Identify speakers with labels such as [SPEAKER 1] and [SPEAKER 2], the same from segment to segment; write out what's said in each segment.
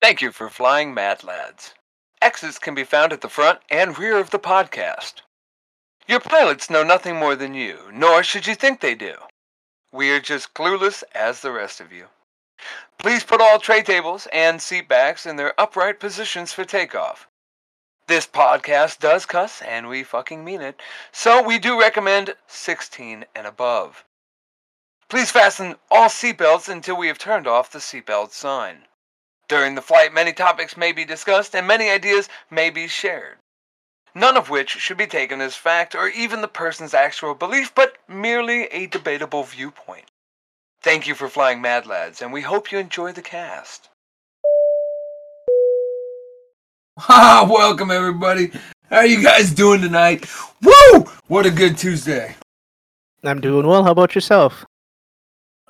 [SPEAKER 1] Thank you for flying Mad Lads. Exits can be found at the front and rear of the podcast. Your pilots know nothing more than you, nor should you think they do. We are just clueless as the rest of you. Please put all tray tables and seat backs in their upright positions for takeoff. This podcast does cuss, and we fucking mean it, so we do recommend 16 and above. Please fasten all seatbelts until we have turned off the seatbelt sign. During the flight, many topics may be discussed and many ideas may be shared. None of which should be taken as fact or even the person's actual belief, but merely a debatable viewpoint. Thank you for flying Mad Lads, and we hope you enjoy the cast.
[SPEAKER 2] Ah, welcome everybody. How are you guys doing tonight? Woo! What a good Tuesday.
[SPEAKER 3] I'm doing well. How about yourself?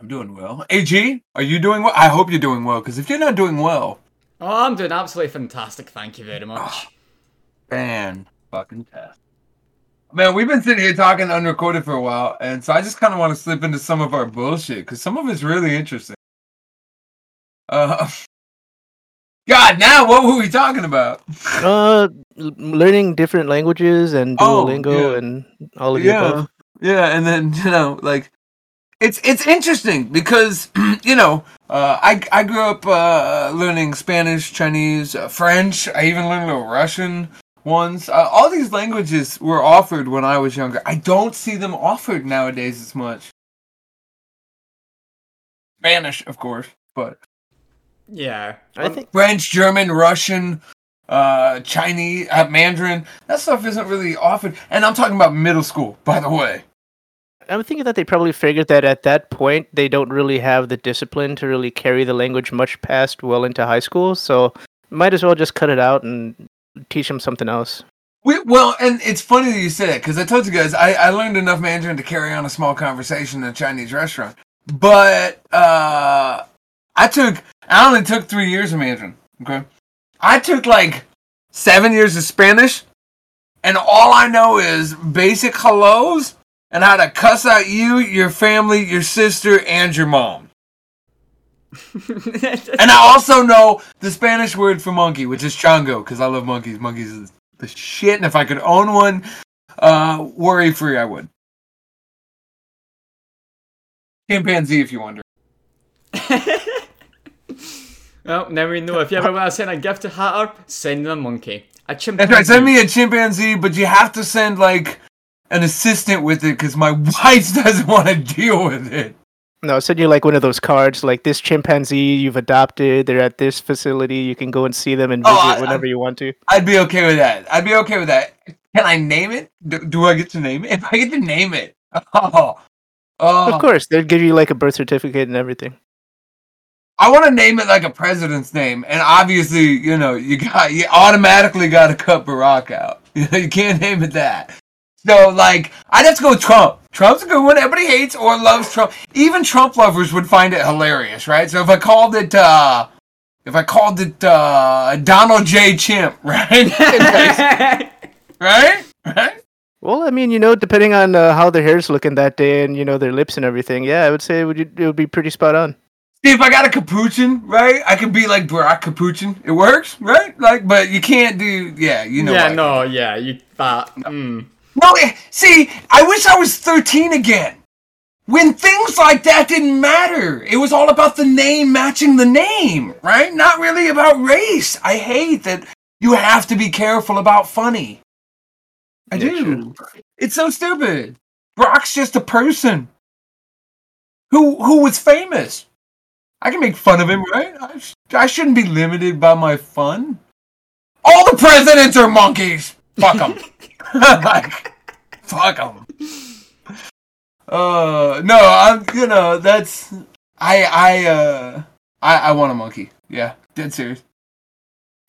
[SPEAKER 2] I'm doing well. AG, are you doing well? I hope you're doing well, because if you're not doing well,
[SPEAKER 4] Oh, I'm doing absolutely fantastic. Thank you very much.
[SPEAKER 2] man, fucking test. Man, we've been sitting here talking unrecorded for a while, and so I just kind of want to slip into some of our bullshit because some of it's really interesting. Uh, God, now what were we talking about?
[SPEAKER 3] Uh, learning different languages and
[SPEAKER 2] Oh,
[SPEAKER 3] Duolingo
[SPEAKER 2] yeah.
[SPEAKER 3] and all of the
[SPEAKER 2] yeah,
[SPEAKER 3] above.
[SPEAKER 2] yeah, and then you know, like, it's it's interesting because you know, uh, I I grew up uh, learning Spanish, Chinese, uh, French. I even learned a little Russian once. Uh, all these languages were offered when I was younger. I don't see them offered nowadays as much. Spanish, of course, but
[SPEAKER 4] Yeah.
[SPEAKER 3] I think
[SPEAKER 2] French, German, Russian, uh, Chinese, uh, Mandarin. That stuff isn't really offered. And I'm talking about middle school, by the way.
[SPEAKER 3] I'm thinking that they probably figured that at that point they don't really have the discipline to really carry the language much past well into high school. So might as well just cut it out and teach them something else.
[SPEAKER 2] We, well, and it's funny that you say that because I told you guys I, I learned enough Mandarin to carry on a small conversation in a Chinese restaurant. But uh, I took I only took three years of Mandarin. Okay, I took like seven years of Spanish, and all I know is basic hellos and how to cuss out you, your family, your sister, and your mom. And I also know the Spanish word for monkey, which is chango, because I love monkeys. Monkeys is the shit, and if I could own one, uh, worry free, I would. Chimpanzee, if you wonder.
[SPEAKER 4] well, now we know. If you ever want to send a gift to Hatter, send them a monkey. A
[SPEAKER 2] That's
[SPEAKER 4] chimpanzee.
[SPEAKER 2] right. Send me a chimpanzee, but you have to send like an assistant with it, because my wife doesn't want to deal with it.
[SPEAKER 3] No, send you like one of those cards, like this chimpanzee you've adopted. They're at this facility. You can go and see them and
[SPEAKER 2] Oh,
[SPEAKER 3] visit
[SPEAKER 2] I- I-
[SPEAKER 3] whenever you want to.
[SPEAKER 2] I'd be okay with that. I'd be okay with that. Can I name it? Do, do I get to name it? If I get to name it, oh, oh.
[SPEAKER 3] Of oh. course, they'd give you like a birth certificate and everything.
[SPEAKER 2] I want to name it like a president's name, and obviously, you know, you got you automatically got to cut Barack out. You know, you can't name it that. So, like, I'd have to go with Trump. Trump's a good one. Everybody hates or loves Trump. Even Trump lovers would find it hilarious, right? So if I called it, uh, if I called it uh, Donald J. Chimp, right? right? Right?
[SPEAKER 3] Well, I mean, you know, depending on uh, how their hair's looking that day and you know their lips and everything, yeah, I would say it would it would be pretty spot on.
[SPEAKER 2] See, if I got a capuchin, right, I could be like Barack Capuchin. It works, right? Like, but you can't do, yeah, you know.
[SPEAKER 4] yeah,
[SPEAKER 2] what I
[SPEAKER 4] no, yeah, you that. Mm.
[SPEAKER 2] No, eh, see, I wish I was 13 again. When things like that didn't matter. It was all about the name matching the name, right? Not really about race. I hate that you have to be careful about funny. I
[SPEAKER 3] Yeah,
[SPEAKER 2] do. It's so stupid. Barack's just a person who who was famous. I can make fun of him, right? I, sh- I shouldn't be limited by my fun. All the presidents are monkeys. Fuck them. like, fuck them. Uh, no, I'm. You know, that's. I I uh I I want a monkey. Yeah, dead serious.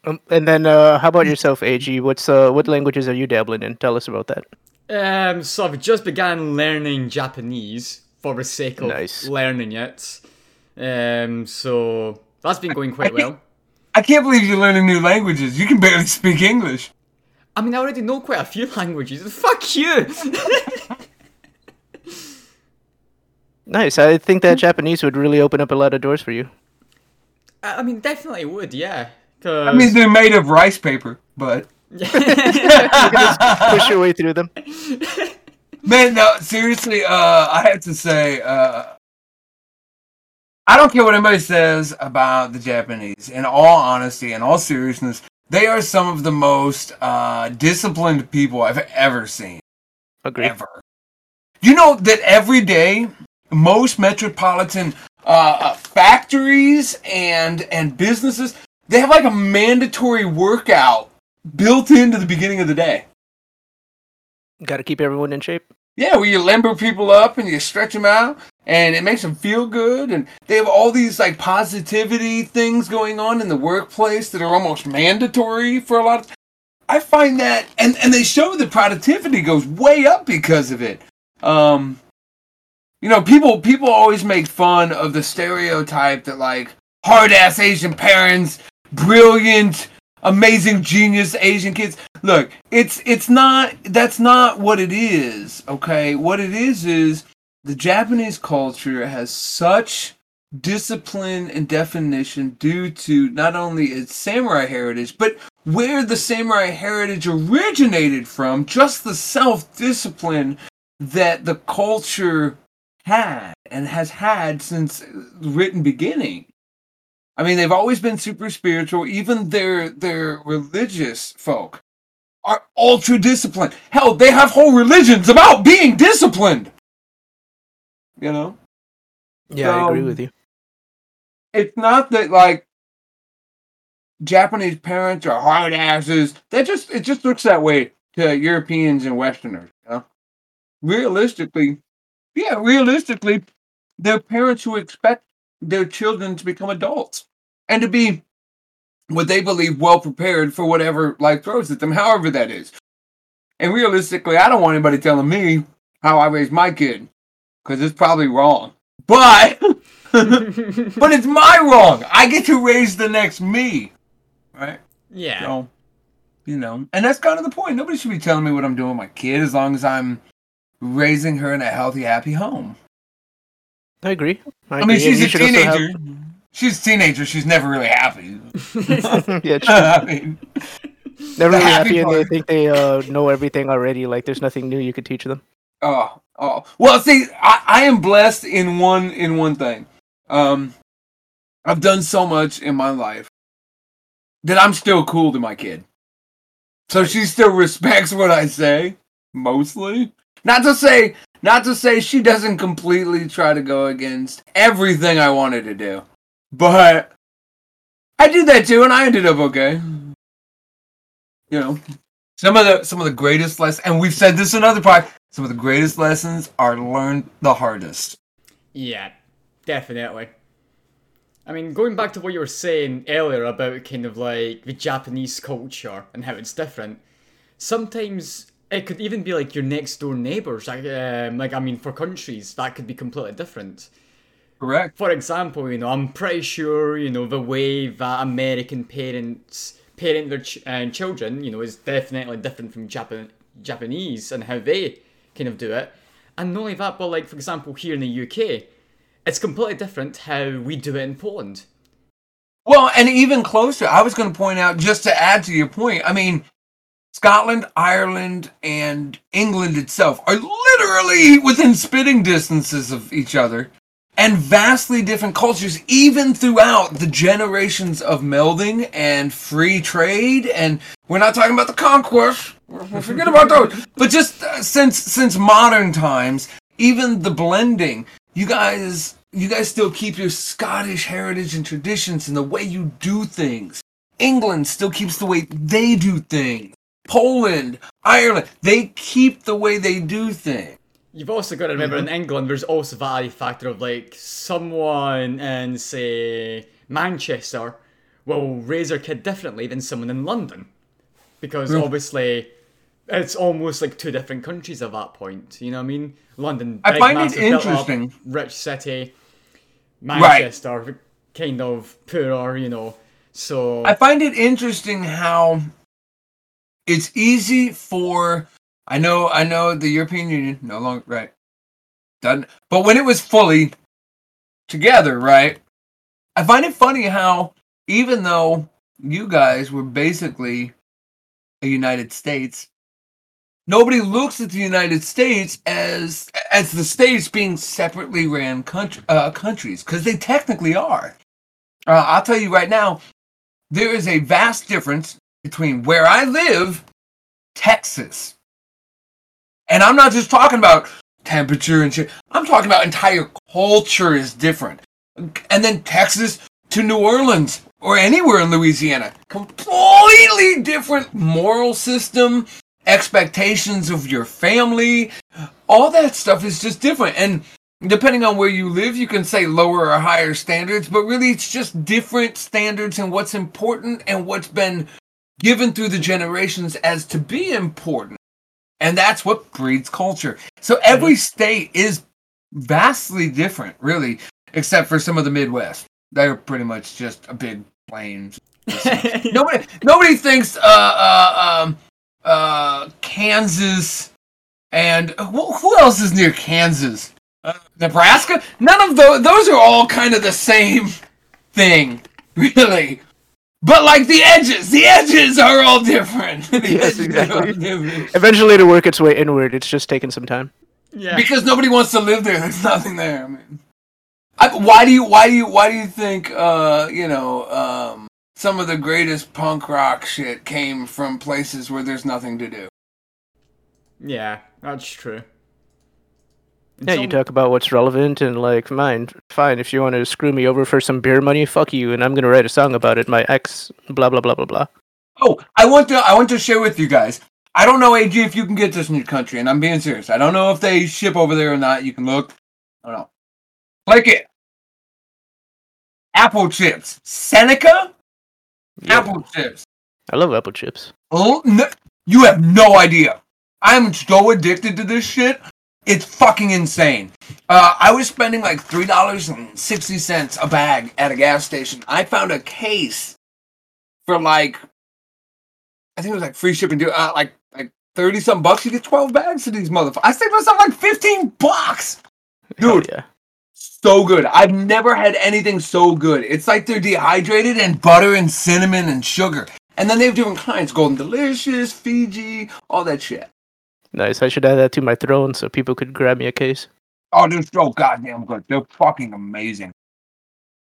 [SPEAKER 3] Um, and then, uh, how about yourself, Ag? What's uh, what languages are you dabbling in? Tell us about that.
[SPEAKER 4] Um, so I've just began learning Japanese for the sake of
[SPEAKER 3] Nice.
[SPEAKER 4] learning it. Um, so that's been going quite
[SPEAKER 2] I
[SPEAKER 4] well.
[SPEAKER 2] I can't believe you're learning new languages. You can barely speak English.
[SPEAKER 4] I mean, I already know quite a few languages. Fuck you.
[SPEAKER 3] Nice. I think that Japanese would really open up a lot of doors for you.
[SPEAKER 4] I I mean, definitely would, yeah. Cause...
[SPEAKER 2] I mean, they're made of rice paper, but
[SPEAKER 3] Push your way through them.
[SPEAKER 2] man, no, seriously, uh, I have to say, uh, I don't care what anybody says about the Japanese. In all honesty, in all seriousness, they are some of the most uh, disciplined people I've ever seen.
[SPEAKER 3] Agree.
[SPEAKER 2] Ever. You know that every day, most metropolitan uh, uh, factories and and businesses they have like a mandatory workout built into the beginning of the day.
[SPEAKER 3] Got to keep everyone in shape.
[SPEAKER 2] Yeah, where you limber people up and you stretch them out, and it makes them feel good. And they have all these like positivity things going on in the workplace that are almost mandatory for a lot of. I find that, and and they show that productivity goes way up because of it. Um, you know, people people always make fun of the stereotype that like hard ass Asian parents, brilliant, amazing genius Asian kids. Look, it's it's not that's not what it is, okay? What it is is the Japanese culture has such discipline and definition due to not only its samurai heritage, but where the samurai heritage originated from, just the self-discipline that the culture had and has had since written beginning. I mean, they've always been super spiritual. Even their their religious folk are ultra disciplined. Hell, they have whole religions about being disciplined. You know,
[SPEAKER 3] Yeah, I agree
[SPEAKER 2] Um,
[SPEAKER 3] with you.
[SPEAKER 2] it's not that like Japanese parents are hard asses. That just it just looks that way to Europeans and Westerners. You know? Realistically, yeah, realistically, they're parents who expect their children to become adults and to be what they believe well prepared for whatever life throws at them, however that is. And realistically, I don't want anybody telling me how I raise my kid because it's probably wrong. But but it's my wrong. I get to raise the next me, right?
[SPEAKER 4] yeah.
[SPEAKER 2] So, you know, and that's kind of the point. Nobody should be telling me what I'm doing with my kid as long as I'm raising her in a healthy, happy home.
[SPEAKER 3] I agree. I,
[SPEAKER 2] I
[SPEAKER 3] agree.
[SPEAKER 2] mean, she's
[SPEAKER 3] you
[SPEAKER 2] a
[SPEAKER 3] should have-
[SPEAKER 2] teenager. She's a teenager. She's never really happy.
[SPEAKER 3] yeah, true.
[SPEAKER 2] I mean,
[SPEAKER 3] They're
[SPEAKER 2] the
[SPEAKER 3] really
[SPEAKER 2] happy
[SPEAKER 3] happy and they think they uh, know everything already. Like there's nothing new you could teach them.
[SPEAKER 2] oh, oh. Well, see, I, I am blessed in one in one thing. Um, I've done so much in my life that I'm still cool to my kid. So she still respects what I say, mostly. Not to say, not to say she doesn't completely try to go against everything I wanted to do, but I did that too, and I ended up okay. You know, some of the some of the greatest lessons, and we've said this in other parts. Some of the greatest lessons are learned the hardest.
[SPEAKER 4] Yeah, definitely. I mean, going back to what you were saying earlier about kind of like the Japanese culture and how it's different, sometimes it could even be like your next door neighbors. Like, um, like I mean, for countries, that could be completely different.
[SPEAKER 2] Correct.
[SPEAKER 4] For example, you know, I'm pretty sure, you know, the way that American parents parent their ch- uh, children, you know, is definitely different from Japan- Japanese and how they kind of do it. And not only that, but like, for example, here in the UK, it's completely different how we do it in Poland.
[SPEAKER 2] Well, and even closer, I was going to point out, just to add to your point, I mean, Scotland, Ireland, and England itself are literally within spitting distances of each other and vastly different cultures, even throughout the generations of melding and free trade. And we're not talking about the conquest, forget about those. But just uh, since since modern times, even the blending, you guys you guys still keep your Scottish heritage and traditions and the way you do things. England still keeps the way they do things. Poland, Ireland, they keep the way they do things.
[SPEAKER 4] You've also got to remember in mm-hmm. England, there's also that factor of like someone in, say, Manchester will raise their kid differently than someone in London. Because obviously, it's almost like two different countries at that point. You know what I mean? London,
[SPEAKER 2] I
[SPEAKER 4] big,
[SPEAKER 2] find it
[SPEAKER 4] massive, up,
[SPEAKER 2] interesting.
[SPEAKER 4] rich city. Manchester, kind of poorer, you know. So
[SPEAKER 2] I find it interesting how it's easy for I know I know the European Union no longer right done but when it was fully together right I find it funny how even though you guys were basically a United States, nobody looks at the United States as as the states being separately ran country, uh, countries because they technically are. Uh, I'll tell you right now, there is a vast difference between where I live, Texas, and I'm not just talking about temperature and shit. I'm talking about entire culture is different. And then Texas to New Orleans or anywhere in Louisiana, completely different moral system, expectations of your family, all that stuff is just different. And depending on where you live, you can say lower or higher standards, but really it's just different standards and what's important and what's been given through the generations as to be important. And that's what breeds culture. So every state is vastly different, really, except for some of the Midwest. They're pretty much just a big plains. nobody, nobody thinks uh, uh, um, uh, Kansas and who, who else is near Kansas? Uh, Nebraska. None of those. Those are all kind of the same thing, really. But like the edges, the edges are all different. The
[SPEAKER 3] Yes,
[SPEAKER 2] edges all
[SPEAKER 3] exactly.
[SPEAKER 2] different.
[SPEAKER 3] Eventually, to work its way inward, it's just taking some time.
[SPEAKER 4] yeah.
[SPEAKER 2] Because nobody wants to live there. There's nothing there. I mean, I, why do you why do you why do you think uh you know um some of the greatest punk rock shit came from places where there's nothing to do?
[SPEAKER 4] yeah, that's true.
[SPEAKER 3] Yeah, you talk about what's relevant and like, mine, fine. If you want to screw me over for some beer money, fuck you, and I'm gonna write a song about it. My ex, blah blah blah blah blah.
[SPEAKER 2] Oh, I want to I want to share with you guys. I don't know, AG, if you can get this in your country, and I'm being serious. I don't know if they ship over there or not. You can look. I don't know. Click it. Apple chips. Seneca?
[SPEAKER 3] Yeah,
[SPEAKER 2] Apple chips.
[SPEAKER 3] I love apple chips.
[SPEAKER 2] Oh, no, you have no idea. I'm so addicted to this shit. It's fucking insane. Uh, I was spending like three dollars and sixty cents a bag at a gas station. I found a case for like, I think it was like free shipping, dude. Uh, like like thirty some bucks. You get twelve bags of these motherfuckers. I saved myself like fifteen bucks.
[SPEAKER 3] Hell
[SPEAKER 2] Dude,
[SPEAKER 3] yeah.
[SPEAKER 2] so good. I've never had anything so good. It's like they're dehydrated and butter and cinnamon and sugar. And then they have different kinds Golden Delicious, Fuji, all that shit.
[SPEAKER 3] Nice. I should add that to my throne so people could grab me a case.
[SPEAKER 2] Oh, they're so goddamn good. They're fucking amazing.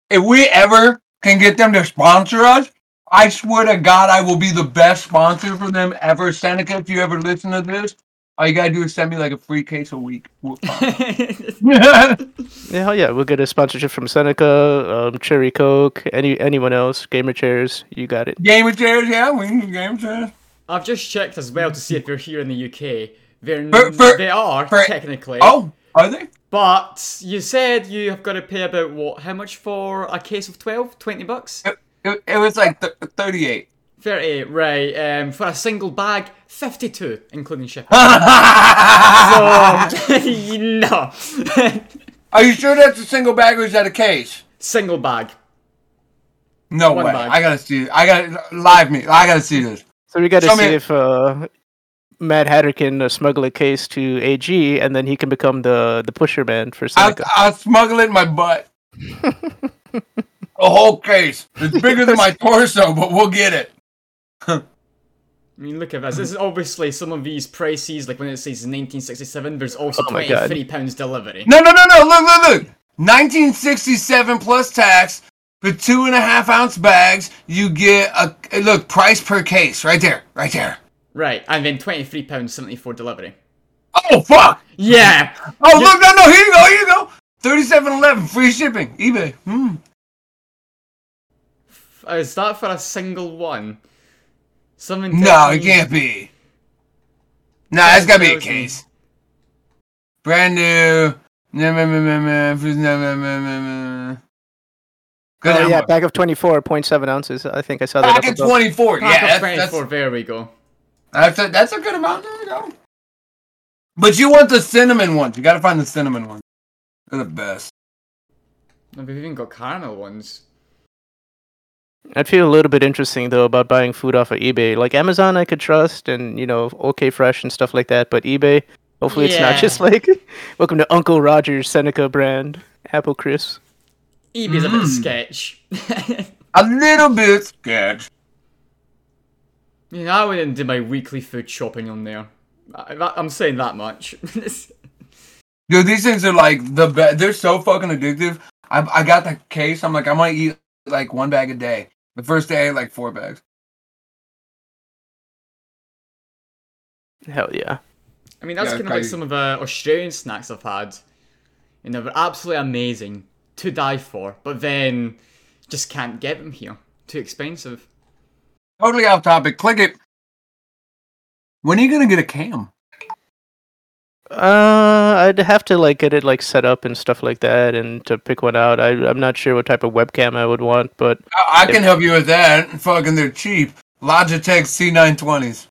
[SPEAKER 2] If we ever can get them to sponsor us, I swear to God, I will be the best sponsor for them ever. Seneca, if you ever listen to this, all you gotta do is send me like a free case a week. We're fine.
[SPEAKER 3] Yeah, hell yeah. We'll get a sponsorship from Seneca, um, Cherry Coke, any anyone else, Gamer Chairs. You got it.
[SPEAKER 2] Gamer chairs, yeah, we can Gamer chairs.
[SPEAKER 4] I've just checked as well to see if they're here in the UK. They're
[SPEAKER 2] For- for-
[SPEAKER 4] they are
[SPEAKER 2] for-
[SPEAKER 4] technically.
[SPEAKER 2] Oh, are they?
[SPEAKER 4] But you said you have got to pay about what? How much for a case of 12? 20 bucks?
[SPEAKER 2] It, it was like th- 38.
[SPEAKER 4] 38, right. Um, for a single bag, 52, including shipping.
[SPEAKER 2] Are
[SPEAKER 4] Oh, no.
[SPEAKER 2] you sure that's a single bag or is that a case?
[SPEAKER 4] single bag.
[SPEAKER 2] No
[SPEAKER 4] One
[SPEAKER 2] way.
[SPEAKER 4] bag.
[SPEAKER 2] I gotta see. I gotta live me. I gotta see this.
[SPEAKER 3] So we got to see
[SPEAKER 2] me-
[SPEAKER 3] if uh, Mad Hatter can uh, smuggle a case to AG, and then he can become the the pusher man for
[SPEAKER 2] I'll,
[SPEAKER 3] Seneca.
[SPEAKER 2] I'll smuggle it in my butt. a whole case. It's bigger than my torso, but we'll get it.
[SPEAKER 4] I mean, look at this. This is obviously some of these prices, like when it says 1967, there's also
[SPEAKER 3] Oh
[SPEAKER 4] £23 delivery.
[SPEAKER 2] No, no, no, no. Look, look, look. 1967 plus tax for two and a half ounce bags. You get a look price per case right there, right there.
[SPEAKER 4] Right, and then £23.74 delivery.
[SPEAKER 2] Oh fuck!
[SPEAKER 4] Yeah!
[SPEAKER 2] Oh look, no, no. Here you go. Here you go. 37.11 free shipping. eBay. Hmm.
[SPEAKER 4] Is that for a single one? Something
[SPEAKER 2] No, it can't be. Nah, it's gotta be a case. Brand new. Good
[SPEAKER 3] Oh, yeah,
[SPEAKER 2] hammer.
[SPEAKER 3] bag of 24.7 ounces. I think I saw that.
[SPEAKER 2] Back
[SPEAKER 3] up
[SPEAKER 2] at
[SPEAKER 3] above.
[SPEAKER 2] 24.
[SPEAKER 4] Pack
[SPEAKER 2] Yeah,
[SPEAKER 4] of
[SPEAKER 2] that's,
[SPEAKER 4] 24,
[SPEAKER 2] that's,
[SPEAKER 4] there we go.
[SPEAKER 2] that's, a, that's a good amount. There you go. But you want the cinnamon ones. You gotta find the cinnamon ones. They're the best.
[SPEAKER 4] And We've even got caramel ones.
[SPEAKER 3] I'd feel a little bit interesting though about buying food off of eBay. Like Amazon, I could trust, and you know, OK Fresh and stuff like that. But eBay, hopefully, it's not just like welcome to Uncle Roger's Seneca brand apple crisp.
[SPEAKER 4] eBay's a bit
[SPEAKER 2] Mm.
[SPEAKER 4] sketch.
[SPEAKER 2] A little bit sketch.
[SPEAKER 4] you know, I wouldn't do my weekly food shopping on there. I, that- I'm saying that much.
[SPEAKER 2] Dude, these things are like the best. They're so fucking addictive. I I got the case. I'm like, I might eat like one bag a day. The first day, I ate like four bags.
[SPEAKER 3] Hell yeah.
[SPEAKER 4] I mean, that's
[SPEAKER 2] Yeah,
[SPEAKER 4] kind of like some of the Australian snacks I've had. And they were absolutely amazing to die for, but then just can't get them here. Too expensive.
[SPEAKER 2] Totally off topic. Click it. When are you gonna get a cam?
[SPEAKER 3] Uh, I'd have to like get it like set up and stuff like that, and to pick one out. I I'm not sure what type of webcam I would want, but
[SPEAKER 2] I, I can help you with that. Fucking, they're cheap. Logitech C920s.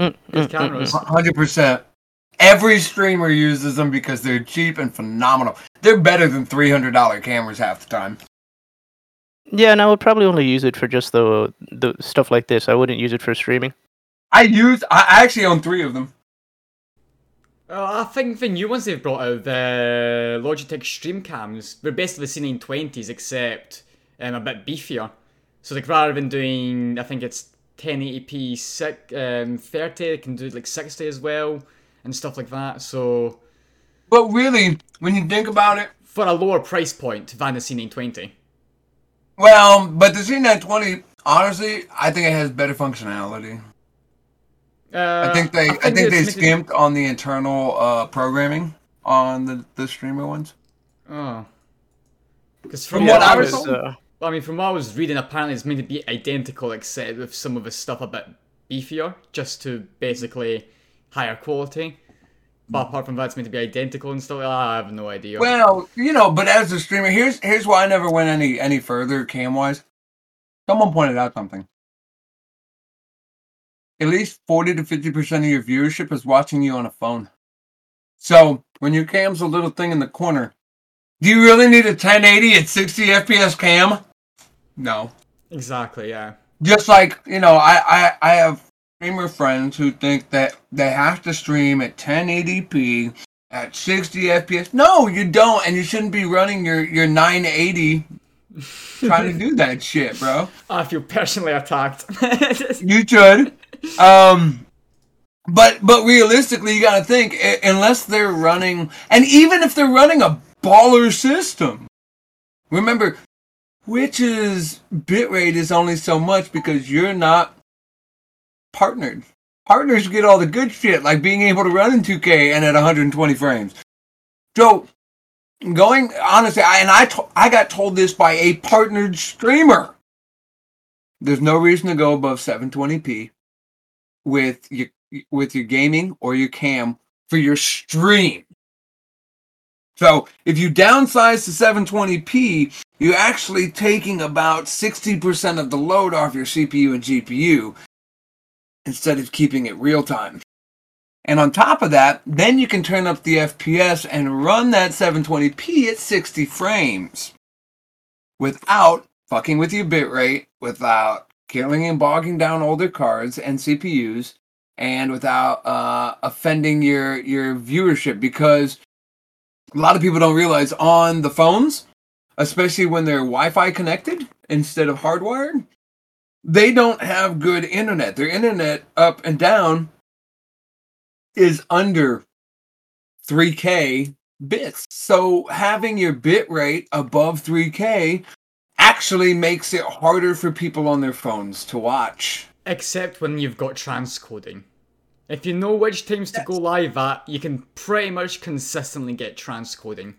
[SPEAKER 3] mm,
[SPEAKER 4] Good
[SPEAKER 3] mm, mm,
[SPEAKER 4] cameras.
[SPEAKER 2] Hundred percent. Every streamer uses them because they're cheap and phenomenal. They're better than three hundred dollar cameras half the time.
[SPEAKER 3] yeah, and I would probably only use it for just the the stuff like this. I wouldn't use it for streaming.
[SPEAKER 2] I use. I actually own three of them.
[SPEAKER 4] Uh, I think the new ones they've brought out, the Logitech Stream Cams, they're basically the C920s except um, a bit beefier. So like rather than doing, I think it's 1080p six, um, 30, they can do like 60 as well and stuff like that. So
[SPEAKER 2] But really, when you think about it,
[SPEAKER 4] for a lower price point than the C920.
[SPEAKER 2] well, but the C920, honestly, I think it has better functionality.
[SPEAKER 4] Uh,
[SPEAKER 2] I think they, I think, they
[SPEAKER 4] it's meant to-
[SPEAKER 2] skimped on the internal uh, programming on the the streamer ones.
[SPEAKER 4] Oh. Because
[SPEAKER 2] From
[SPEAKER 4] from,
[SPEAKER 2] what
[SPEAKER 4] what
[SPEAKER 2] I
[SPEAKER 4] I
[SPEAKER 2] was
[SPEAKER 4] was,
[SPEAKER 3] uh,
[SPEAKER 4] I mean, from what I was reading, apparently it's meant to be identical, except with some of the stuff a bit beefier, just to basically higher quality. But apart from it's meant to be identical and stuff. I have no idea.
[SPEAKER 2] Well, you know, but as a streamer, here's here's why I never went any any further cam wise. Someone pointed out something. At least forty to fifty percent of your viewership is watching you on a phone. So when your cam's a little thing in the corner, do you really need a 1080 at 60 FPS cam? No.
[SPEAKER 4] exactly, yeah.
[SPEAKER 2] Just like you know, I I, I have streamer friends who think that they have to stream at 1080p at 60 FPS. No, you don't, and you shouldn't be running your your 980 trying to do that shit, bro.
[SPEAKER 4] I feel personally attacked.
[SPEAKER 2] You should. Um, but but realistically, you got to think unless they're running, and even if they're running a baller system, remember, Twitch's bitrate is only so much because you're not partnered. Partners get all the good shit, like being able to run in 2K and at 120 frames. So, going honestly, I, and I to, I got told this by a partnered streamer. There's no reason to go above 720p with your with your gaming or your cam for your stream. So if you downsize to 720p, you're actually taking about 60% of the load off your CPU and GPU instead of keeping it real time. And on top of that, then you can turn up the FPS and run that 720p at 60 frames without fucking with your bitrate, without killing and bogging down older cards and CPUs, and without uh, offending your your viewership. Because a lot of people don't realize on the phones, especially when they're Wi-Fi connected instead of hardwired, they don't have good internet. Their internet up and down is under 3K bits. So having your bit rate above 3K actually makes it harder for people on their phones to watch.
[SPEAKER 4] Except when you've got transcoding. If you know which times to go live at, you can pretty much consistently get transcoding.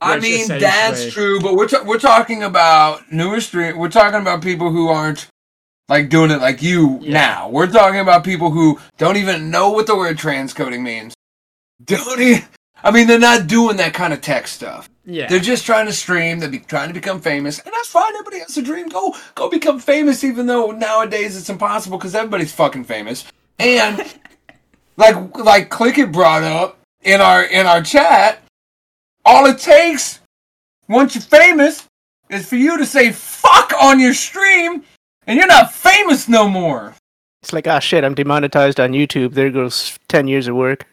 [SPEAKER 2] I mean, that's true, but we're, ta- we're talking about newer stream. We're talking about people who aren't like doing it like you
[SPEAKER 4] Yeah.
[SPEAKER 2] now. We're talking about people who don't even know what the word transcoding means. Don't even, I mean, they're not doing that kind of tech stuff.
[SPEAKER 4] Yeah.
[SPEAKER 2] They're just trying to stream. They're be, trying to become famous, and that's fine. Everybody has a dream. Go, go become famous. Even though nowadays it's impossible because everybody's fucking famous. And like, like Click It brought up in our in our chat, all it takes once you're famous is for you to say "fuck" on your stream, and you're not famous no more.
[SPEAKER 3] It's like, ah, shit, I'm demonetized on YouTube. There goes 10 years of work.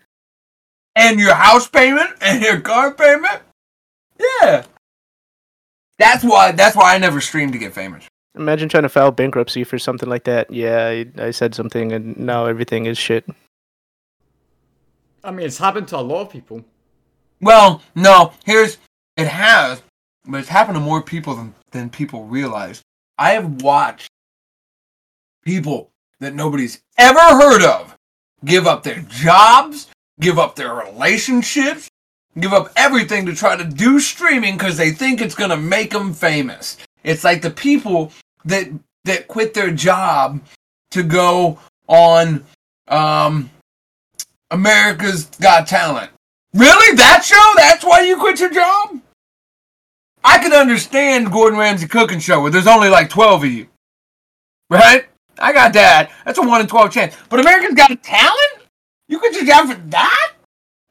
[SPEAKER 2] And your house payment and your car payment, yeah. That's why. That's why I never streamed to get famous.
[SPEAKER 3] Imagine trying to file bankruptcy for something like that. Yeah, I, I said something and now everything is shit.
[SPEAKER 4] I mean, it's happened to a lot of people.
[SPEAKER 2] Well, no. Here's it has, but it's happened to more people than than people realize. I have watched people that nobody's ever heard of give up their jobs, give up their relationships, give up everything to try to do streaming because they think it's going to make them famous. It's like the people that that quit their job to go on um, America's Got Talent. Really? That show? That's why you quit your job? I can understand Gordon Ramsay cooking show where there's only like 12 of you. Right? I got that. That's a 1 in 12 chance. But America's Got Talent? You quit just job for that?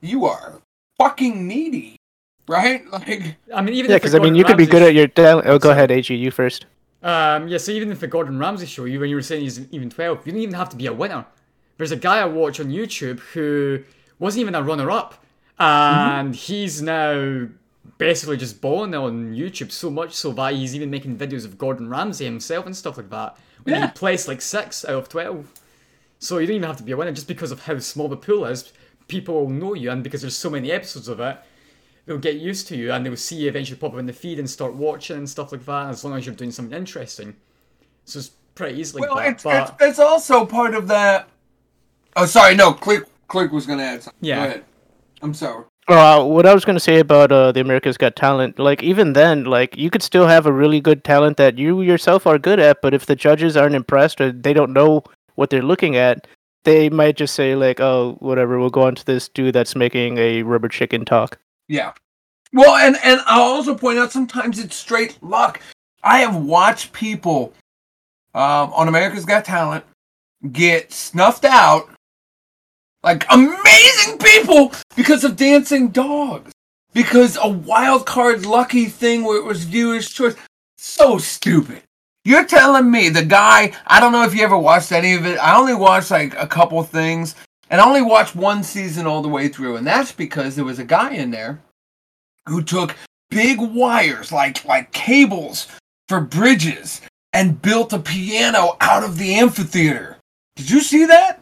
[SPEAKER 2] You are fucking needy. Right? Like,
[SPEAKER 4] I mean, even
[SPEAKER 3] Yeah, because I mean,
[SPEAKER 4] Gordon
[SPEAKER 3] you could be good at your talent. Oh, go ahead, AG. You first.
[SPEAKER 4] Um, yeah, so even if the Gordon Ramsay show, you when you were saying he's even 12, you don't even have to be a winner. There's a guy I watch on YouTube who wasn't even a runner-up, and he's now basically just balling on YouTube so much so that he's even making videos of Gordon Ramsay himself and stuff like that. When
[SPEAKER 2] Yeah.
[SPEAKER 4] he placed like six out of 12. So you don't even have to be a winner just because of how small the pool is. People will know you, and because there's so many episodes of it, they'll get used to you and they'll see you eventually pop up in the feed and start watching and stuff like that as long as you're doing something interesting. So it's pretty easily
[SPEAKER 2] well,
[SPEAKER 4] that.
[SPEAKER 2] it's,
[SPEAKER 4] but
[SPEAKER 2] it's, it's also part of that. Oh, sorry. No, Click, Click was going to add something.
[SPEAKER 4] Yeah.
[SPEAKER 2] Go ahead. I'm sorry.
[SPEAKER 3] Uh, what I was gonna say about uh, the America's Got Talent, like even then, like you could still have a really good talent that you yourself are good at, but if the judges aren't impressed or they don't know what they're looking at, they might just say like, "Oh, whatever, we'll go on to this dude that's making a rubber chicken talk."
[SPEAKER 2] Yeah. Well, and and I'll also point out sometimes it's straight luck. I have watched people um, on America's Got Talent get snuffed out, like amazing people, because of dancing dogs. Because a wild card lucky thing where it was viewers' choice. So stupid. You're telling me the guy, I don't know if you ever watched any of it. I only watched like a couple things. And I only watched one season all the way through. And that's because there was a guy in there who took big wires, like like cables for bridges, and built a piano out of the amphitheater. Did you see that?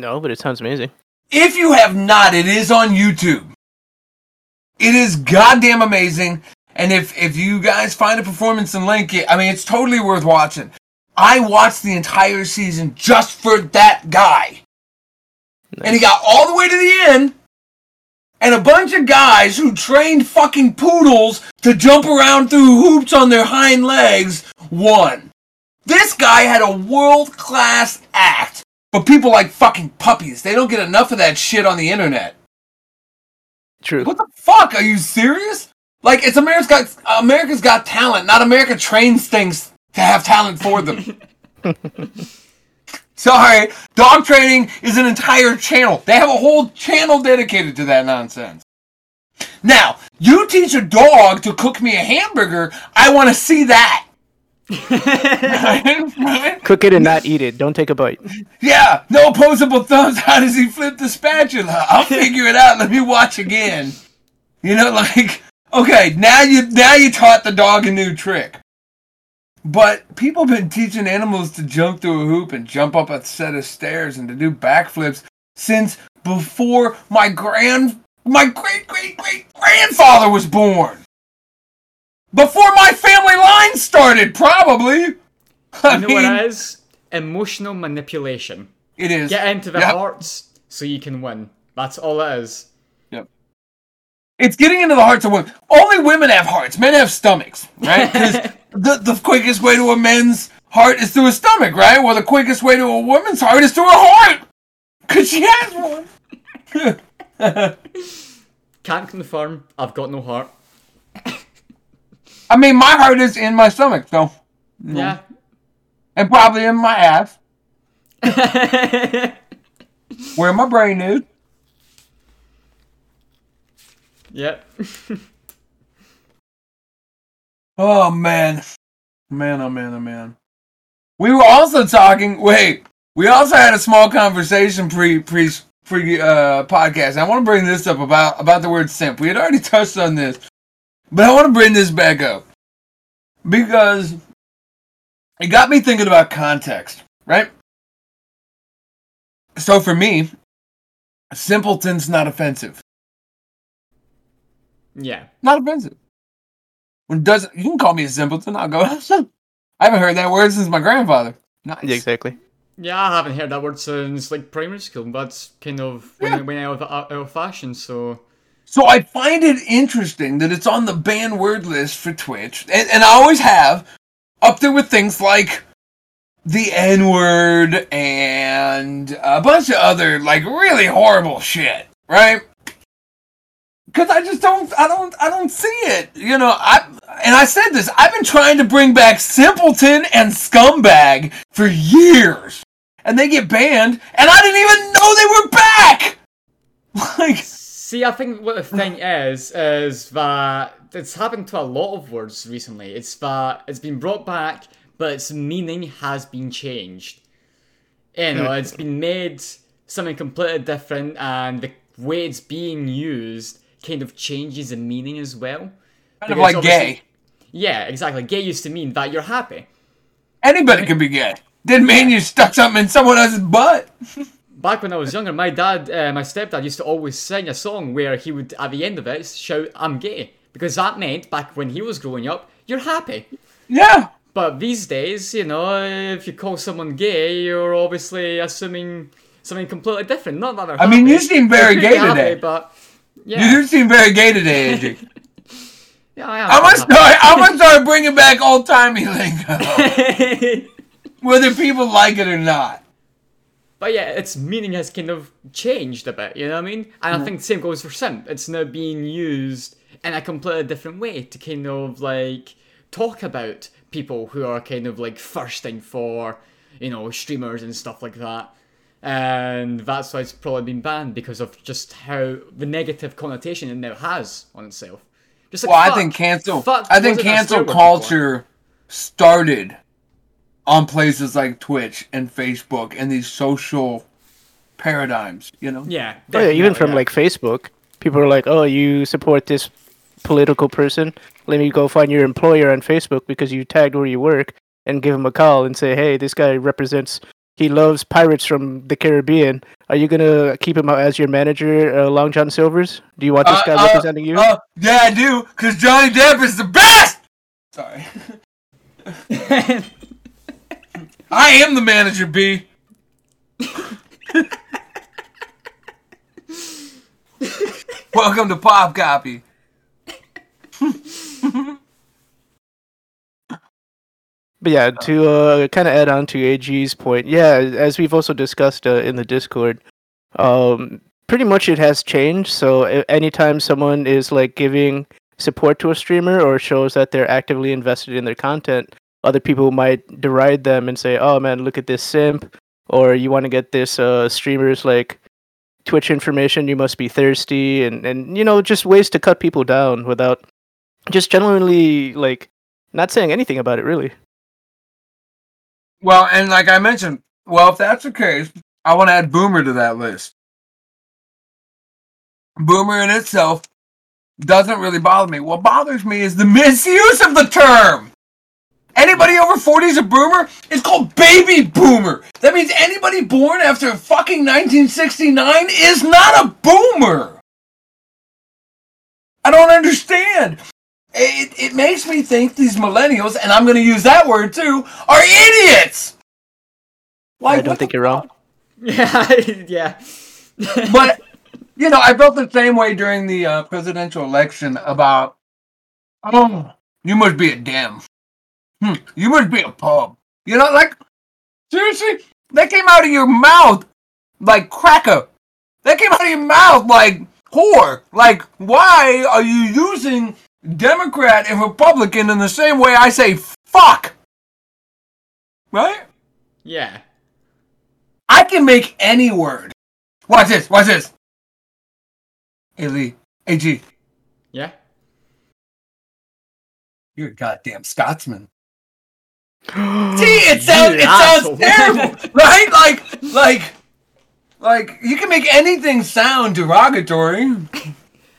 [SPEAKER 3] No, but it sounds amazing.
[SPEAKER 2] If you have not, it is on YouTube. It is goddamn amazing. And if if you guys find a performance and link it, I mean, it's totally worth watching. I watched the entire season just for that guy. And he got all the way to the end. And a bunch of guys who trained fucking poodles to jump around through hoops on their hind legs won. This guy had a world class act. But people like fucking puppies. They don't get enough of that shit on the internet.
[SPEAKER 3] True.
[SPEAKER 2] What the fuck? Are you serious? Like it's America's got America's got talent, not America trains things to have talent for them. Sorry, dog training is an entire channel. They have a whole channel dedicated to that nonsense. Now, you teach a dog to cook me a hamburger, I want to see that.
[SPEAKER 3] Cook it and not eat it. Don't take a bite.
[SPEAKER 2] Yeah, no opposable thumbs. How does he flip the spatula? I'll figure it out. Let me watch again. You know, like okay, now you now you taught the dog a new trick. But people have been teaching animals to jump through a hoop and jump up a set of stairs and to do backflips since before my grand my great great great grandfather was born. Before my family line started, probably. I
[SPEAKER 4] you know
[SPEAKER 2] mean,
[SPEAKER 4] what it is? Emotional manipulation.
[SPEAKER 2] it is.
[SPEAKER 4] Get into the
[SPEAKER 2] Yep.
[SPEAKER 4] hearts so you can win. That's all it is. Yep.
[SPEAKER 2] It's getting into the hearts of women. Only women have hearts. Men have stomachs, right? the, the quickest way to a man's heart is through a stomach, right? Well, the quickest way to a woman's heart is through a heart. Because she has one.
[SPEAKER 4] Can't confirm. I've got no heart.
[SPEAKER 2] I mean, my heart is in my stomach, so.
[SPEAKER 4] Yeah.
[SPEAKER 2] And probably in my ass, where my brain is.
[SPEAKER 4] yep.
[SPEAKER 2] Oh, man. Man, oh, man, oh, man. We were also talking. Wait, we also had a small conversation pre pre pre uh, podcast. I want to bring this up about about the word simp. We had already touched on this, But I want to bring this back up because it got me thinking about context, right? So for me, simpleton's not offensive.
[SPEAKER 4] Yeah.
[SPEAKER 2] Not offensive. When does you can call me a simpleton? I'll go. I haven't heard that word since my grandfather. Nice.
[SPEAKER 3] Yeah, exactly.
[SPEAKER 4] Yeah, I haven't heard that word since like primary school. That's kind of when
[SPEAKER 2] Yeah.
[SPEAKER 4] it went out uh, out of fashion. So
[SPEAKER 2] So I find it interesting that it's on the banned word list for Twitch, and, and I always have, up there with things like the N word and a bunch of other like really horrible shit, right? Because I just don't, I don't, I don't see it. You know, I and I said this. I've been trying to bring back simpleton and scumbag for years, and they get banned, and I didn't even know they were back. Like.
[SPEAKER 4] See, I think what the thing is is that it's happened to a lot of words recently. It's that it's been brought back, but its meaning has been changed. You know, it's been made something completely different, and the way it's being used kind of changes the meaning as well.
[SPEAKER 2] Kind of like gay.
[SPEAKER 4] Yeah, exactly. Gay used to mean that you're happy.
[SPEAKER 2] Anybody can be gay. Didn't mean you stuck something in someone else's butt.
[SPEAKER 4] Back when I was younger, my dad, uh, my stepdad used to always sing a song where he would, at the end of it, shout, I'm gay. Because that meant, back when he was growing up, you're happy.
[SPEAKER 2] Yeah.
[SPEAKER 4] But these days, you know, if you call someone gay, you're obviously assuming something completely different. Not that they're
[SPEAKER 2] I mean, you seem very gay
[SPEAKER 4] happy,
[SPEAKER 2] today.
[SPEAKER 4] But,
[SPEAKER 2] You do seem very gay today, Angie.
[SPEAKER 4] yeah, I am.
[SPEAKER 2] I'm gonna start. I'm gonna start bringing back old timey lingo, whether people like it or not.
[SPEAKER 4] But yeah, its meaning has kind of changed a bit, you know what I mean? And I think the same goes for simp. It's now being used in a completely different way to kind of like talk about people who are kind of like thirsting for, you know, streamers and stuff like that. And that's why it's probably been banned because of just how the negative connotation it now has on itself. Just like
[SPEAKER 2] Well, I think cancel. I think cancel culture started on places like Twitch and Facebook and these social paradigms. You know.
[SPEAKER 4] Yeah.
[SPEAKER 3] Oh, yeah, even from
[SPEAKER 4] yeah.
[SPEAKER 3] like Facebook, people are like, "Oh, you support this political person? Let me go find your employer on Facebook because you tagged where you work and give him a call and say, "Hey, this guy represents. He loves pirates from the Caribbean. Are you gonna keep him out as your manager, uh, Long John Silver's? Do you want this
[SPEAKER 2] Uh,
[SPEAKER 3] guy
[SPEAKER 2] uh,
[SPEAKER 3] representing you?"
[SPEAKER 2] Uh, yeah, I do, cause Johnny Depp is the best. Sorry. I am the manager, B. Welcome to Pop Copy.
[SPEAKER 3] But yeah, to uh, kind of add on to AG's point, yeah, as we've also discussed uh, in the Discord, um, pretty much it has changed. So anytime someone is like giving support to a streamer or shows that they're actively invested in their content, other people might deride them and say, "Oh man, look at this simp," or "You want to get this uh, streamer's like Twitch information? You must be thirsty," and and you know just ways to cut people down without just genuinely like not saying anything about it really.
[SPEAKER 2] Well, and like I mentioned, well, if that's the case, I want to add Boomer to that list. Boomer in itself doesn't really bother me. What bothers me is the misuse of the term. Anybody over 40 is a boomer? It's called baby boomer. That means anybody born after fucking 1969 is not a boomer. I don't understand. It, it makes me think these millennials, and I'm going to use that word too, are idiots. Like,
[SPEAKER 3] I don't think
[SPEAKER 2] the
[SPEAKER 3] you're wrong.
[SPEAKER 4] yeah, yeah.
[SPEAKER 2] but you know, I felt the same way during the uh, presidential election about, oh, you must be a dem. Hmm, you must be a pub. You know, like seriously, that came out of your mouth like cracker. That came out of your mouth like whore. Like, why are you using Democrat and Republican in the same way I say fuck? Right?
[SPEAKER 4] yeah.
[SPEAKER 2] I can make any word. Watch this. Watch this. Hey Lee, AG,
[SPEAKER 4] Yeah.
[SPEAKER 2] you're a goddamn Scotsman. See, it sounds
[SPEAKER 4] You
[SPEAKER 2] it sounds terrible, right? Like, like, like you can make anything sound derogatory.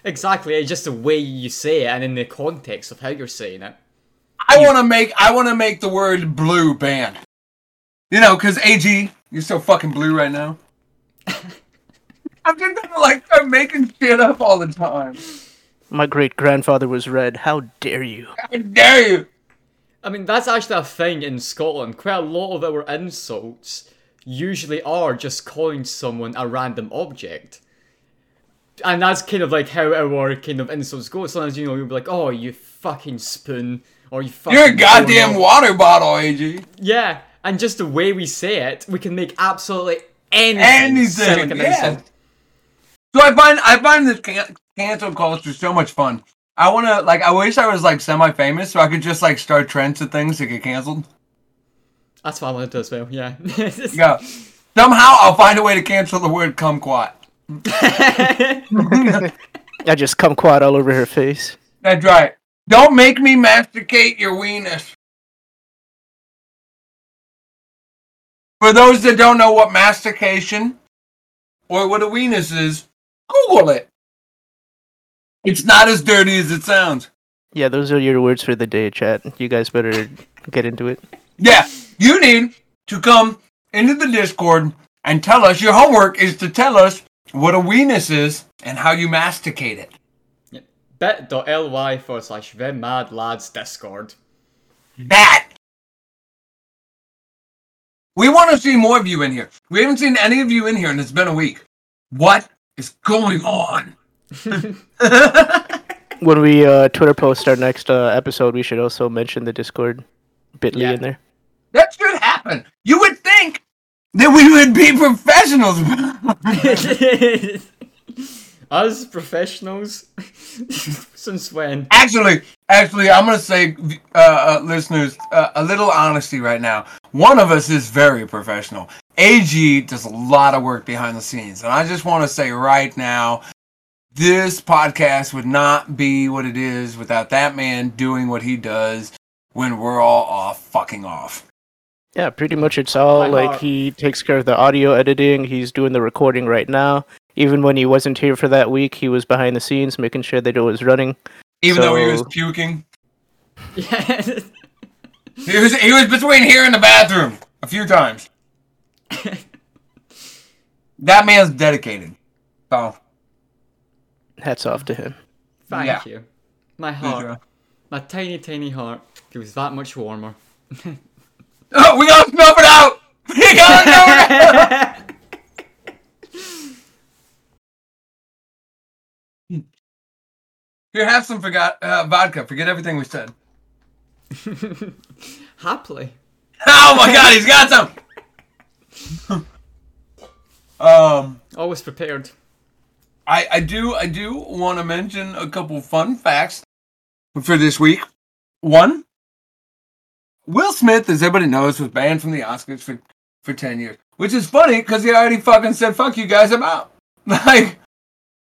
[SPEAKER 4] Exactly, it's just the way you say it and in the context of how you're saying it.
[SPEAKER 2] I want to make I want to make the word blue ban. You know, because AG, you're so fucking blue right now. I'm just gonna like start making shit up all the time.
[SPEAKER 3] My great grandfather was red. How dare you?
[SPEAKER 2] How dare you?
[SPEAKER 4] I mean, that's actually a thing in Scotland. Quite a lot of our insults usually are just calling someone a random object. And that's kind of like how our kind of insults go. Sometimes, you know, you'll be like, oh, you fucking spoon, or you fucking.
[SPEAKER 2] You're a goddamn
[SPEAKER 4] doorknob."
[SPEAKER 2] water bottle, AG.
[SPEAKER 4] Yeah, and just the way we say it, we can make absolutely anything,
[SPEAKER 2] Anything,
[SPEAKER 4] like an
[SPEAKER 2] yeah.
[SPEAKER 4] insult.
[SPEAKER 2] So I find I find this can- cancel culture so much fun. I want to like I wish I was like semi-famous so I could just like start trends and things that get canceled.
[SPEAKER 4] That's what I want to do as well, yeah.
[SPEAKER 2] Yeah. Somehow I'll find a way to cancel the word kumquat.
[SPEAKER 3] I just kumquat all over her face.
[SPEAKER 2] That's right. Don't make me masticate your weenus. For those that don't know what mastication or what a weenus is, Google it. It's not as dirty as it sounds.
[SPEAKER 3] Yeah, those are your words for the day, chat. You guys better get into it.
[SPEAKER 2] Yeah, you need to come into the Discord and tell us your homework is to tell us what a weenus is and how you masticate it.
[SPEAKER 4] bit.ly forward slash them mad lads discord.
[SPEAKER 2] That. We want to see more of you in here. We haven't seen any of you in here, and it's been a week. What is going on?
[SPEAKER 3] When we uh, Twitter post our next uh, episode, we should also mention the Discord bit.ly
[SPEAKER 4] Yeah.
[SPEAKER 3] in there.
[SPEAKER 2] That should happen. You would think that we would be professionals.
[SPEAKER 4] Us professionals? Since when?
[SPEAKER 2] actually, actually, I'm gonna say, uh, uh, listeners, uh, a little honesty right now. One of us is very professional. AG does a lot of work behind the scenes, and I just want to say right now, this podcast would not be what it is without that man doing what he does when we're all off fucking off.
[SPEAKER 3] Yeah, pretty much it's all
[SPEAKER 4] My
[SPEAKER 3] like
[SPEAKER 4] heart.
[SPEAKER 3] he takes care of the audio editing. He's doing the recording right now. Even when he wasn't here for that week, he was behind the scenes making sure that it was running.
[SPEAKER 2] Even though he was puking,
[SPEAKER 4] Yeah.
[SPEAKER 2] he was he was between here and the bathroom a few times. that man's dedicated. So
[SPEAKER 3] Hats off to him.
[SPEAKER 4] Thank
[SPEAKER 2] Yeah.
[SPEAKER 4] you. My heart,
[SPEAKER 2] job.
[SPEAKER 4] my tiny, tiny heart feels that much warmer.
[SPEAKER 2] Oh, we gotta snuff it out. We gotta snuff it out. Here, have some forgot uh, vodka. Forget everything we said.
[SPEAKER 4] Happily.
[SPEAKER 2] Oh my God, he's got some. um,
[SPEAKER 4] Always prepared.
[SPEAKER 2] I I do I do want to mention a couple fun facts for this week. One, Will Smith, as everybody knows, was banned from the Oscars for for ten years, which is funny because he already fucking said "fuck you guys" I'm out. Like,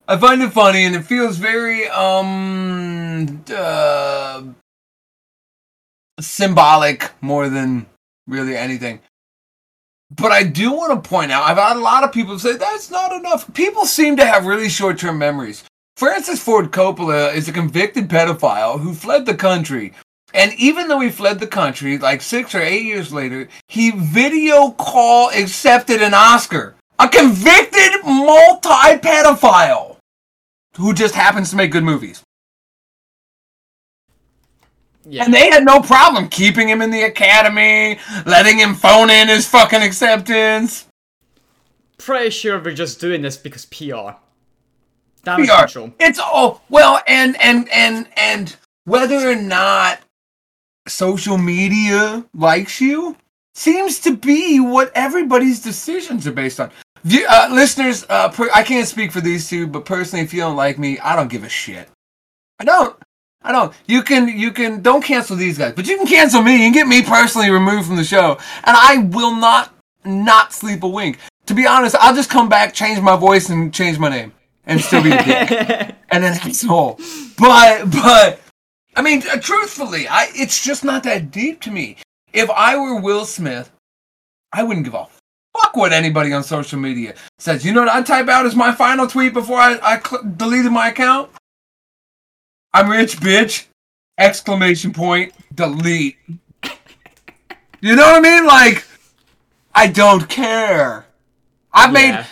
[SPEAKER 2] I find it funny and it feels very um uh, symbolic more than really anything. But I do want to point out, I've had a lot of people say that's not enough. People seem to have really short term memories. Francis Ford Coppola is a convicted pedophile who fled the country. And even though he fled the country, like six or eight years later, he video call accepted an Oscar. A convicted multi pedophile who just happens to make good movies.
[SPEAKER 4] Yeah.
[SPEAKER 2] And they had no problem keeping him in the academy, letting him phone in his fucking acceptance.
[SPEAKER 4] Pretty sure we're just doing this because PR. Damage
[SPEAKER 2] PR.
[SPEAKER 4] control.
[SPEAKER 2] It's all well, and and and and whether or not social media likes you seems to be what everybody's decisions are based on. Uh, listeners, uh, per- I can't speak for these two, but personally, if you don't like me, I don't give a shit. I don't. I don't. You can, you can, don't cancel these guys, but you can cancel me and get me personally removed from the show, and I will not, not sleep a wink. To be honest, I'll just come back, change my voice, and change my name, and still be a dick and an asshole. But but I mean, uh, truthfully, I it's just not that deep to me. If I were Will Smith, I wouldn't give a fuck what anybody on social media says. You know what I type out as my final tweet before I, I cl- deleted my account? I'm rich, bitch! Exclamation point, delete. You know what I mean? Like, I don't care. I made,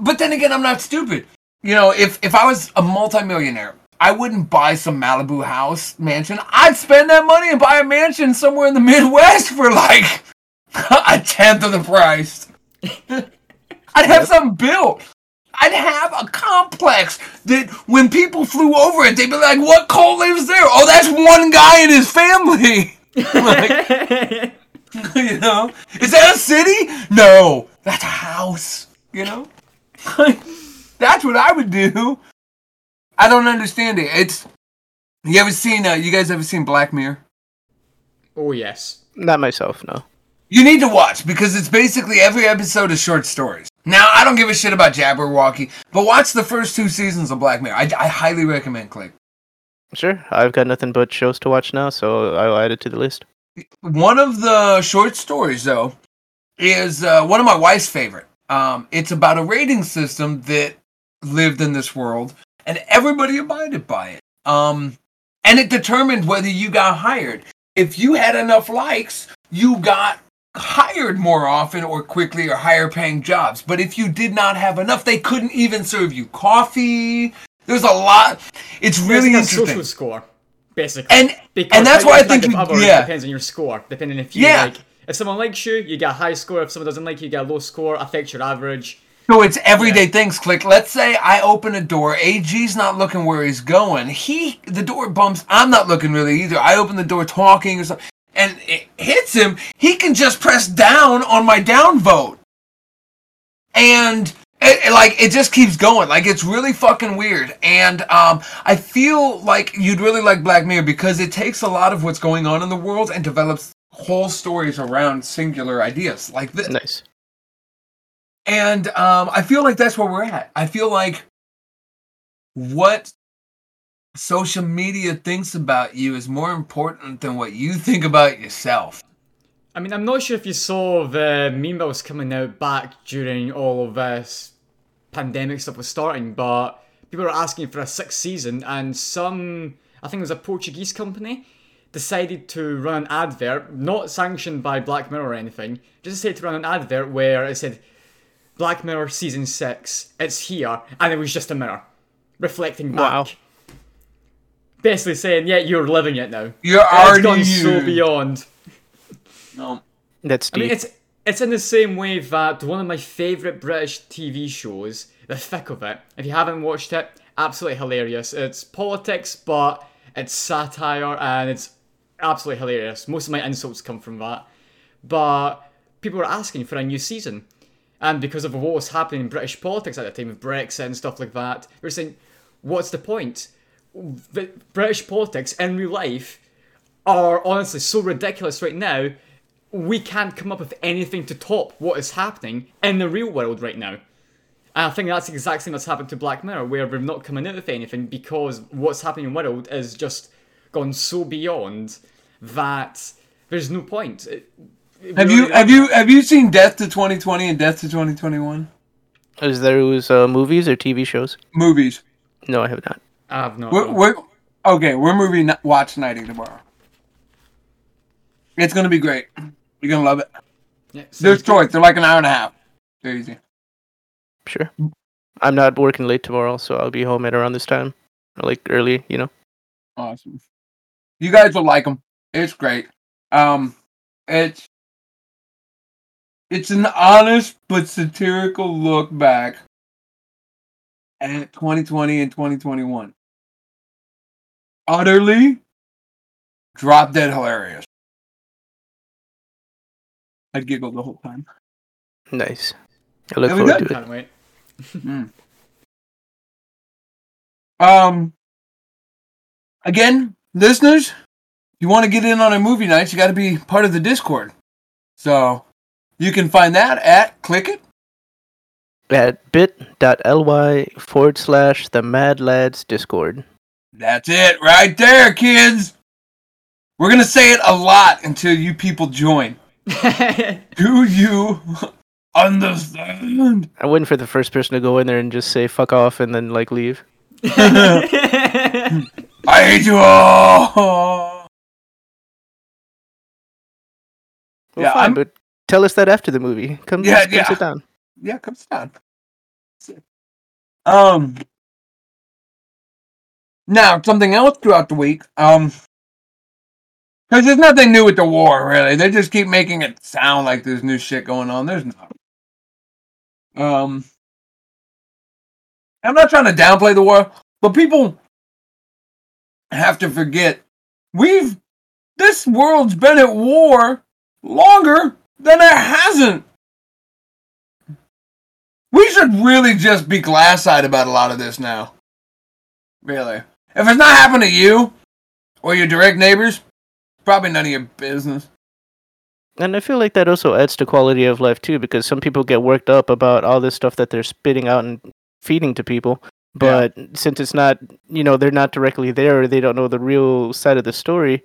[SPEAKER 2] but then again, I'm not stupid. You know, if if I was a multimillionaire, I wouldn't buy some Malibu house mansion. I'd spend that money and buy a mansion somewhere in the Midwest for like a tenth of the price. I'd have something built. I'd have a complex that when people flew over it, they'd be like, "What cult lives there? Oh, that's one guy and his family." Like, you know, is that a city? No, that's a house. You know, that's what I would do. I don't understand it. It's you ever seen? Uh, you guys ever seen Black Mirror?
[SPEAKER 4] oh yes.
[SPEAKER 3] Not myself, no.
[SPEAKER 2] You need to watch because it's basically every episode is short stories. Now, I don't give a shit about Jabberwocky, but watch the first two seasons of Black Mirror. I, I highly recommend Click.
[SPEAKER 3] Sure, I've got nothing but shows to watch now, so I'll add it to the list.
[SPEAKER 2] One of the short stories, though, is uh, one of my wife's favorite. Um, it's about a rating system that lived in this world, and everybody abided by it. Um, and it determined whether you got hired. If you had enough likes, you got hired more often or quickly or higher paying jobs. But if you did not have enough, they couldn't even serve you coffee. There's a lot. It's really
[SPEAKER 4] like
[SPEAKER 2] interesting.
[SPEAKER 4] social score, basically.
[SPEAKER 2] And
[SPEAKER 4] Because
[SPEAKER 2] and that's why I think
[SPEAKER 4] with
[SPEAKER 2] yeah.
[SPEAKER 4] depends on your score. Depending if you
[SPEAKER 2] Yeah.
[SPEAKER 4] like, if someone likes you, you get a high score. If someone doesn't like you, you get a low score. Affects your average.
[SPEAKER 2] So it's everyday things. Click. Let's say I open a door. AG's not looking where he's going. He the door bumps. I'm not looking really either. I open the door talking or something, and it hits him. He can just press down on my down vote, and it, it, like it just keeps going. Like it's really fucking weird. And um, I feel like you'd really like Black Mirror because it takes a lot of what's going on in the world and develops whole stories around singular ideas like this.
[SPEAKER 3] Nice.
[SPEAKER 2] And um, I feel like that's where we're at. I feel like what social media thinks about you is more important than what you think about yourself.
[SPEAKER 4] I mean, I'm not sure if you saw the meme that was coming out back during all of this pandemic stuff was starting, but people were asking for a sixth season, and some, I think it was a Portuguese company, decided to run an advert, not sanctioned by Black Mirror or anything, just decided to run an advert where it said, Black Mirror season six, it's here, and it was just a mirror reflecting back.
[SPEAKER 3] Wow.
[SPEAKER 4] Basically saying, yeah, you're living it now.
[SPEAKER 2] You're
[SPEAKER 4] It's
[SPEAKER 2] already
[SPEAKER 4] gone
[SPEAKER 2] you.
[SPEAKER 4] so beyond.
[SPEAKER 2] No.
[SPEAKER 3] That's
[SPEAKER 4] I mean, it's it's in the same way that one of my favourite British TV shows, The Thick of It. If you haven't watched it, absolutely hilarious. It's politics, but it's satire and it's absolutely hilarious. Most of my insults come from that. But people were asking for a new season. And because of what was happening in British politics at the time, with Brexit and stuff like that, they were saying, what's the point? The British politics in real life are honestly so ridiculous right now we can't come up with anything to top what is happening in the real world right now. And I think that's the exact same that's happened to Black Mirror, where we're not coming out with anything because what's happening in the world is just gone so beyond that there's no point. It- it
[SPEAKER 2] Have
[SPEAKER 4] really-
[SPEAKER 2] you have you have you seen Death to 2020 and Death to 2021
[SPEAKER 3] Is those uh, movies or TV shows?
[SPEAKER 2] movies?
[SPEAKER 3] No, I have not.
[SPEAKER 4] I have not.
[SPEAKER 2] We're, we're okay. We're movie ni- watch nighting tomorrow. It's gonna be great. You're gonna love it.
[SPEAKER 4] Yeah,
[SPEAKER 2] There's
[SPEAKER 4] good.
[SPEAKER 2] choice. They're like an hour and a half. They're easy.
[SPEAKER 3] Sure. I'm not working late tomorrow, so I'll be home at around this time, or like early. You know.
[SPEAKER 2] Awesome. You guys will like them. It's great. Um, it's it's an honest but satirical look back at 2020 and 2021. Utterly drop dead hilarious. I giggled the whole time.
[SPEAKER 3] Nice. I look forward to it.
[SPEAKER 4] Can't wait.
[SPEAKER 2] Um, again, listeners, if you want to get in on our movie nights, you got to be part of the Discord. So you can find that at click it.
[SPEAKER 3] At bit.ly forward slash the Mad Lads Discord.
[SPEAKER 2] That's it right there, kids. We're gonna say it a lot until you people join. Do you understand?
[SPEAKER 3] I'm waiting for the first person to go in there and just say fuck off and then like leave.
[SPEAKER 2] I hate you all.
[SPEAKER 3] Well,
[SPEAKER 2] Yeah,
[SPEAKER 3] fine,
[SPEAKER 2] I'm-
[SPEAKER 3] but tell us that after the movie. Come,
[SPEAKER 2] Yeah,
[SPEAKER 3] come
[SPEAKER 2] yeah.
[SPEAKER 3] sit down.
[SPEAKER 2] Yeah, come sit down. Um. Now, something else throughout the week. Um. Because there's nothing new with the war, really. They just keep making it sound like there's new shit going on. There's not. Um. I'm not trying to downplay the war, but people have to forget we've. This world's been at war longer than it hasn't. We should really just be glass-eyed about a lot of this now. Really. If it's not happening to you or your direct neighbors, probably none of your business.
[SPEAKER 3] And I feel like that also adds to quality of life too, because some people get worked up about all this stuff that they're spitting out and feeding to people. But since it's not, you know, they're not directly there or they don't know the real side of the story,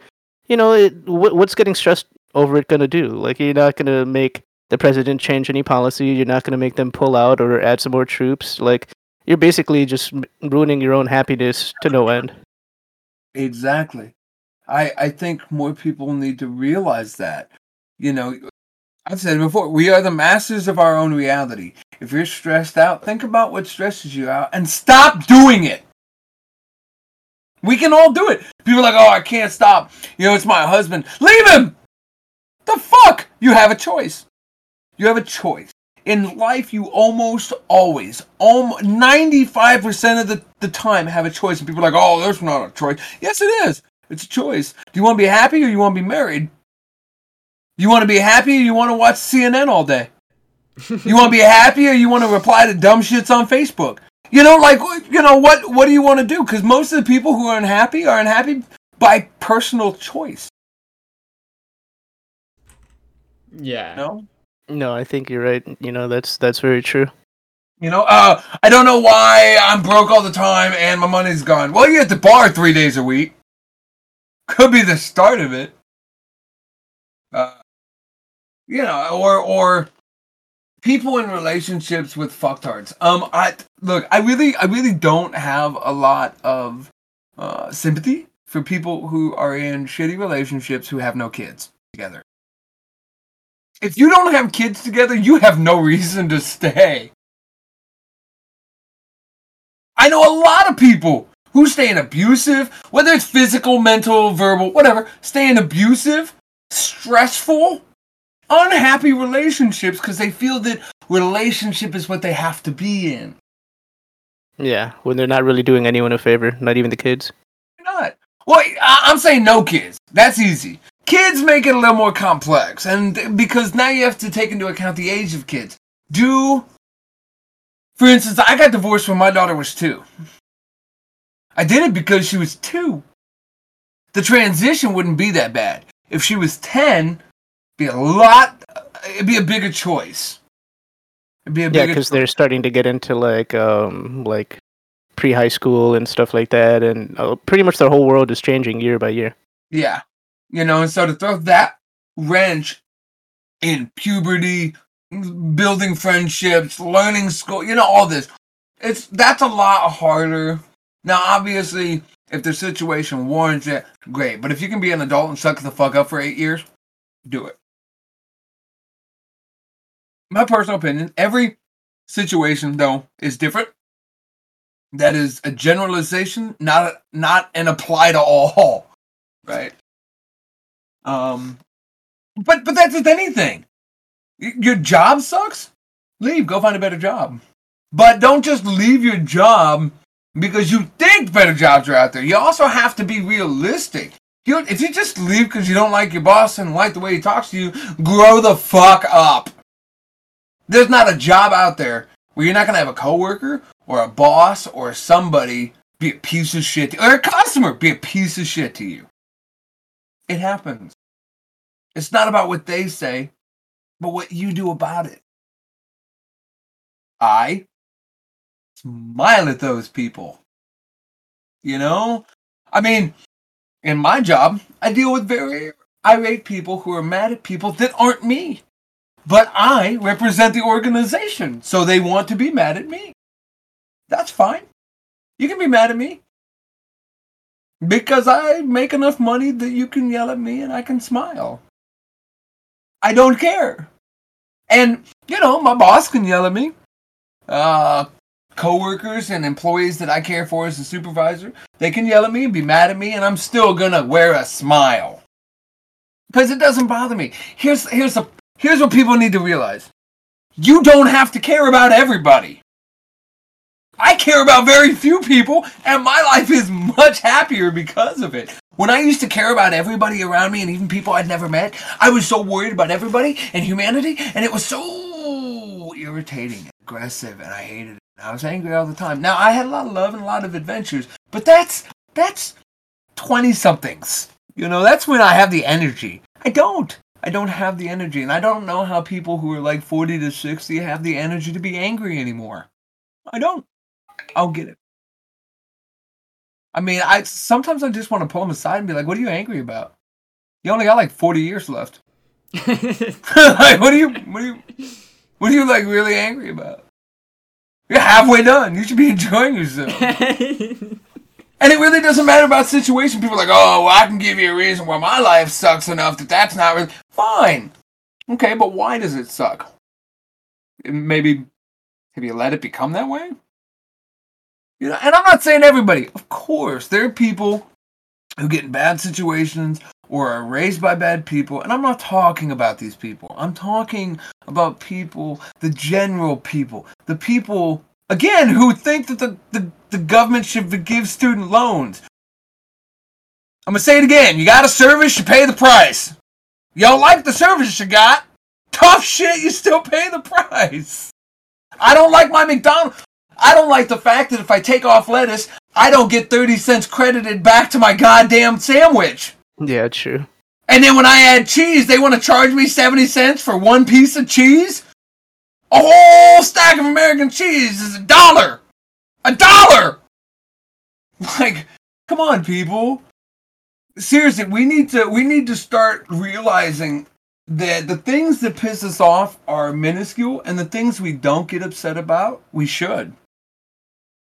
[SPEAKER 3] you know, it, what, what's getting stressed over it going to do? Like, you're not going to make the president change any policy. You're not going to make them pull out or add some more troops. Like, you're basically just ruining your own happiness to no end.
[SPEAKER 2] Exactly. I I think more people need to realize that. You know, I've said before, we are the masters of our own reality. If you're stressed out, think about what stresses you out and stop doing it. We can all do it. People are like, oh, I can't stop. You know, it's my husband. Leave him! The fuck? You have a choice. You have a choice. In life, you almost always, almost 95% of the, the time, have a choice. And people are like, oh, there's not a choice. Yes, it is. It's a choice. Do you want to be happy or you want to be married? You want to be happy or you want to watch CNN all day? You want to be happy or you want to reply to dumb shits on Facebook? You know, like, you know, what, what do you want to do? Because most of the people who are unhappy are unhappy by personal choice.
[SPEAKER 4] Yeah.
[SPEAKER 2] No?
[SPEAKER 3] No, I think you're right. You know, that's that's very true.
[SPEAKER 2] You know, uh, I don't know why I'm broke all the time and my money's gone. Well, you're at the bar three days a week. Could be the start of it. Uh, you know, or or people in relationships with fucktards. Um, I look, I really, I really don't have a lot of uh, sympathy for people who are in shitty relationships who have no kids together. If you don't have kids together, you have no reason to stay. I know a lot of people who stay in abusive, whether it's physical, mental, verbal, whatever, stay in abusive, stressful, unhappy relationships because they feel that relationship is what they have to be in.
[SPEAKER 3] Yeah, when they're not really doing anyone a favor, not even the kids.
[SPEAKER 2] Why not? Well, I- I'm saying no kids. That's easy. Kids make it a little more complex, and because now you have to take into account the age of kids. Do, for instance, I got divorced when my daughter was two. I did it because she was two. The transition wouldn't be that bad. If she was ten, be a lot. It'd be a bigger choice. It'd be a
[SPEAKER 3] Yeah, because they're starting to get into like um like pre high school and stuff like that, and uh, pretty much their whole world is changing year by year.
[SPEAKER 2] Yeah. You know, and so to throw that wrench in puberty, building friendships, learning school, you know, all this. It's that's a lot harder. Now, obviously, if the situation warrants it, great. But if you can be an adult and suck the fuck up for eight years, do it. My personal opinion, every situation though is different. That is a generalization, not a, not an apply to all. Right. Um, but but that's with anything. Your job sucks. Leave. Go find a better job. But don't just leave your job because you think better jobs are out there. You also have to be realistic. You if you just leave because you don't like your boss and like the way he talks to you, grow the fuck up. There's not a job out there where you're not gonna have a coworker or a boss or somebody be a piece of shit to, or a customer be a piece of shit to you. It happens. It's not about what they say, but what you do about it. I smile at those people. You know? I mean, in my job, I deal with very irate people who are mad at people that aren't me. But I represent the organization, so they want to be mad at me. That's fine. You can be mad at me. Because I make enough money that you can yell at me and I can smile. I don't care. And, you know, my boss can yell at me. Uh, coworkers and employees that I care for as a supervisor, they can yell at me and be mad at me, and I'm still gonna wear a smile. Because it doesn't bother me. Here's here's the here's what people need to realize. You don't have to care about everybody. I care about very few people, and my life is much happier because of it. When I used to care about everybody around me and even people I'd never met, I was so worried about everybody and humanity, and it was so irritating, and aggressive, and I hated it. I was angry all the time. Now I had a lot of love and a lot of adventures, but that's that's twenty somethings. You know, that's when I have the energy. I don't. I don't have the energy, and I don't know how people who are like forty to sixty have the energy to be angry anymore. I don't. I'll get it. I mean, I sometimes I just want to pull him aside and be like, "What are you angry about? You only got like forty years left. like, what are you? What are you? What are you like really angry about? You're halfway done. You should be enjoying yourself." And it really doesn't matter about situation. People are like, "Oh, well, I can give you a reason why my life sucks enough that that's not really fine." Okay, but why does it suck? Maybe have you let it become that way? You know, and I'm not saying everybody. Of course, there are people who get in bad situations or are raised by bad people, and I'm not talking about these people. I'm talking about people, the general people, the people again who think that the, the, the government should give student loans. I'm gonna say it again. You got a service, you pay the price. You don't like the service you got. Tough shit, you still pay the price. I don't like my McDonald's. I don't like the fact that if I take off lettuce, I don't get 30 cents credited back to my goddamn sandwich.
[SPEAKER 3] Yeah, true.
[SPEAKER 2] And then when I add cheese, they want to charge me 70 cents for one piece of cheese? A whole stack of American cheese is a dollar! A dollar! Like, come on, people. Seriously, we need to we need to start realizing that the things that piss us off are minuscule and the things we don't get upset about, we should.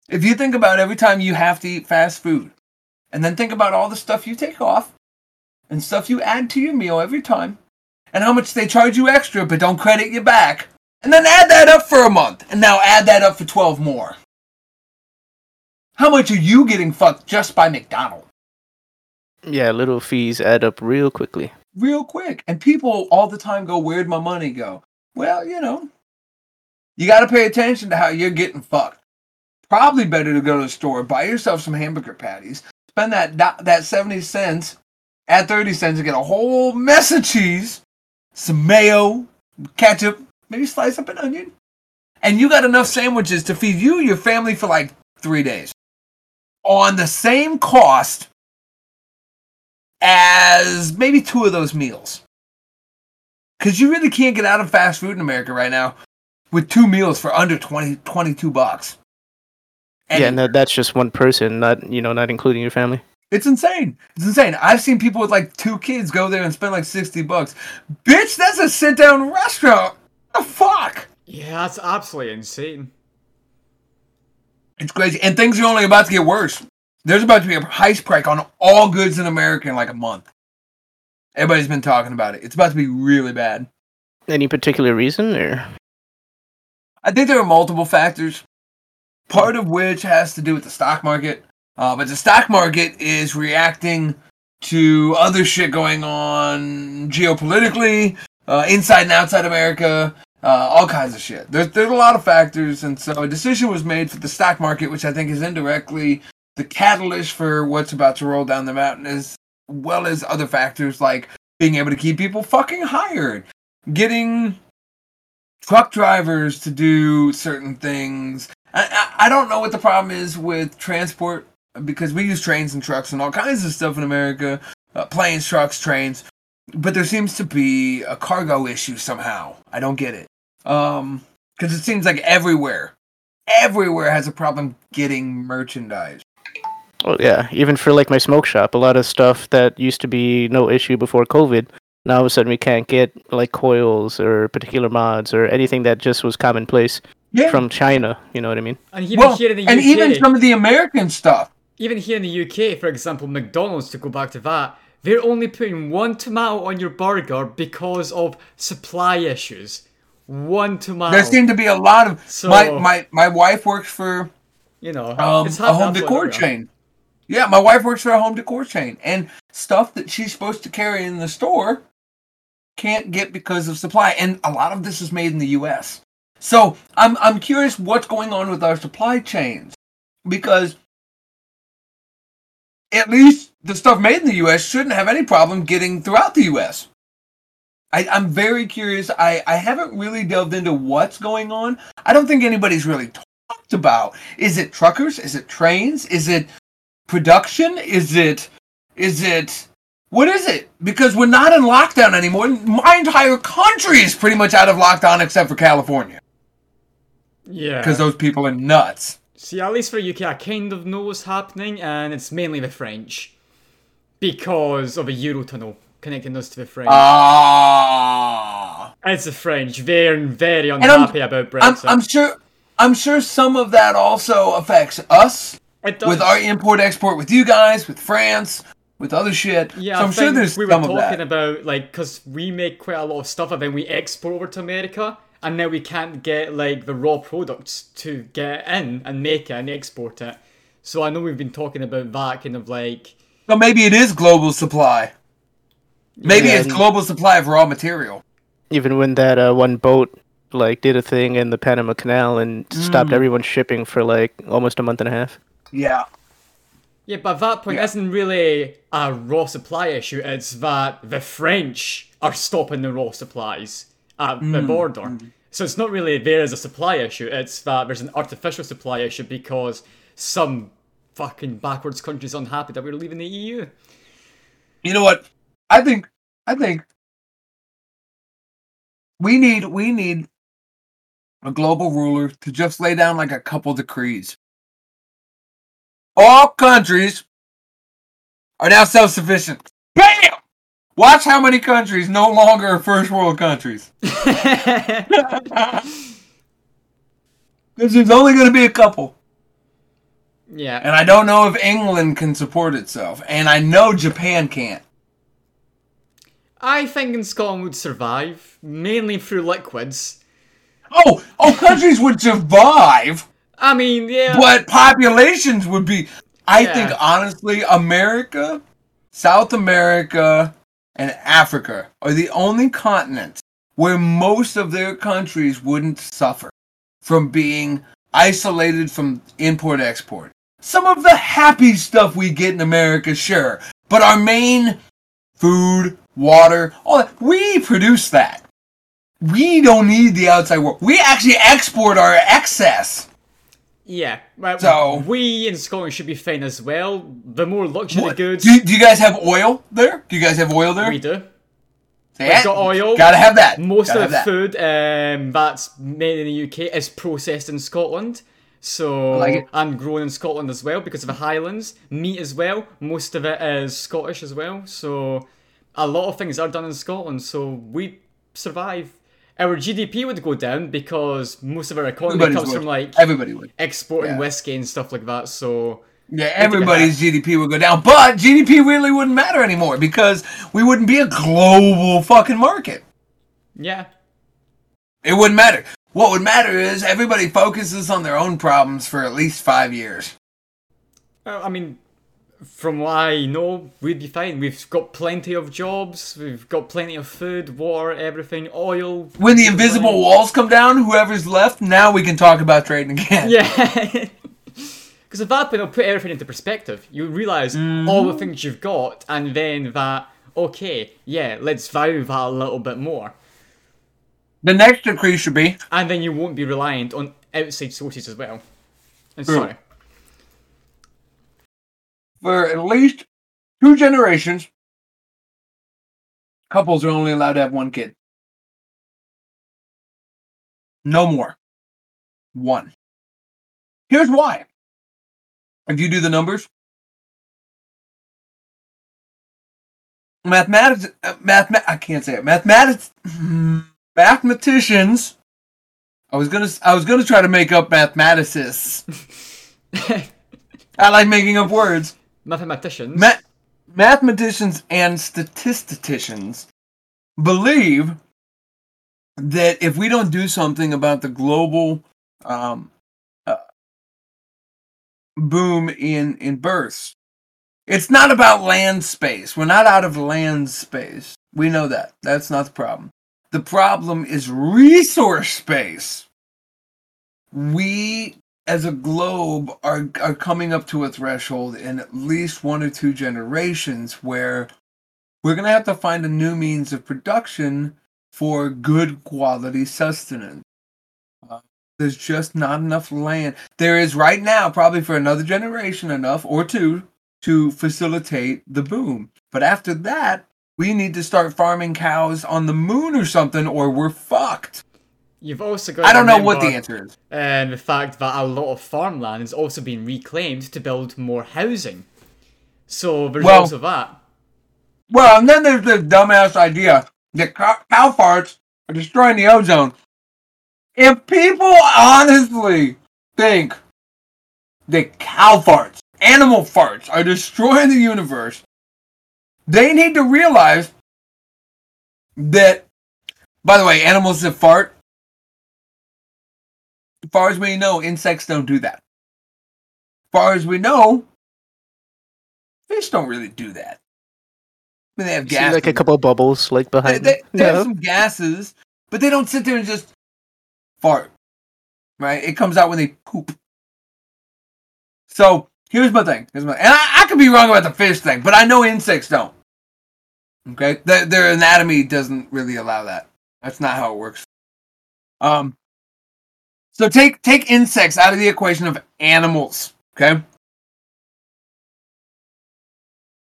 [SPEAKER 2] If you think about every time you have to eat fast food, and then think about all the stuff you take off and stuff you add to your meal every time, and how much they charge you extra but don't credit you back, and then add that up for a month, and now add that up for 12 more. How much are you getting fucked just by McDonald's?
[SPEAKER 3] Yeah, little fees add up real quickly.
[SPEAKER 2] Real quick. And people all the time go, Where'd my money go? Well, you know, you got to pay attention to how you're getting fucked. Probably better to go to the store, buy yourself some hamburger patties, spend that that 70 cents, add 30 cents to get a whole mess of cheese, some mayo, ketchup, maybe slice up an onion. And you got enough sandwiches to feed you your family for like three days. On the same cost as maybe two of those meals. Because you really can't get out of fast food in America right now with two meals for under 20, 22 bucks.
[SPEAKER 3] And yeah, and that, that's just one person, not you know, not including your family.
[SPEAKER 2] It's insane. It's insane. I've seen people with like two kids go there and spend like sixty bucks. Bitch, that's a sit down restaurant. What the fuck?
[SPEAKER 4] Yeah, that's absolutely insane.
[SPEAKER 2] It's crazy, and things are only about to get worse. There's about to be a price break on all goods in America in like a month. Everybody's been talking about it. It's about to be really bad.
[SPEAKER 3] Any particular reason, or?
[SPEAKER 2] I think there are multiple factors. Part of which has to do with the stock market. Uh, but the stock market is reacting to other shit going on geopolitically, uh, inside and outside America, uh, all kinds of shit. There's there's a lot of factors, and so a decision was made for the stock market, which I think is indirectly the catalyst for what's about to roll down the mountain, as well as other factors like being able to keep people fucking hired, getting truck drivers to do certain things. I, I, don't know what the problem is with transport because we use trains and trucks and all kinds of stuff in America, uh, planes, trucks, trains. But there seems to be a cargo issue somehow. I don't get it. Um, because it seems like everywhere, everywhere has a problem getting merchandise.
[SPEAKER 3] Oh yeah, even for like my smoke shop, a lot of stuff that used to be no issue before COVID, now all of a sudden we can't get like coils or particular mods or anything that just was commonplace yeah. from China. You know what I mean?
[SPEAKER 4] And even
[SPEAKER 2] well, and even some of the American stuff.
[SPEAKER 4] even here in the UK, for example, McDonald's, to go back to that, they're only putting one tomato on your burger because of supply issues. One tomato.
[SPEAKER 2] There seem to be a lot of
[SPEAKER 4] So-
[SPEAKER 2] my my my wife works for
[SPEAKER 4] you know,
[SPEAKER 2] um,
[SPEAKER 4] it's
[SPEAKER 2] a
[SPEAKER 4] happening
[SPEAKER 2] home decor chain. Yeah, my wife works for a home decor chain, and stuff that she's supposed to carry in the store can't get because of supply, and a lot of this is made in the U.S. So I'm I'm curious what's going on with our supply chains because at least the stuff made in the U.S. shouldn't have any problem getting throughout the U.S. I, I'm very curious. I, I haven't really delved into what's going on. I don't think anybody's really talked about. Is it truckers? Is it trains? Is it production? Is it is it what is it? Because we're not in lockdown anymore. My entire country is pretty much out of lockdown except for California
[SPEAKER 4] Yeah.
[SPEAKER 2] because those people are nuts.
[SPEAKER 4] See, at least for UK, I kind of know what's happening, and it's mainly the French. Because of a Eurotunnel connecting us to the French.
[SPEAKER 2] Ah.
[SPEAKER 4] it's the French. They're very
[SPEAKER 2] I'm-
[SPEAKER 4] unhappy about
[SPEAKER 2] I'm,
[SPEAKER 4] Brexit.
[SPEAKER 2] I'm sure. I'm sure some of that also affects us
[SPEAKER 4] It does.
[SPEAKER 2] with our import export with you guys, with France, with other shit.
[SPEAKER 4] Yeah,
[SPEAKER 2] so I'm sure there's
[SPEAKER 4] we were talking about like because we make quite a lot of stuff and then we export over to America, and now we can't get like the raw products to get in and make it and export it. So I know we've been talking about that kind of like
[SPEAKER 2] So maybe it is global supply. Maybe
[SPEAKER 3] Yeah,
[SPEAKER 2] it's global supply of raw material.
[SPEAKER 3] Even when that uh, one boat like did a thing in the Panama Canal and stopped
[SPEAKER 2] Mm.
[SPEAKER 3] everyone shipping for like almost a month and a half.
[SPEAKER 2] Yeah.
[SPEAKER 4] yeah, but that point
[SPEAKER 2] Yeah.
[SPEAKER 4] isn't really a raw supply issue. It's that the French are stopping the raw supplies at the
[SPEAKER 2] Mm,
[SPEAKER 4] border. So it's not really there as a supply issue. It's that there's an artificial supply issue because some fucking backwards countries unhappy that we're leaving the EU.
[SPEAKER 2] You know what? I think I think we need we need a global ruler to just lay down like a couple decrees. All countries are now self-sufficient. Bam! Watch how many countries no longer are first world countries. Because there's only going to be a couple.
[SPEAKER 4] yeah.
[SPEAKER 2] And I don't know if England can support itself. And I know Japan can't.
[SPEAKER 4] I think in Scotland would survive, mainly through liquids.
[SPEAKER 2] Oh, oh, countries would survive,
[SPEAKER 4] I mean, yeah.
[SPEAKER 2] but populations would be. I
[SPEAKER 4] Yeah.
[SPEAKER 2] think honestly, America, South America, and Africa are the only continents where most of their countries wouldn't suffer from being isolated from import export. Some of the happy stuff we get in America, sure, but our main food, water, all that, we produce that. We don't need the outside world. We actually export our excess.
[SPEAKER 4] Yeah. Well,
[SPEAKER 2] So-
[SPEAKER 4] we in Scotland should be fine as well. The more luxury
[SPEAKER 2] What-
[SPEAKER 4] goods
[SPEAKER 2] Do, do you guys have oil there? Do you guys have oil there?
[SPEAKER 4] we do.
[SPEAKER 2] Yeah,
[SPEAKER 4] got oil.
[SPEAKER 2] Gotta have that.
[SPEAKER 4] Most
[SPEAKER 2] Gotta
[SPEAKER 4] of the
[SPEAKER 2] that.
[SPEAKER 4] food um, that's made in the UK is processed in Scotland. So
[SPEAKER 2] like
[SPEAKER 4] and grown in Scotland as well because of the Highlands. Meat as well. Most of it is Scottish as well. So a lot of things are done in Scotland. So we survive. Our GDP would go down because most of our economy
[SPEAKER 2] Everybody's
[SPEAKER 4] comes
[SPEAKER 2] would.
[SPEAKER 4] from like
[SPEAKER 2] Everybody would.
[SPEAKER 4] exporting
[SPEAKER 2] Yeah.
[SPEAKER 4] whiskey and stuff like that. So
[SPEAKER 2] Yeah, everybody's GDP would go down, but GDP really wouldn't matter anymore because we wouldn't be a global fucking market.
[SPEAKER 4] yeah,
[SPEAKER 2] It wouldn't matter. What would matter is everybody focuses on their own problems for at least five years.
[SPEAKER 4] Uh, I mean, from what I know, we'd be fine. We've got plenty of jobs. We've got plenty of food, water, everything, oil.
[SPEAKER 2] When the invisible walls come down, whoever's left, now we can talk about trading again.
[SPEAKER 4] Yeah. Because at that point, it'll put everything into perspective. You realize mm-hmm. all the things you've got, and then that, okay, yeah, let's value that a little bit more.
[SPEAKER 2] The next decree should be
[SPEAKER 4] And then you won't be reliant on outside sources as well. And sorry.
[SPEAKER 2] For at least two generations, couples are only allowed to have one kid. No more. One. Here's why. If you do the numbers, mathematics, uh, mathema- I can't say it. Mathematics, mathematicians. I was gonna, I was gonna try to make up mathematicists. I like making up words.
[SPEAKER 4] Mathematicians.
[SPEAKER 2] Ma- mathematicians and statisticians believe that if we don't do something about the global um, uh, boom in in births, it's not about land space. We're not out of land space. We know that. That's not the problem. The problem is resource space. We as a globe are are coming up to a threshold in at least one or two generations where we're going to have to find a new means of production for good quality sustenance. Uh, there's just not enough land. There is right now, probably for another generation, enough or two to facilitate the boom. But after that, we need to start farming cows on the moon or something, or we're fucked.
[SPEAKER 4] You've also got.
[SPEAKER 2] I don't know what the answer is.
[SPEAKER 4] Um, the fact that a lot of farmland has also been reclaimed to build more housing. So there's
[SPEAKER 2] Well-
[SPEAKER 4] also that.
[SPEAKER 2] Well, and then there's this dumbass idea that cow, farts are destroying the ozone. If people honestly think that cow farts, animal farts, are destroying the universe, they need to realize that, by the way, animals that fart, far as we know, insects don't do that. As far as we know, fish don't really do that. I mean, they have
[SPEAKER 3] See
[SPEAKER 2] gas.
[SPEAKER 3] like a couple of bubbles like
[SPEAKER 2] They,
[SPEAKER 3] behind.
[SPEAKER 2] they, they have
[SPEAKER 3] No.
[SPEAKER 2] some gases, but they don't sit there and just fart. Right? It comes out when they poop. So here's my thing. Here's my, and I, I could be wrong about the fish thing, but I know insects don't. Okay, their, their anatomy doesn't really allow that. That's not how it works. Um. So take take insects out of the equation of animals. Okay.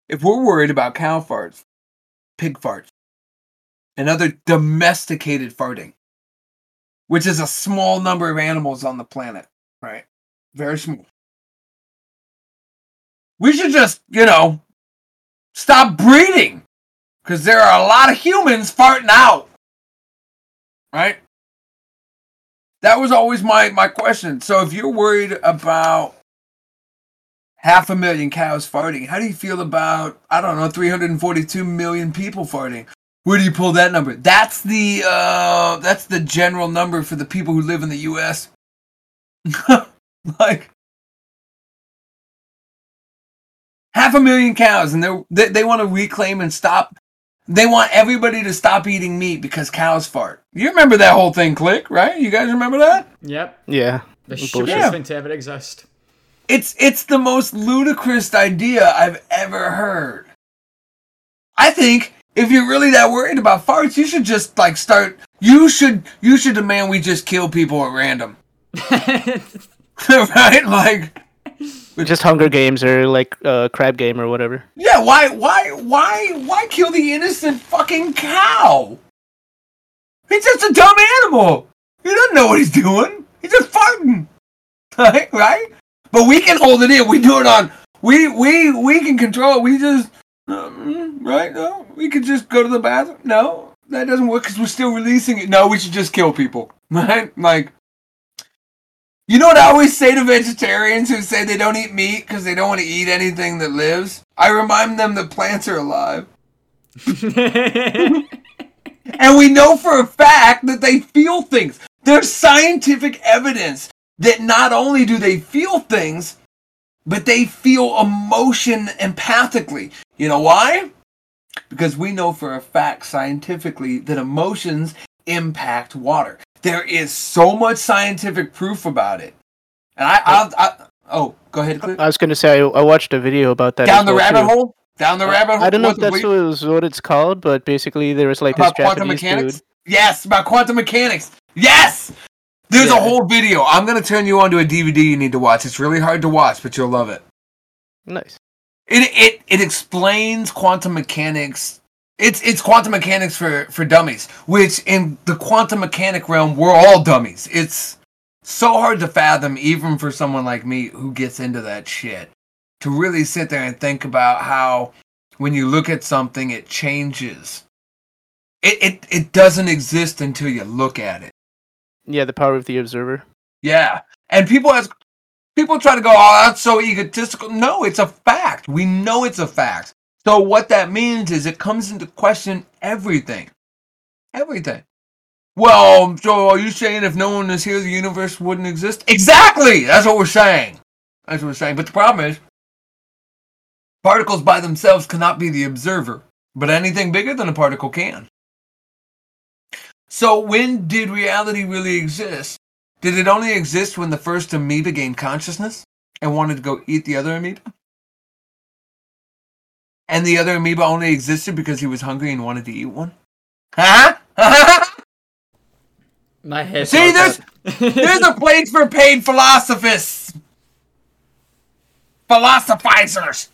[SPEAKER 2] If we're worried about cow farts, pig farts, and other domesticated farting, which is a small number of animals on the planet, right? Very small. We should just, you know, stop breeding because there are a lot of humans farting out, right? That was always my my question. So if you're worried about half a million cows farting, how do you feel about I don't know 342 million people farting? Where do you pull that number? That's the uh that's the general number for the people who live in the US. like half a million cows and they they want to reclaim and stop they want everybody to stop eating meat because cows fart. You remember that whole thing click, right? You guys remember that?
[SPEAKER 4] Yep.
[SPEAKER 3] Yeah.
[SPEAKER 4] The
[SPEAKER 3] Bullshit.
[SPEAKER 4] shortest
[SPEAKER 2] Yeah.
[SPEAKER 4] thing to ever exist.
[SPEAKER 2] It's it's the most ludicrous idea I've ever heard. I think if you're really that worried about farts, you should just like start. You should you should demand we just kill people at random, right? Like,
[SPEAKER 3] Just Hunger Games or like uh, Crab Game or whatever.
[SPEAKER 2] yeah, why why why why kill the innocent fucking cow? He's just a dumb animal. He doesn't know what he's doing. He's just farting, right? Right? But we can hold it in. We do it on. We we we can control it. We just um, right? No, we could just go to the bathroom. No, that doesn't work because we're still releasing it. No, we should just kill people, right? Like, you know what I always say to vegetarians who say they don't eat meat because they don't want to eat anything that lives. I remind them that plants are alive, and we know for a fact that they feel things. There's scientific evidence that not only do they feel things, but they feel emotion empathically. You know why? Because we know for a fact scientifically that emotions impact water. There is so much scientific proof about it. And I, I'll, I, oh, go ahead, Cliff.
[SPEAKER 3] I was gonna say I, I watched a video about that.
[SPEAKER 2] Down the
[SPEAKER 3] well,
[SPEAKER 2] rabbit
[SPEAKER 3] too.
[SPEAKER 2] hole. Down the rabbit hole.
[SPEAKER 3] I don't know if that's
[SPEAKER 2] what-
[SPEAKER 3] what, it's called, but basically there was like this
[SPEAKER 2] about quantum
[SPEAKER 3] Japanese
[SPEAKER 2] mechanics.
[SPEAKER 3] dude.
[SPEAKER 2] Yes, about quantum mechanics. Yes. There's a whole video. I'm gonna turn you on to a DVD you need to watch. It's really hard to watch, but you'll love it.
[SPEAKER 3] Nice.
[SPEAKER 2] It it it explains quantum mechanics. It's it's quantum mechanics for for dummies, which in the quantum mechanic realm we're all dummies. It's so hard to fathom even for someone like me who gets into that shit to really sit there and think about how when you look at something it changes. It it it doesn't exist until you look at it.
[SPEAKER 3] Yeah, the power of the observer.
[SPEAKER 2] Yeah. And people ask People try to go, oh, that's so egotistical. No, it's a fact. We know it's a fact. So what that means is it comes into question everything. Everything. Well, so are you saying if no one is here, the universe wouldn't exist? Exactly! That's what we're saying. That's what we're saying. But the problem is, particles by themselves cannot be the observer, but anything bigger than a particle can. So when did reality really exist? Did it only exist when the first amoeba gained consciousness and wanted to go eat the other amoeba? And the other amoeba only existed because he was hungry and wanted to eat one? Huh?
[SPEAKER 4] My head.
[SPEAKER 2] See, there's, there's a place for paid philosophists. Philosophizers.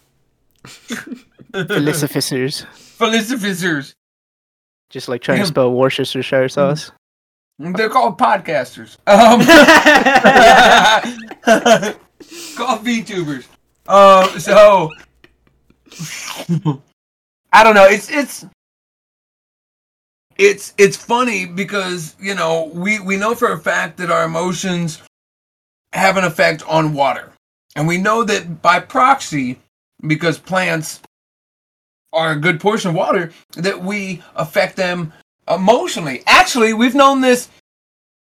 [SPEAKER 3] Philosophers.
[SPEAKER 2] Philosophizers.
[SPEAKER 3] Just like trying to spell Worcestershire sauce.
[SPEAKER 2] They're called podcasters. Um, called VTubers. Um, so I don't know. It's it's it's it's funny because you know we we know for a fact that our emotions have an effect on water, and we know that by proxy because plants are a good portion of water that we affect them emotionally. Actually, we've known this.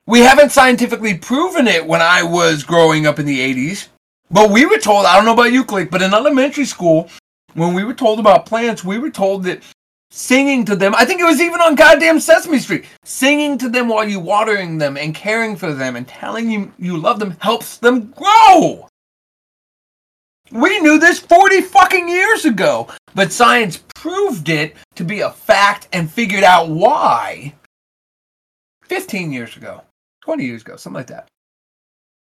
[SPEAKER 2] We haven't scientifically proven it when I was growing up in the 80s. But we were told, I don't know about you, Click, but in elementary school, when we were told about plants, we were told that singing to them, I think it was even on goddamn Sesame Street, singing to them while you're watering them and caring for them and telling you you love them helps them grow. We knew this 40 fucking years ago, but science proved it to be a fact and figured out why 15 years ago, 20 years ago, something like that.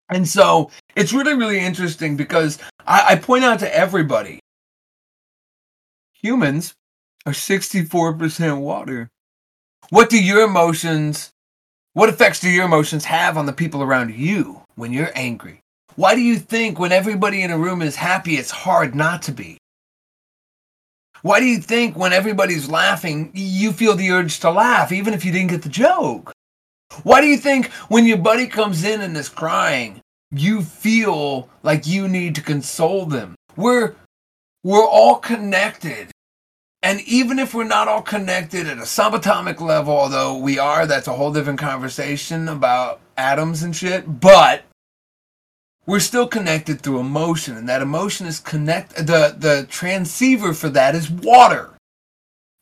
[SPEAKER 2] And so it's really, really interesting because I, I point out to everybody humans are 64% water. What do your emotions, what effects do your emotions have on the people around you when you're angry? Why do you think when everybody in a room is happy, it's hard not to be? Why do you think when everybody's laughing, you feel the urge to laugh, even if you didn't get the joke? Why do you think when your buddy comes in and is crying, you feel like you need to console them? We're we're all connected. And even if we're not all connected at a subatomic level, although we are, that's a whole different conversation about atoms and shit, but we're still connected through emotion and that emotion is connect the the transceiver for that is water.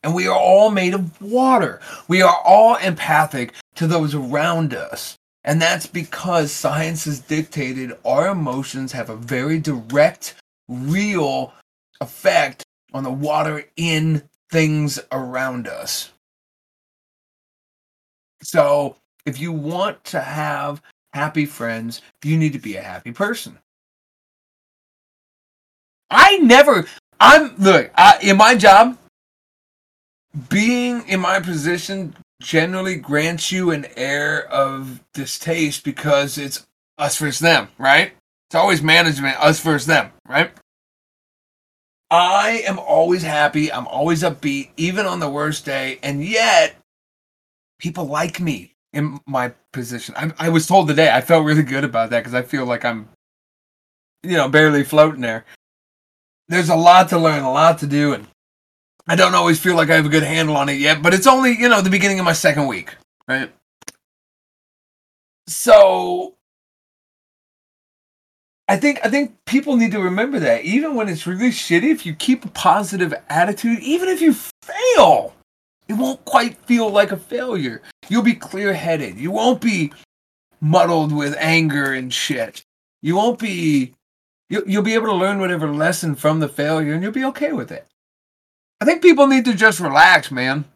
[SPEAKER 2] And we are all made of water. We are all empathic to those around us. And that's because science has dictated our emotions have a very direct real effect on the water in things around us so if you want to have happy friends, you need to be a happy person. I never, I'm, look, I, in my job, being in my position generally grants you an air of distaste because it's us versus them, right? It's always management, us versus them, right? I am always happy. I'm always upbeat, even on the worst day. And yet, people like me in my position. I, I was told today, I felt really good about that because I feel like I'm, you know, barely floating there. There's a lot to learn, a lot to do, and I don't always feel like I have a good handle on it yet, but it's only, you know, the beginning of my second week, right? So I think I think people need to remember that even when it's really shitty, if you keep a positive attitude, even if you fail, it won't quite feel like a failure. You'll be clear headed. You won't be muddled with anger and shit. You won't be. You'll, you'll be able to learn whatever lesson from the failure and you'll be okay with it. I think people need to just relax, man.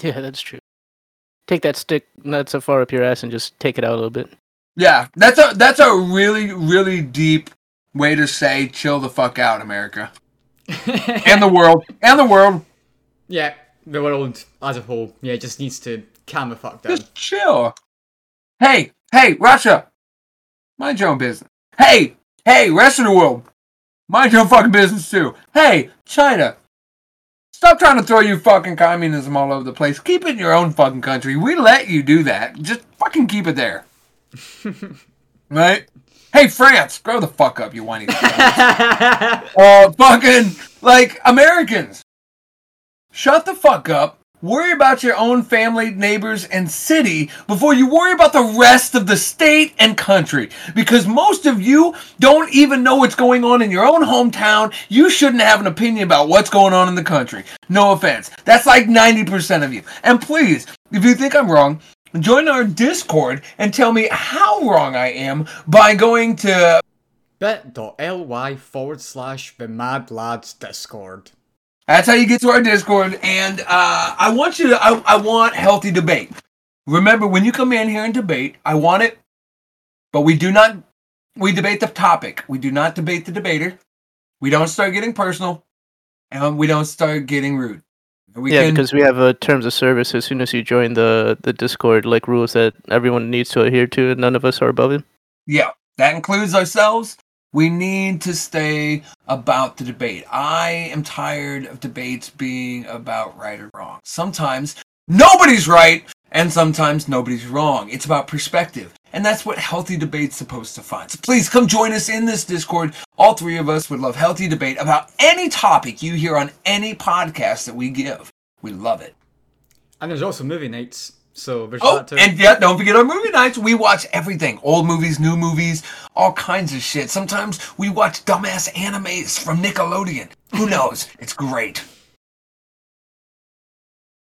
[SPEAKER 3] Yeah, that's true. Take that stick not so far up your ass and just take it out a little bit.
[SPEAKER 2] Yeah, that's a that's a really really deep way to say chill the fuck out, America, and the world, and the world.
[SPEAKER 4] yeah, the world as a whole, yeah, just needs to calm the fuck down.
[SPEAKER 2] Just chill. Hey, hey, Russia, mind your own business. Hey, hey, rest of the world, mind your own fucking business too. Hey, China, stop trying to throw you fucking communism all over the place. Keep it in your own fucking country. We let you do that. Just fucking keep it there. right? Hey, France, grow the fuck up, you whiny. uh, fucking like Americans. Shut the fuck up. Worry about your own family, neighbors, and city before you worry about the rest of the state and country. Because most of you don't even know what's going on in your own hometown. You shouldn't have an opinion about what's going on in the country. No offense. That's like 90% of you. And please, if you think I'm wrong, join our Discord and tell me how wrong I am by going to
[SPEAKER 4] bit.ly forward slash the Mad Lads Discord.
[SPEAKER 2] That's how you get to our Discord. And uh, I want you to, I, I want healthy debate. Remember, when you come in here and debate, I want it, but we do not, we debate the topic. We do not debate the debater. We don't start getting personal, and we don't start getting rude. We
[SPEAKER 3] yeah,
[SPEAKER 2] can,
[SPEAKER 3] because we have uh, terms of service as soon as you join the the Discord, like rules that everyone needs to adhere to, and none of us are above it.
[SPEAKER 2] Yeah, that includes ourselves. We need to stay about the debate. I am tired of debates being about right or wrong. Sometimes nobody's right, and sometimes nobody's wrong. It's about perspective. And that's what healthy debate's supposed to find. So please come join us in this Discord. All three of us would love healthy debate about any topic you hear on any podcast that we give. We love it.
[SPEAKER 4] And there's also movie nights. So there's
[SPEAKER 2] Oh,
[SPEAKER 4] that too.
[SPEAKER 2] and yeah, don't forget our movie nights. We watch everything old movies, new movies, all kinds of shit. Sometimes we watch dumbass animes from Nickelodeon. Who knows? It's great.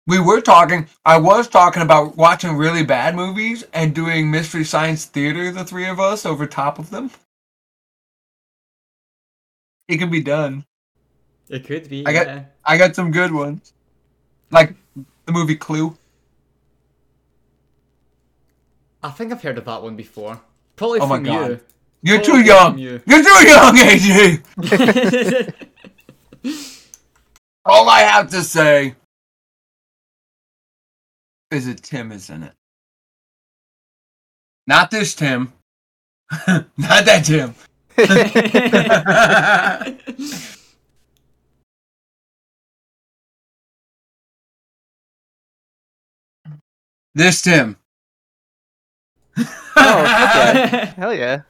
[SPEAKER 2] We were talking, I was talking about watching really bad movies and doing Mystery Science Theater, the three of us, over top of them. It could be done.
[SPEAKER 4] it could be.
[SPEAKER 2] I got-
[SPEAKER 4] yeah.
[SPEAKER 2] I got some good ones. Like the movie Clue.
[SPEAKER 4] I think I've heard of that one before. Probably
[SPEAKER 2] Oh my
[SPEAKER 4] from
[SPEAKER 2] God.
[SPEAKER 4] you.
[SPEAKER 2] You're
[SPEAKER 4] Oh,
[SPEAKER 2] too young.
[SPEAKER 4] you.
[SPEAKER 2] You're too young, AJ. All I have to say is it Tim isn't it. Not this Tim. Not that Tim. This Tim.
[SPEAKER 3] Oh, okay. Hell yeah.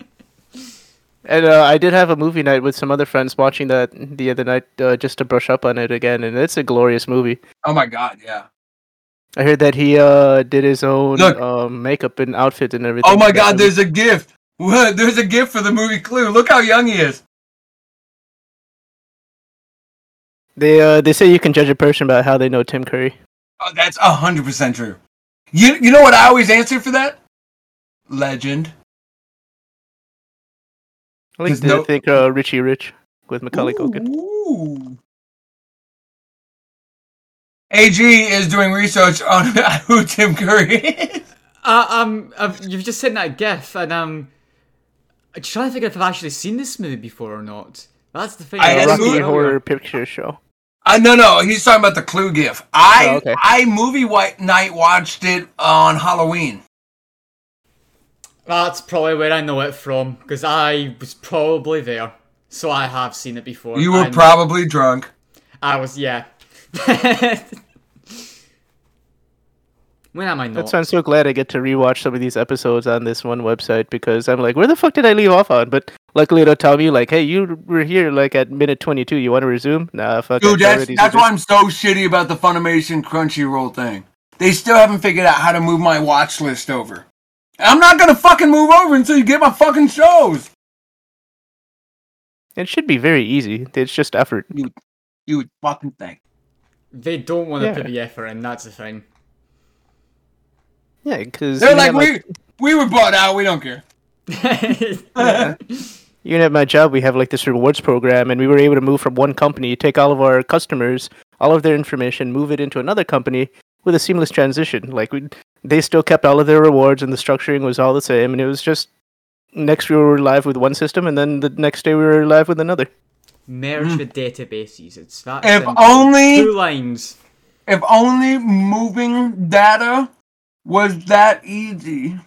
[SPEAKER 3] And uh, I did have a movie night with some other friends watching that the other night uh, just to brush up on it again, and it's a glorious movie.
[SPEAKER 2] Oh my god, yeah.
[SPEAKER 3] I heard that he uh, did his own
[SPEAKER 2] Look.
[SPEAKER 3] um, makeup and outfit and everything.
[SPEAKER 2] Oh my god, there's a gift. What? There's a gift for the movie Clue. Look how young he is.
[SPEAKER 3] They uh, they say you can judge a person by how they know Tim Curry.
[SPEAKER 2] Oh, that's a hundred percent true. You you know what I always answer for that? Legend.
[SPEAKER 3] I like to
[SPEAKER 2] no-
[SPEAKER 3] think uh, Richie Rich with Macaulay Culkin.
[SPEAKER 2] Ooh. AG is doing research on who Tim Curry is.
[SPEAKER 4] uh, um, I've, you've just sent that GIF, and um, I'm trying to figure if I've actually seen this movie before or not. That's the thing.
[SPEAKER 2] I- it's
[SPEAKER 4] wasn't
[SPEAKER 3] Rocky
[SPEAKER 2] movie-
[SPEAKER 3] Horror Picture Show.
[SPEAKER 2] Uh, no, no, he's talking about the Clue gif. I
[SPEAKER 3] Oh, okay.
[SPEAKER 2] I movie white night watched it on Halloween.
[SPEAKER 4] That's probably where I know it from, because I was probably there, so I have seen it before.
[SPEAKER 2] You were probably drunk.
[SPEAKER 4] I was, yeah. when am I not?
[SPEAKER 3] That's why I'm so glad I get to rewatch some of these episodes on this one website because I'm like, where the fuck did I leave off on? But luckily it'll tell me like, hey, you were here like at minute 22. You want to resume? Nah, fuck.
[SPEAKER 2] Dude,
[SPEAKER 3] I
[SPEAKER 2] that's that's why. I'm so shitty about the Funimation Crunchyroll thing. They still haven't figured out how to move my watch list over. I'm not gonna fucking move over until you get my fucking shows.
[SPEAKER 3] It should be very easy. It's just effort.
[SPEAKER 2] You would fucking think.
[SPEAKER 4] They don't want to
[SPEAKER 3] Yeah.
[SPEAKER 4] put the effort in, that's the thing.
[SPEAKER 3] Yeah, because
[SPEAKER 2] They're like, we we were bought out. We don't care.
[SPEAKER 3] even at my job, we have like this rewards program, and we were able to move from one company, take all of our customers, all of their information, move it into another company with a seamless transition. Like we, they still kept all of their rewards, and the structuring was all the same, and it was just next we were live with one system, and then the next day we were live with another.
[SPEAKER 4] Merge hmm. the databases. It's that
[SPEAKER 2] If
[SPEAKER 4] simple.
[SPEAKER 2] only-
[SPEAKER 4] Two lines.
[SPEAKER 2] If only moving data was that easy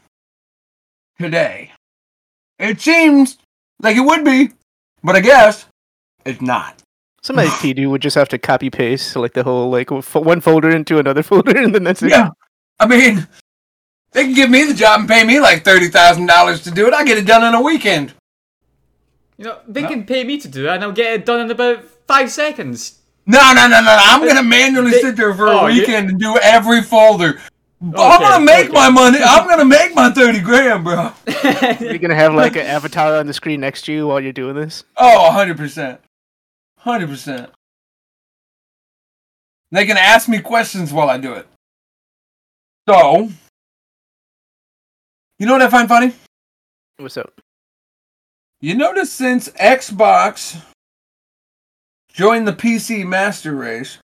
[SPEAKER 2] today. It seems like it would be, but I guess it's not.
[SPEAKER 3] Some IT dude would just have to copy paste like the whole like fo- one folder into another folder, and then that's it.
[SPEAKER 2] Yeah. I mean, They can give me the job and pay me like thirty thousand dollars to do it. I get it done in a weekend.
[SPEAKER 4] You know, they
[SPEAKER 2] No.
[SPEAKER 4] can pay me to do it, and I'll get it done in about five seconds.
[SPEAKER 2] No, no, no, no, no. I'm gonna manually
[SPEAKER 4] They-
[SPEAKER 2] sit there for
[SPEAKER 4] oh,
[SPEAKER 2] a
[SPEAKER 4] you-
[SPEAKER 2] weekend and do every folder. Oh,
[SPEAKER 4] I'm
[SPEAKER 2] gonna make
[SPEAKER 4] okay.
[SPEAKER 2] my money. I'm gonna make my thirty grand, bro.
[SPEAKER 3] You're gonna have like an avatar on the screen next to you while you're doing this.
[SPEAKER 2] Oh, 100%. 100%. They can ask me questions while I do it. So, you know what I find funny?
[SPEAKER 3] What's up?
[SPEAKER 2] You notice since Xbox joined the PC Master Race,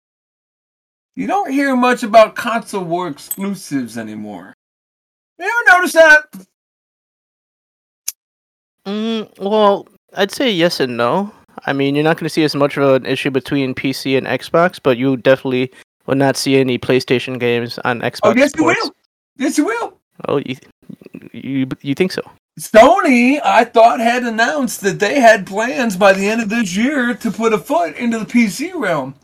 [SPEAKER 2] you don't hear much about console war exclusives anymore. You ever notice that?
[SPEAKER 3] Mm, well, I'd say yes and no. I mean, you're not going to see as much of an issue between PC and Xbox, but you definitely will not see any PlayStation games on Xbox.
[SPEAKER 2] Oh, yes, you will. Yes, you will.
[SPEAKER 3] Oh, you, you you think so?
[SPEAKER 2] Sony, I thought, had announced that they had plans by the end of this year to put a foot into the PC realm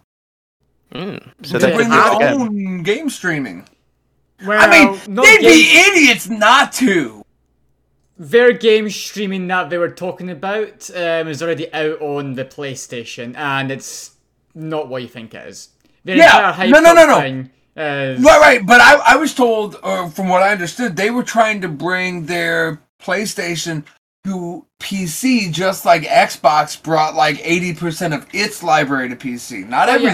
[SPEAKER 3] Mm, so
[SPEAKER 2] to
[SPEAKER 3] that
[SPEAKER 2] bring their
[SPEAKER 3] work
[SPEAKER 2] own game streaming.
[SPEAKER 4] Well,
[SPEAKER 2] I mean,
[SPEAKER 4] not
[SPEAKER 2] they'd be idiots not to.
[SPEAKER 4] Their game streaming that they were talking about um, is already out on the PlayStation, and it's not what you think it is. Their
[SPEAKER 2] Yeah, no, no, no, no.
[SPEAKER 4] thing is-
[SPEAKER 2] Right, right. But I, I was told, or from what I understood, they were trying to bring their PlayStation to PC, just like Xbox brought like eighty percent of its library to PC. Not
[SPEAKER 4] Oh, yeah.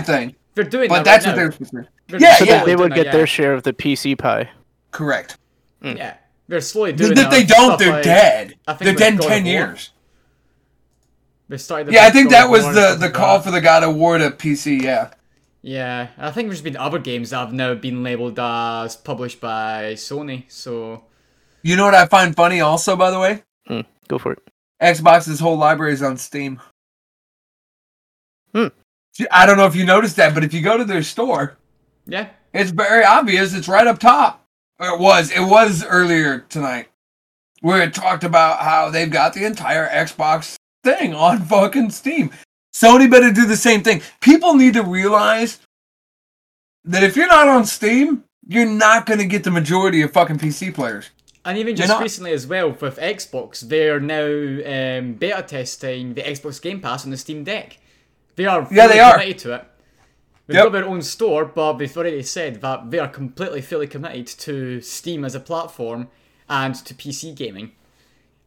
[SPEAKER 2] Everything,
[SPEAKER 4] They're doing
[SPEAKER 2] but
[SPEAKER 4] that
[SPEAKER 2] that's
[SPEAKER 4] right
[SPEAKER 2] what
[SPEAKER 4] now.
[SPEAKER 2] they're supposed.
[SPEAKER 4] They're
[SPEAKER 2] Yeah,
[SPEAKER 3] So
[SPEAKER 2] yeah.
[SPEAKER 3] they
[SPEAKER 4] doing
[SPEAKER 3] would
[SPEAKER 4] that,
[SPEAKER 3] get
[SPEAKER 4] yeah.
[SPEAKER 3] their share of the PC pie.
[SPEAKER 2] Correct.
[SPEAKER 4] Yeah, they're slowly doing
[SPEAKER 2] they,
[SPEAKER 4] that.
[SPEAKER 2] they don't, they're
[SPEAKER 4] like-
[SPEAKER 2] dead.
[SPEAKER 4] I think
[SPEAKER 2] They're dead in ten years.
[SPEAKER 4] They started.
[SPEAKER 2] Yeah, I think that was the the call
[SPEAKER 4] that.
[SPEAKER 2] for the God award of War to PC. Yeah.
[SPEAKER 4] Yeah, I think there's been other games that have now been labeled as published by Sony. So
[SPEAKER 2] You know what I find funny, also, by the way,
[SPEAKER 3] Mm, go for it.
[SPEAKER 2] Xbox's whole library is on Steam. I don't know if you noticed that, but if you go to their store,
[SPEAKER 4] yeah,
[SPEAKER 2] It's very obvious. It's right up top. Or it was. It was earlier tonight, where it talked about how they've got the entire Xbox thing on fucking Steam. Sony better do the same thing. People need to realize that if you're not on Steam, you're not going to get the majority of fucking PC players.
[SPEAKER 4] and even just recently as well with Xbox, they're now um, beta testing the Xbox Game Pass on the Steam Deck. They are
[SPEAKER 2] Yeah, they are.
[SPEAKER 4] committed to it. They've
[SPEAKER 2] Yep.
[SPEAKER 4] got their own store, but they've already said that they are completely fully committed to Steam as a platform and to PC gaming,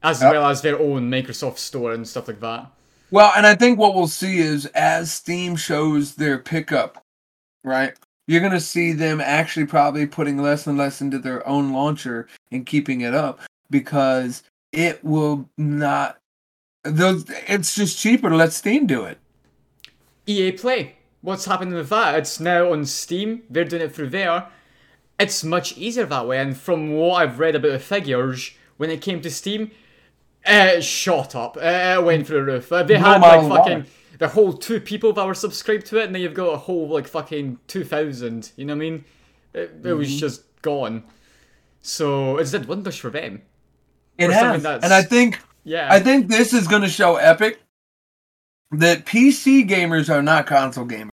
[SPEAKER 4] as
[SPEAKER 2] Yep.
[SPEAKER 4] well as their own Microsoft store and stuff like that.
[SPEAKER 2] Well, and I think what we'll see is as Steam shows their pickup, right? You're going to see them actually probably putting less and less into their own launcher and keeping it up because it will not. Those, it's just cheaper to let Steam do it.
[SPEAKER 4] EA Play. What's happening with that? It's now on Steam. They're doing it through there. It's much easier that way. And from what I've read about the figures, when it came to Steam, it shot up. It went through the roof. Uh, They
[SPEAKER 2] No
[SPEAKER 4] had like fucking the whole two people that were subscribed to it, and then you've got a whole like fucking two thousand. You know what I mean? It, it was
[SPEAKER 2] Mm-hmm.
[SPEAKER 4] just gone. So it's did wonders for them.
[SPEAKER 2] It
[SPEAKER 4] For
[SPEAKER 2] has, and I think
[SPEAKER 4] Yeah.
[SPEAKER 2] I think this is going to show Epic that PC gamers are not console gamers.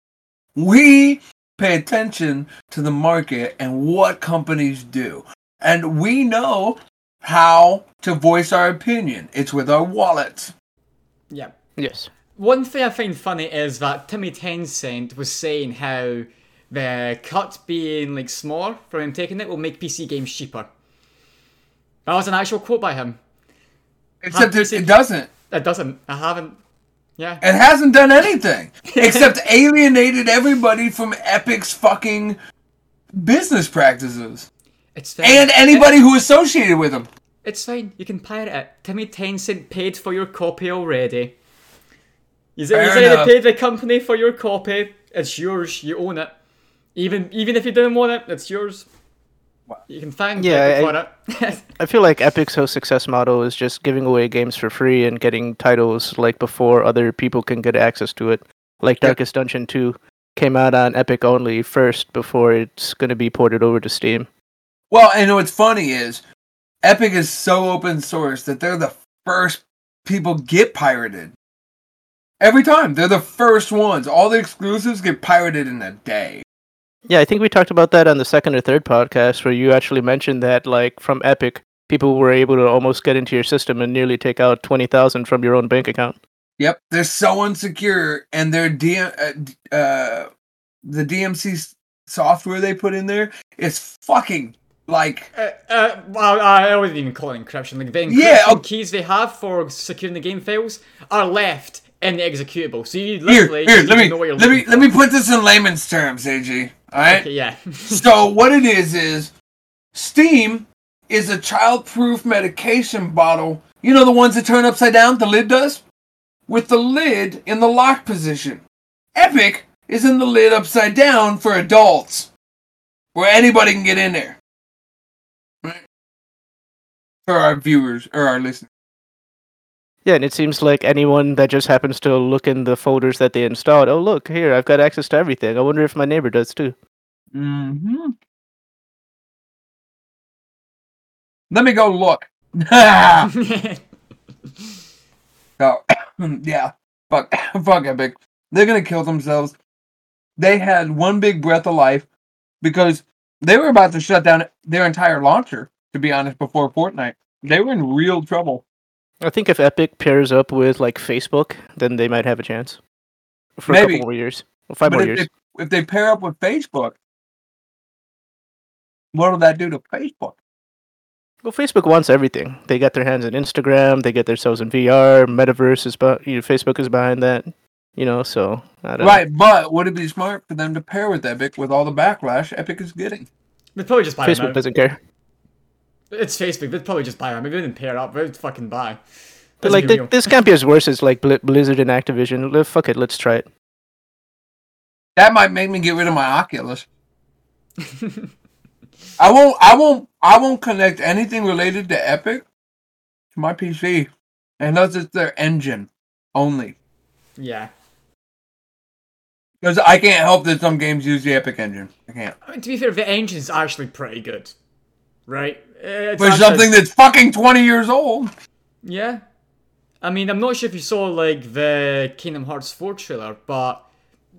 [SPEAKER 2] We pay attention to the market and what companies do. And we know how to voice our opinion. It's with our wallets.
[SPEAKER 4] yeah.
[SPEAKER 3] Yes.
[SPEAKER 4] One thing I find funny is that Timmy Tencent was saying how the cut being like smaller from him taking it will make PC games cheaper. That was an actual quote by him.
[SPEAKER 2] Except it,
[SPEAKER 4] PC
[SPEAKER 2] it doesn't.
[SPEAKER 4] It doesn't. I haven't. Yeah.
[SPEAKER 2] It hasn't done anything except alienated everybody from Epic's fucking business practices
[SPEAKER 4] It's fine.
[SPEAKER 2] and anybody who associated with them.
[SPEAKER 4] It's fine. You can pirate it. Timmy Tencent paid for your copy already. He's, he's already paid the company for your copy. It's yours. You own it. Even even if you didn't want it, it's yours. You can thank
[SPEAKER 3] Yeah,
[SPEAKER 4] Epic
[SPEAKER 3] I-
[SPEAKER 4] for it.
[SPEAKER 3] I feel like Epic's whole success model is just giving away games for free and getting titles like before other people can get access to it. Like
[SPEAKER 2] Yep.
[SPEAKER 3] Darkest Dungeon 2 came out on Epic only first before it's going to be ported over to Steam.
[SPEAKER 2] Well, and what's funny is Epic is so open source that they're the first people get pirated. Every time. They're the first ones. All the exclusives get pirated in a day.
[SPEAKER 3] Yeah, I think we talked about that on the second or third podcast where you actually mentioned that, like, from Epic, people were able to almost get into your system and nearly take out 20,000 from your own bank account.
[SPEAKER 2] Yep, they're so insecure, and their DM uh, uh, the DMC software they put in there is fucking like
[SPEAKER 4] Uh, uh, well, I wouldn't even call it encryption. Like the encryption
[SPEAKER 2] Yeah, oh-
[SPEAKER 4] keys they have for securing the game files are left in the executable. So you literally
[SPEAKER 2] Here,
[SPEAKER 4] don't
[SPEAKER 2] let me
[SPEAKER 4] know what you're
[SPEAKER 2] let me
[SPEAKER 4] looking
[SPEAKER 2] let me put this in layman's terms, AG. All right.
[SPEAKER 4] Okay, yeah.
[SPEAKER 2] so what it is is Steam is a child-proof medication bottle. You know the ones that turn upside down. The lid does with the lid in the lock position. Epic is in the lid upside down for adults, where anybody can get in there. Right? For our viewers or our listeners.
[SPEAKER 3] Yeah, and it seems like anyone that just happens to look in the folders that they installed, oh, look, here, I've got access to everything. I wonder if my neighbor does too.
[SPEAKER 2] Mm-hmm. Let me go look. so, yeah, fuck, fuck Epic. They're gonna kill themselves. They had one big breath of life because they were about to shut down their entire launcher. To be honest, before Fortnite, they were in real trouble.
[SPEAKER 3] I think if Epic pairs up with, like, Facebook, then they might have a chance. For a couple more years. Well, five
[SPEAKER 2] but
[SPEAKER 3] more
[SPEAKER 2] if
[SPEAKER 3] years.
[SPEAKER 2] they, if they pair up with Facebook, what will that do to Facebook?
[SPEAKER 3] Well, Facebook wants everything. They got their hands on Instagram. They get themselves in VR. Metaverse is, but you know, Facebook is behind that. You know, so I don't
[SPEAKER 2] Right, but would it be smart for them to pair with Epic with all the backlash Epic is getting?
[SPEAKER 4] They'd probably just
[SPEAKER 3] know.
[SPEAKER 4] buy them
[SPEAKER 3] Facebook
[SPEAKER 4] out.
[SPEAKER 3] doesn't care.
[SPEAKER 4] It's Facebook. They'd probably just buy them. Maybe they didn't pair up. They'd fucking buy.
[SPEAKER 3] But like,
[SPEAKER 4] be
[SPEAKER 3] this can't be as worse as like Bli- Blizzard and Activision. Fuck it, let's try it.
[SPEAKER 2] That might make me get rid of my Oculus. I won't. I won't. I won't connect anything related to Epic to my PC unless it's their engine only.
[SPEAKER 4] yeah.
[SPEAKER 2] Because I can't help that some games use the Epic engine. I can't.
[SPEAKER 4] I mean, to be fair, the engine's actually pretty good, right? Uh, It's
[SPEAKER 2] For something that's fucking twenty years old.
[SPEAKER 4] Yeah. I mean, I'm not sure if you saw like the Kingdom Hearts 4 trailer, but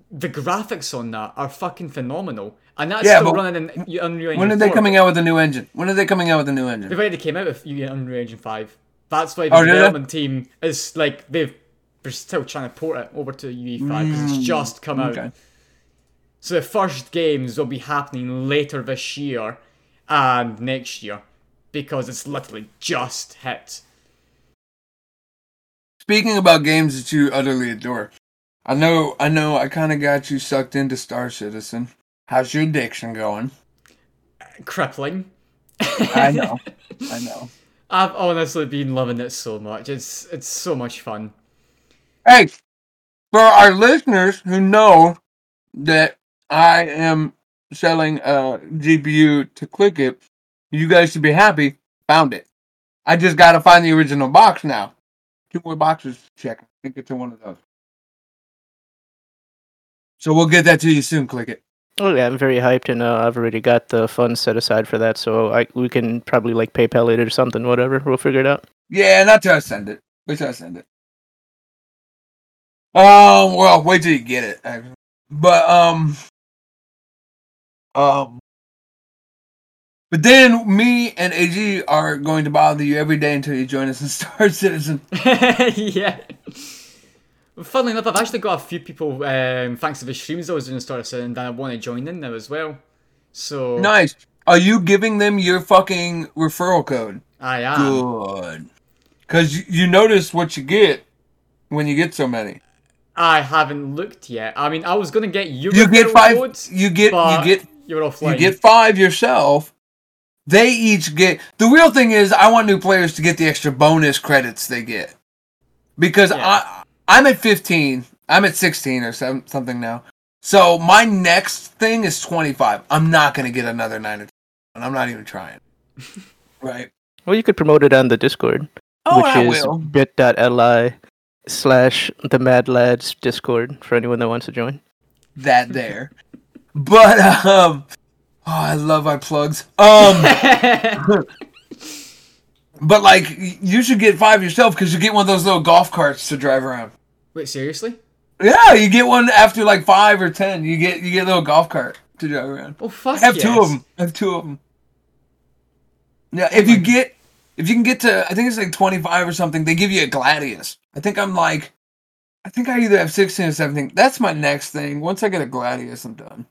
[SPEAKER 4] the graphics on that are fucking phenomenal, and that's
[SPEAKER 2] Yeah,
[SPEAKER 4] still running in Unreal Engine
[SPEAKER 2] When are they
[SPEAKER 4] 4.
[SPEAKER 2] coming out with a new engine? When are they coming out with a new engine?
[SPEAKER 4] They've already came out with Unreal Engine 5. That's why the
[SPEAKER 2] Oh, did they?
[SPEAKER 4] development team is like they've they're still trying to port it over to UE5 because it's just come out.
[SPEAKER 2] Mm, Okay.
[SPEAKER 4] So the first games will be happening later this year and next year because it's literally just hit.
[SPEAKER 2] Speaking about games that you utterly adore, I know. I know. I kind of got you sucked into Star Citizen. How's your addiction going?
[SPEAKER 4] Crippling.
[SPEAKER 2] I know. I know.
[SPEAKER 4] I've honestly been loving it so much. It's it's so much fun.
[SPEAKER 2] Hey, for our listeners who know that I am selling a GPU to click it, you guys should be happy. Found it. I just got to find the original box now. Two more boxes to check. I think it's in one of those. So we'll get that to you soon. Click it.
[SPEAKER 3] Oh yeah, I'm very hyped, and uh, I've already got the funds set aside for that. So I we can probably like PayPal it or something. Whatever, we'll figure it out.
[SPEAKER 2] Yeah, not till I send it. Wait till I send it. Um, well, wait till you get it. But um, um, but then me and AG are going to bother you every day until you join us in Star Citizen.
[SPEAKER 4] yeah. Funnily enough, I've actually got a few people, um, thanks to the streams I was doing Star Citizen, that I want to join in now as well. So
[SPEAKER 2] Nice. Are you giving them your fucking referral code?
[SPEAKER 4] I am.
[SPEAKER 2] Good. Because you, notice what you get when you get so many.
[SPEAKER 4] I haven't looked yet. I mean, I was gonna get you.
[SPEAKER 2] You get five.
[SPEAKER 4] codes,
[SPEAKER 2] You get. You get.
[SPEAKER 4] You're offline.
[SPEAKER 2] You get five yourself. They each get the real thing is I want new players to get the extra bonus credits they get because
[SPEAKER 4] Yeah.
[SPEAKER 2] I I'm at 15, I'm at 16 or some, something now. So my next thing is 25. I'm not gonna get another nine or 10, and I'm not even trying. right?
[SPEAKER 3] Well, you could promote it on the Discord,
[SPEAKER 2] Oh,
[SPEAKER 3] which
[SPEAKER 2] I
[SPEAKER 3] is
[SPEAKER 2] will.
[SPEAKER 3] bit.ly slash the Mad Lads Discord for anyone that wants to join.
[SPEAKER 2] That there, but um, oh, I love our plugs. Um. But like, you should get five yourself because you get one of those little golf carts to drive around.
[SPEAKER 4] Wait, seriously?
[SPEAKER 2] Yeah, you get one after like five or ten. You get you get a little golf cart. to drive around.
[SPEAKER 4] Oh fuck
[SPEAKER 2] I have two of them. I have two of them. Yeah, if you get, if you can get to, I think it's like twenty five or something. They give you a Gladius. I think I'm like, I think I either have sixteen or seventeen. That's my next thing. Once I get a Gladius, I'm done.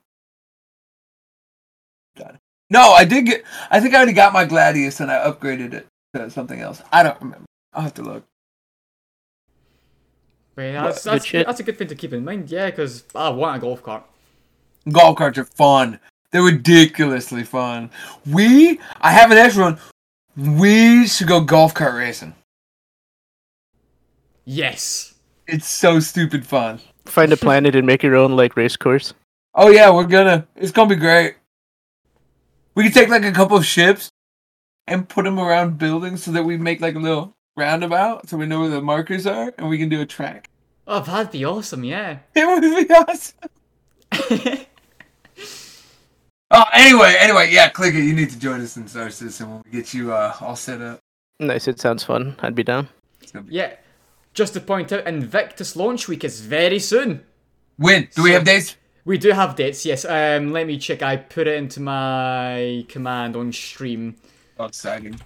[SPEAKER 2] Done. No, I did get. I think I already got my Gladius and I upgraded it to something else. I don't remember. I'll have to look.
[SPEAKER 4] But yeah, that's,
[SPEAKER 3] Good
[SPEAKER 4] that's,
[SPEAKER 3] shit.
[SPEAKER 4] that's a good thing to keep in mind, yeah, because I want a golf cart.
[SPEAKER 2] Golf carts are fun. They're ridiculously fun. We, I have an extra one. We should go golf cart racing.
[SPEAKER 4] Yes.
[SPEAKER 2] It's so stupid fun.
[SPEAKER 3] Find a planet and make your own like race course.
[SPEAKER 2] Oh yeah, we're gonna. It's gonna be great. We can take like a couple of ships and put them around buildings so that we make like a little roundabout so we know where the markers are and we can do a track.
[SPEAKER 4] Oh, that'd be awesome, yeah.
[SPEAKER 2] It would be awesome. Oh, anyway, anyway, yeah, click it. You need to join us in Star Citizen when we get you uh, all set up.
[SPEAKER 3] Nice. It sounds fun. I'd be down.
[SPEAKER 2] Be-
[SPEAKER 4] yeah. Just to point out, Invictus launch week is very soon.
[SPEAKER 2] When do we have dates?
[SPEAKER 4] We do have dates, yes. Um, let me check. I put it into my command on stream
[SPEAKER 2] Oh, exciting.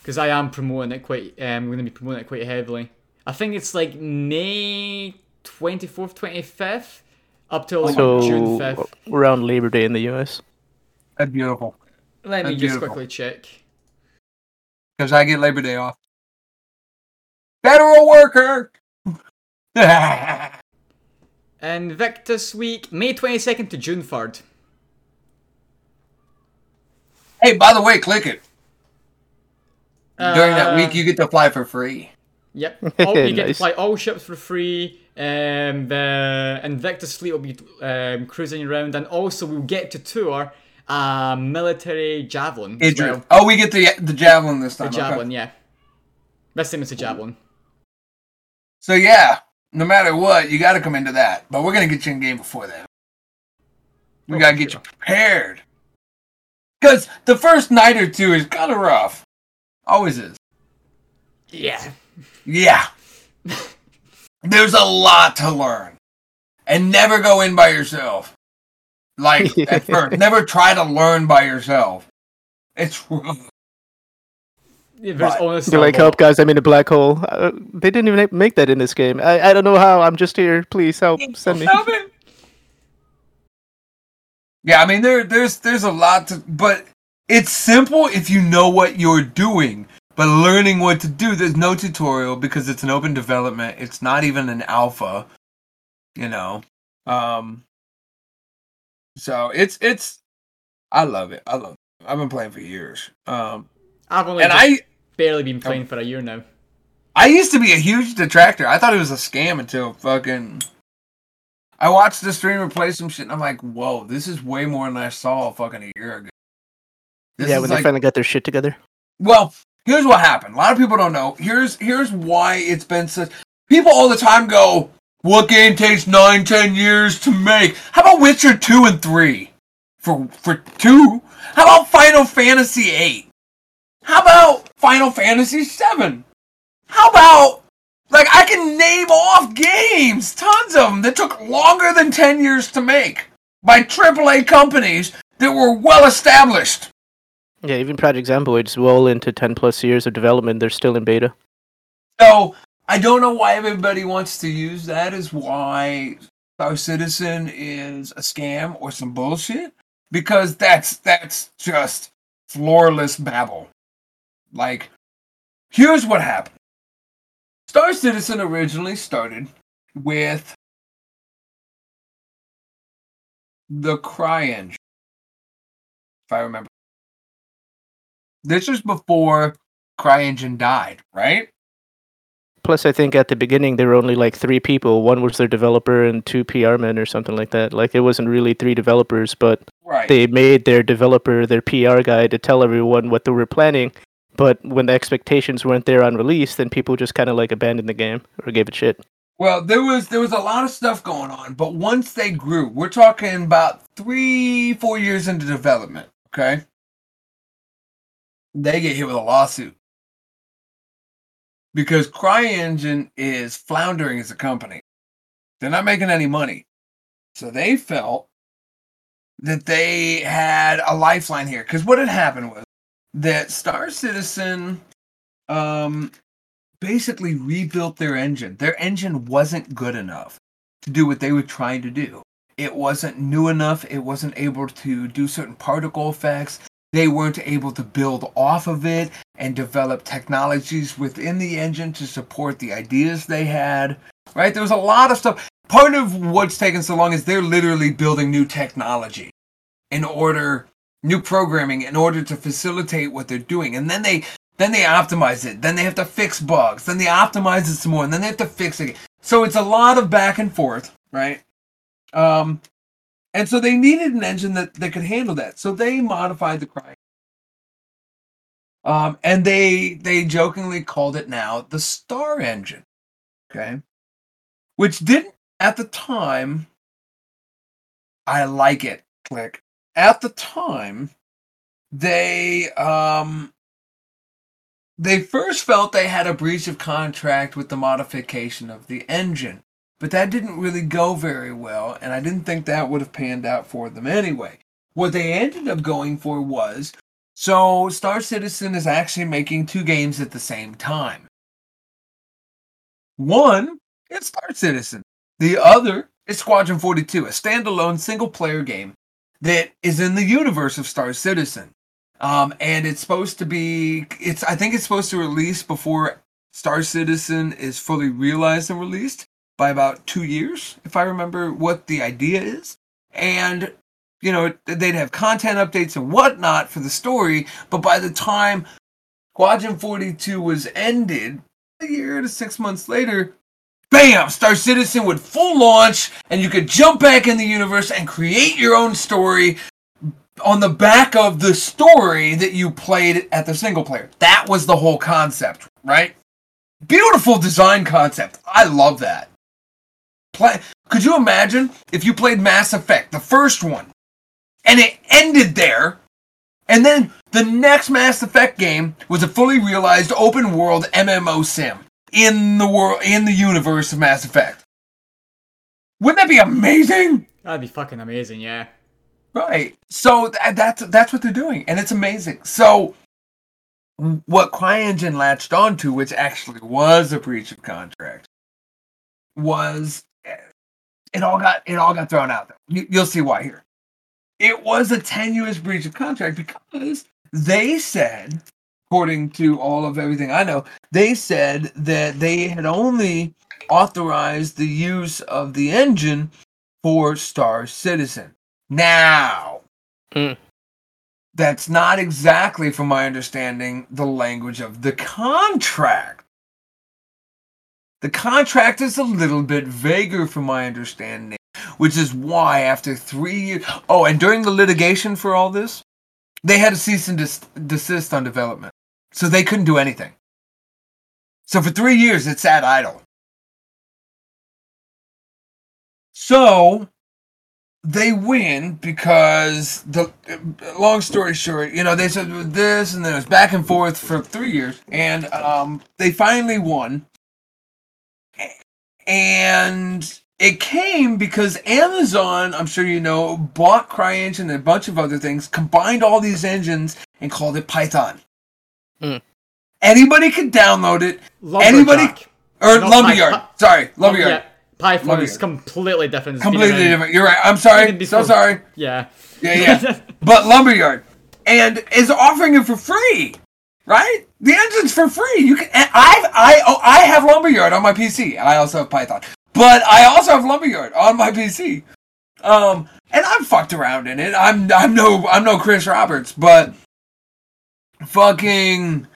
[SPEAKER 4] because I am promoting it quite. Um, we're gonna be promoting it quite heavily. I think it's like May twenty fourth, twenty fifth, up till like
[SPEAKER 3] So
[SPEAKER 4] June fifth.
[SPEAKER 3] around Labor Day in the U.S.
[SPEAKER 2] That's beautiful.
[SPEAKER 4] Let me
[SPEAKER 2] that's
[SPEAKER 4] just quickly check.
[SPEAKER 2] Because I get Labor Day off. Federal worker. hey,
[SPEAKER 4] Invictus week, May twenty second to June third.
[SPEAKER 2] Hey, by the way, click it. During that
[SPEAKER 4] Uh,
[SPEAKER 2] week, you get to fly for free.
[SPEAKER 4] Yep. All, you get to fly all ships for free. Um, the Invictus fleet will be um, cruising around, and also we'll get to tour a military javelin. as
[SPEAKER 2] Idris.
[SPEAKER 4] well.
[SPEAKER 2] Oh, we get the the javelin this
[SPEAKER 4] The
[SPEAKER 2] time. okay.
[SPEAKER 4] javelin, yeah. This time it's a javelin.
[SPEAKER 2] So yeah, no matter what, you got to come into that. But we're gonna get you in game before that. We
[SPEAKER 4] Oh,
[SPEAKER 2] gotta get
[SPEAKER 4] sure.
[SPEAKER 2] you prepared. Because the first night or two is kind of rough. Always is.
[SPEAKER 4] Yeah.
[SPEAKER 2] Yeah. There's a lot to learn. And never go in by yourself. Like, at first. Never try to learn by yourself. It's rough.
[SPEAKER 4] There's
[SPEAKER 2] But-
[SPEAKER 4] honestly
[SPEAKER 3] You're like, help, guys! I'm in a black hole. Uh, they didn't even make that in this game. I, I don't know how. I'm just here. Please help. Send me.
[SPEAKER 2] Help. Yeah, I mean there there's there's a lot to but it's simple if you know what you're doing. But learning what to do, there's no tutorial because it's an open development. It's not even an alpha. You know. Um so it's it's I love it. I love it. I've been playing for years. Um
[SPEAKER 4] I've only
[SPEAKER 2] and
[SPEAKER 4] just
[SPEAKER 2] I
[SPEAKER 4] barely been oh. playing for a year now.
[SPEAKER 2] I used to be a huge detractor. I thought it was a scam until fucking. I watched the streamer play some shit, and I'm like, "Whoa, this is way more than I saw fucking a year ago." This
[SPEAKER 3] yeah,
[SPEAKER 2] is
[SPEAKER 3] when
[SPEAKER 2] like-
[SPEAKER 3] they finally got their shit together.
[SPEAKER 2] well, here's what happened. A lot of people don't know. Here's here's why it's been such. People all the time go, "What game takes nine, ten years to make?" How about Witcher two and three? For for two. How about Final Fantasy eight? How about Final Fantasy VII. How about like I can name off games, tons of them that took longer than ten years to make by AAA companies that were well established.
[SPEAKER 3] Yeah, even Project Zomboid's well into 10 plus years of development. They're still in beta.
[SPEAKER 2] So I don't know why everybody wants to use that as why Star Citizen is a scam or some bullshit. Because that's that's just floorless babble. Like, here's what happened. Star Citizen originally started with the CryEngine, if I remember. This was before CryEngine died, right?
[SPEAKER 3] Plus, I think at the beginning there were only like three people. One was their developer and two PR men or something like that. Like it wasn't really three developers, but
[SPEAKER 2] Right.
[SPEAKER 3] they made their developer their PR guy to tell everyone what they were planning. But when the expectations weren't there on release, then people just kind of like abandoned the game or gave it shit.
[SPEAKER 2] Well, there was there was a lot of stuff going on, but once they grew, we're talking about three, four years into development. Okay, they get hit with a lawsuit because CryEngine is floundering as a company. They're not making any money, so they felt that they had a lifeline here. Because what had happened was that Star Citizen um, basically rebuilt their engine. Their engine wasn't good enough to do what they were trying to do. It wasn't new enough. It wasn't able to do certain particle effects. They weren't able to build off of it and develop technologies within the engine to support the ideas they had. Right? There was a lot of stuff. Part of what's taken so long is they're literally building new technology in order new programming in order to facilitate what they're doing. And then they then they optimize it. Then they have to fix bugs. Then they optimize it some more. And then they have to fix it. So it's a lot of back and forth, right? Um, and so they needed an engine that, that could handle that. So they modified the Cry. Um, and they they jokingly called it now the Star Engine. Okay. Which didn't at the time I like it. Click. At the time, they um they first felt they had a breach of contract with the modification of the engine. But that didn't really go very well, and I didn't think that would have panned out for them anyway. What they ended up going for was so Star Citizen is actually making two games at the same time. One is Star Citizen, the other is Squadron 42, a standalone single player game that is in the universe of Star Citizen. Um, and it's supposed to be it's I think it's supposed to release before Star Citizen is fully realized and released by about two years, if I remember what the idea is. And, you know, they'd have content updates and whatnot for the story, but by the time Squadron 42 was ended, a year to six months later, bam, Star Citizen would full launch, and you could jump back in the universe and create your own story on the back of the story that you played at the single player. That was the whole concept, right? Beautiful design concept. I love that play. Could you imagine if you played Mass Effect, the first one, and it ended there, and then the next Mass Effect game was a fully realized open world MMO sim in the world in the universe of Mass Effect? Wouldn't that be amazing?
[SPEAKER 4] That'd be fucking amazing, yeah.
[SPEAKER 2] Right. So th- that's that's what they're doing, and it's amazing. So what CryEngine latched onto, which actually was a breach of contract, was eh, it all got it all got thrown out there. You, you'll see why here. It was a tenuous breach of contract because they said, according to all of everything I know, they said that they had only authorized the use of the engine for Star Citizen. Now,
[SPEAKER 3] Mm.
[SPEAKER 2] that's not exactly, from my understanding, the language of the contract. The contract is a little bit vaguer, from my understanding, which is why, after three years. Oh, and during the litigation for all this, they had a cease and des- desist on development. So they couldn't do anything. So for three years, it sat idle. So they win because the long story short, you know, they said this and then it was back and forth for three years, and um, they finally won. And it came because Amazon, I'm sure you know, bought CryEngine and a bunch of other things, combined all these engines and called it Python.
[SPEAKER 3] Hmm.
[SPEAKER 2] Anybody can download it.
[SPEAKER 4] Lumberjack.
[SPEAKER 2] Anybody or
[SPEAKER 4] Not
[SPEAKER 2] Lumberyard. Sorry, Lumberyard.
[SPEAKER 4] Yeah, Python is completely different.
[SPEAKER 2] Completely different. You're right. I'm sorry. So sorry.
[SPEAKER 4] Yeah.
[SPEAKER 2] Yeah, yeah. but Lumberyard and is offering it for free, right? The engine's for free. You can. and I've I oh, I have Lumberyard on my PC. I also have Python, but I also have Lumberyard on my PC. Um, and I've fucked around in it. I'm I'm no I'm no Chris Roberts, but fucking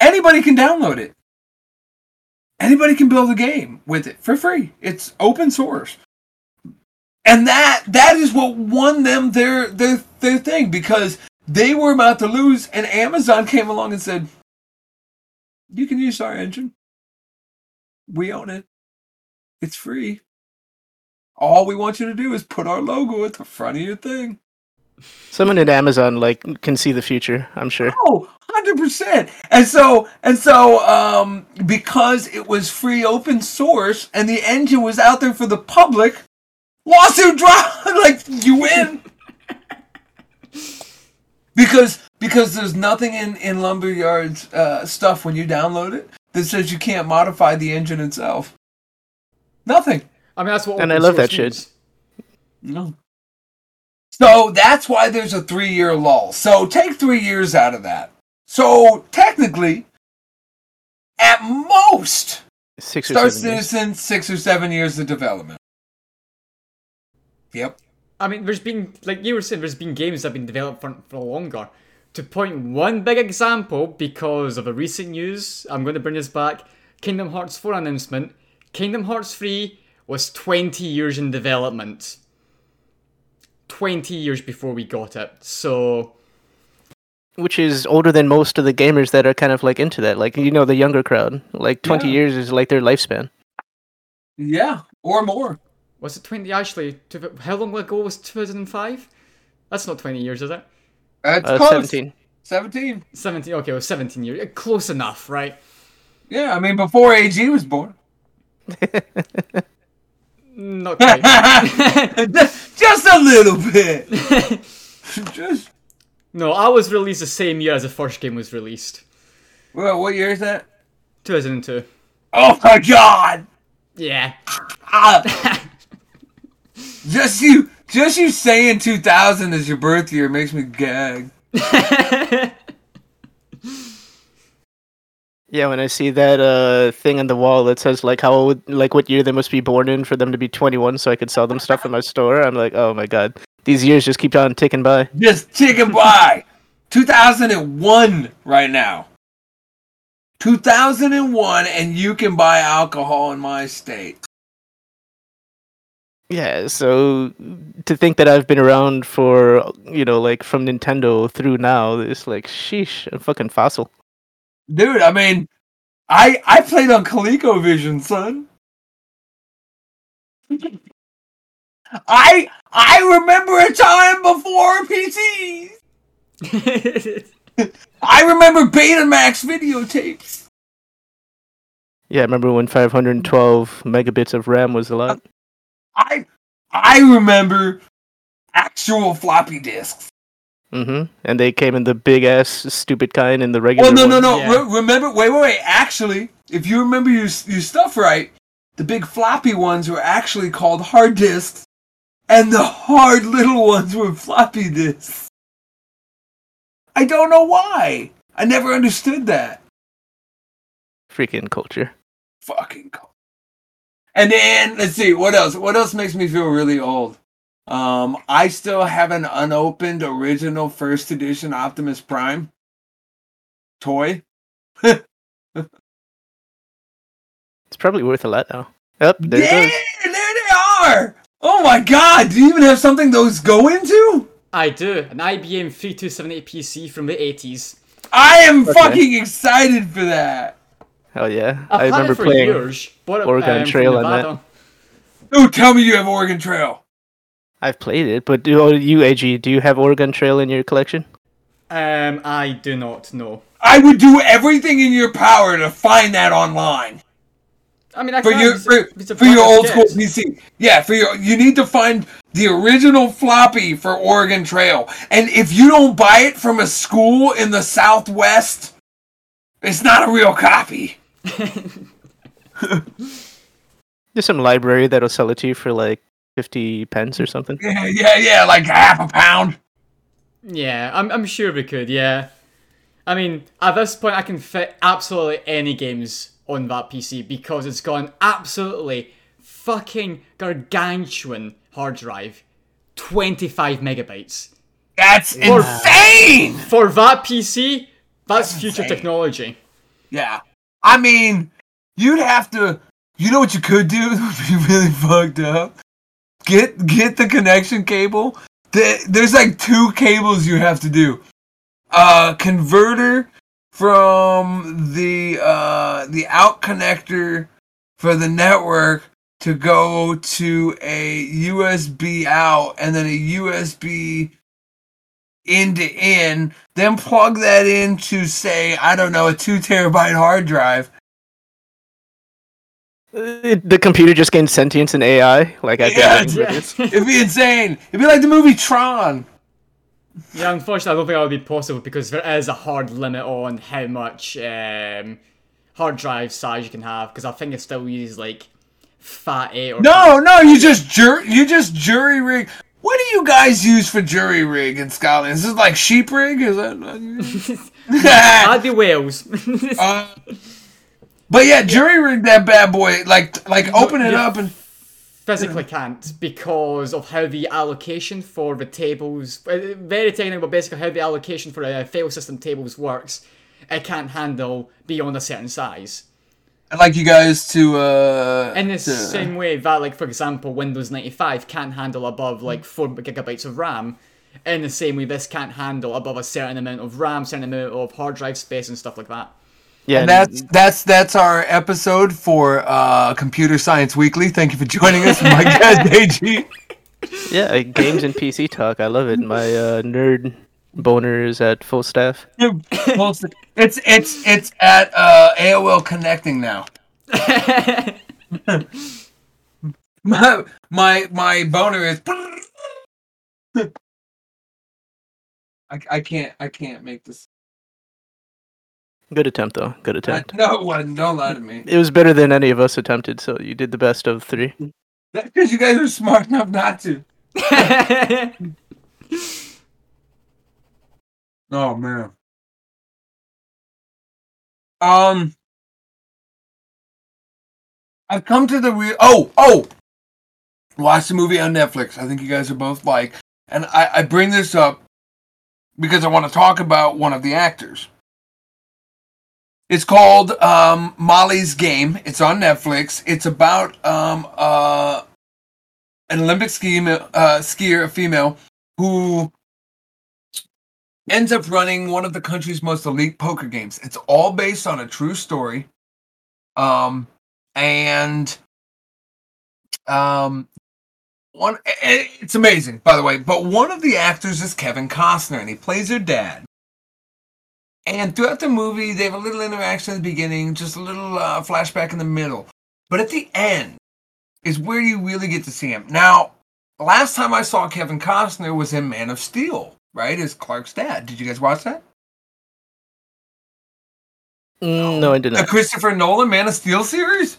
[SPEAKER 2] anybody can download it. Anybody can build a game with it for free. It's open source. And that that is what won them their their their thing because they were about to lose and Amazon came along and said you can use our engine. We own it. It's free. All we want you to do is put our logo at the front of your thing
[SPEAKER 3] Someone at Amazon like can see the future. I'm sure.
[SPEAKER 2] Oh, 100%. And so and so um because it was free open source and the engine was out there for the public, lawsuit dropped like you win. Because because there's nothing in in Lumberyard's uh, stuff when you download it that says you can't modify the engine itself. Nothing.
[SPEAKER 4] I mean, that's what.
[SPEAKER 3] And
[SPEAKER 4] open
[SPEAKER 3] I love
[SPEAKER 4] source
[SPEAKER 3] that shit.
[SPEAKER 2] No. So that's why there's a three year lull. So take three years out of that. So technically, at most,
[SPEAKER 3] Six or
[SPEAKER 2] Star
[SPEAKER 3] seven years.
[SPEAKER 2] Six or seven years of development. Yep.
[SPEAKER 4] I mean, there's been, like you were saying, there's been games that have been developed for, for longer. To point one big example, because of a recent news, I'm going to bring this back. Kingdom Hearts 4 announcement. Kingdom Hearts 3 was 20 years in development. 20 years before we got it. So,
[SPEAKER 3] Which is older than most of the gamers that are kind of like into that. Like you know, the younger crowd. Like twenty
[SPEAKER 2] Yeah.
[SPEAKER 3] years is like their lifespan.
[SPEAKER 2] Yeah, or more.
[SPEAKER 4] was it 20? Actually, how long ago was 2005? That's not 20 years, is it?
[SPEAKER 2] That's
[SPEAKER 3] Uh,
[SPEAKER 2] close.
[SPEAKER 3] Seventeen.
[SPEAKER 2] 17.
[SPEAKER 4] 17. Okay, it was 17 years. Close enough, right?
[SPEAKER 2] Yeah, I mean before AG was born.
[SPEAKER 4] Not quite.
[SPEAKER 2] just, just a little bit. just
[SPEAKER 4] no, I was released the same year as the first game was released.
[SPEAKER 2] well, what year is that?
[SPEAKER 4] 2002.
[SPEAKER 2] Oh my god!
[SPEAKER 4] Yeah.
[SPEAKER 2] Ah. just you, just you saying 2000 is your birth year makes me gag.
[SPEAKER 3] Yeah, when I see that uh thing on the wall that says like how old, like what year they must be born in for them to be 21 so I could sell them stuff in my store, I'm like, "Oh my god. These years just keep on ticking by."
[SPEAKER 2] Just ticking by. 2001 right now. 2001, and you can buy alcohol in my state.
[SPEAKER 3] Yeah, so to think that I've been around for, you know, like from Nintendo through now, it's like, sheesh, a fucking fossil.
[SPEAKER 2] Dude, I mean, I I played on ColecoVision, son. I I remember a time before PCs. I remember Betamax videotapes.
[SPEAKER 3] Yeah, I remember when 512 megabits of RAM was a lot.
[SPEAKER 2] I I remember actual floppy disks.
[SPEAKER 3] Hmm And they came in the big ass stupid kind and the regular.
[SPEAKER 2] Well, no, no,
[SPEAKER 3] one.
[SPEAKER 2] no.
[SPEAKER 4] Yeah.
[SPEAKER 2] Re- remember? Wait, wait, wait. Actually, if you remember your your stuff right, the big floppy ones were actually called hard disks, and the hard little ones were floppy disks. I don't know why. I never understood that.
[SPEAKER 3] Freaking culture.
[SPEAKER 2] Fucking culture. And then let's see what else. What else makes me feel really old? Um, I still have an unopened original first edition Optimus Prime toy.
[SPEAKER 3] It's probably worth a lot though. Up there it
[SPEAKER 2] there,
[SPEAKER 3] goes.
[SPEAKER 2] there they are. Oh my god! Do you even have something those go into?
[SPEAKER 4] I do. An IBM 3278 PC from the 80s.
[SPEAKER 2] I am
[SPEAKER 3] Okay.
[SPEAKER 2] fucking excited for that.
[SPEAKER 3] Hell yeah!
[SPEAKER 4] I've
[SPEAKER 3] I
[SPEAKER 4] had
[SPEAKER 3] remember
[SPEAKER 4] it for
[SPEAKER 3] playing.
[SPEAKER 4] years. Bought
[SPEAKER 3] Oregon
[SPEAKER 4] um,
[SPEAKER 3] Trail on that.
[SPEAKER 4] Nevada.
[SPEAKER 2] Oh, tell me you have Oregon Trail.
[SPEAKER 3] I've played it, but do oh, you, AG, do you have Oregon Trail in your collection?
[SPEAKER 4] Um, I do not know.
[SPEAKER 2] I would do everything in your power to find that online.
[SPEAKER 4] I mean, I
[SPEAKER 2] for
[SPEAKER 4] can.
[SPEAKER 2] your
[SPEAKER 4] it's-
[SPEAKER 2] for,
[SPEAKER 4] it's a
[SPEAKER 2] for your old school. PC. Yeah, for your you need to find the original floppy for Oregon Trail. And if you don't buy it from a school in the Southwest, it's not a real copy.
[SPEAKER 3] There's some library that'll sell it to you for like 50 pence or something.
[SPEAKER 2] Yeah, yeah, yeah, like half a pound.
[SPEAKER 4] Yeah, I'm, I'm sure we could, yeah. I mean, at this point, I can fit absolutely any games on that PC because it's got an absolutely fucking gargantuan hard drive. 25 megabytes.
[SPEAKER 2] That's insane.
[SPEAKER 4] For that PC, that's
[SPEAKER 2] That's
[SPEAKER 4] future
[SPEAKER 2] insane.
[SPEAKER 4] technology.
[SPEAKER 2] Yeah. I mean, you'd have to. You know what you could do? It would be really fucked up. Get get the connection cable. There's like two cables you have to do. Uh, converter from the uh the out connector for the network to go to a USB out and then a USB in to in, then plug that into say I don't know a two terabyte hard drive.
[SPEAKER 3] Uh, The computer just gained sentience and AI. Like I
[SPEAKER 2] Yeah,
[SPEAKER 3] can
[SPEAKER 4] Yeah.
[SPEAKER 2] It'd be insane. It'd be like the movie Tron.
[SPEAKER 4] Yeah, unfortunately, I don't think that would be possible because there is a hard limit on how much um, hard drive size you can have. Because I think it still uses like Fat eight or
[SPEAKER 2] No, no, you just jur you just jury rig. What do you guys use for jury rig in Scotland? Is this like sheep rig? Is that?
[SPEAKER 4] Add the whales.
[SPEAKER 2] uh, but yeah, jury rig that bad boy. Like, like open it
[SPEAKER 4] yeah.
[SPEAKER 2] up and
[SPEAKER 4] physically can't because of how the allocation for the tables uh, very technical but basically how the allocation for a file system tables works it can't handle beyond a certain size
[SPEAKER 2] I'd like you guys to. uh
[SPEAKER 4] in the
[SPEAKER 2] to-
[SPEAKER 4] same way that like for example windows 95 can't handle above like 4 gigabytes of ram in the same way this can't handle above a certain amount of ram certain amount of hard drive space and stuff like that
[SPEAKER 3] Yeah,
[SPEAKER 2] And that's that's that's our episode for uh, Computer Science Weekly. Thank you for joining us, my guest AG.
[SPEAKER 3] yeah, games and PC talk. I love it. My uh, nerd boner is at full staff.
[SPEAKER 2] It's it's it's at uh, AOL Connecting now. my my my boner is. I, I can't I can't make this.
[SPEAKER 3] Good attempt, though. Good attempt.
[SPEAKER 2] no, it wasn't. don't lie to me.
[SPEAKER 3] It was better than any of us attempted, so you did the best of three.
[SPEAKER 2] That's because you guys are smart enough not to. Oh man. Um I've come to the real oh oh watch the movie on Netflix. I think you guys are both like and I, I bring this up because I want to talk about one of the actors. It's called um, Molly's Game. It's on Netflix. It's about um, uh, an Olympic ski, uh, skier, a female, who ends up running one of the country's most elite poker games. It's all based on a true story. Um, and um, one, it's amazing, by the way. But one of the actors is Kevin Costner, and he plays her dad. And throughout the movie, they have a little interaction at the beginning, just a little uh, flashback in the middle. But at the end is where you really get to see him. Now, last time I saw Kevin Costner was in Man of Steel, right? As Clark's dad. Did you guys watch that?
[SPEAKER 3] Mm, no, I did not.
[SPEAKER 2] The
[SPEAKER 3] not.
[SPEAKER 2] Christopher Nolan Man of Steel series?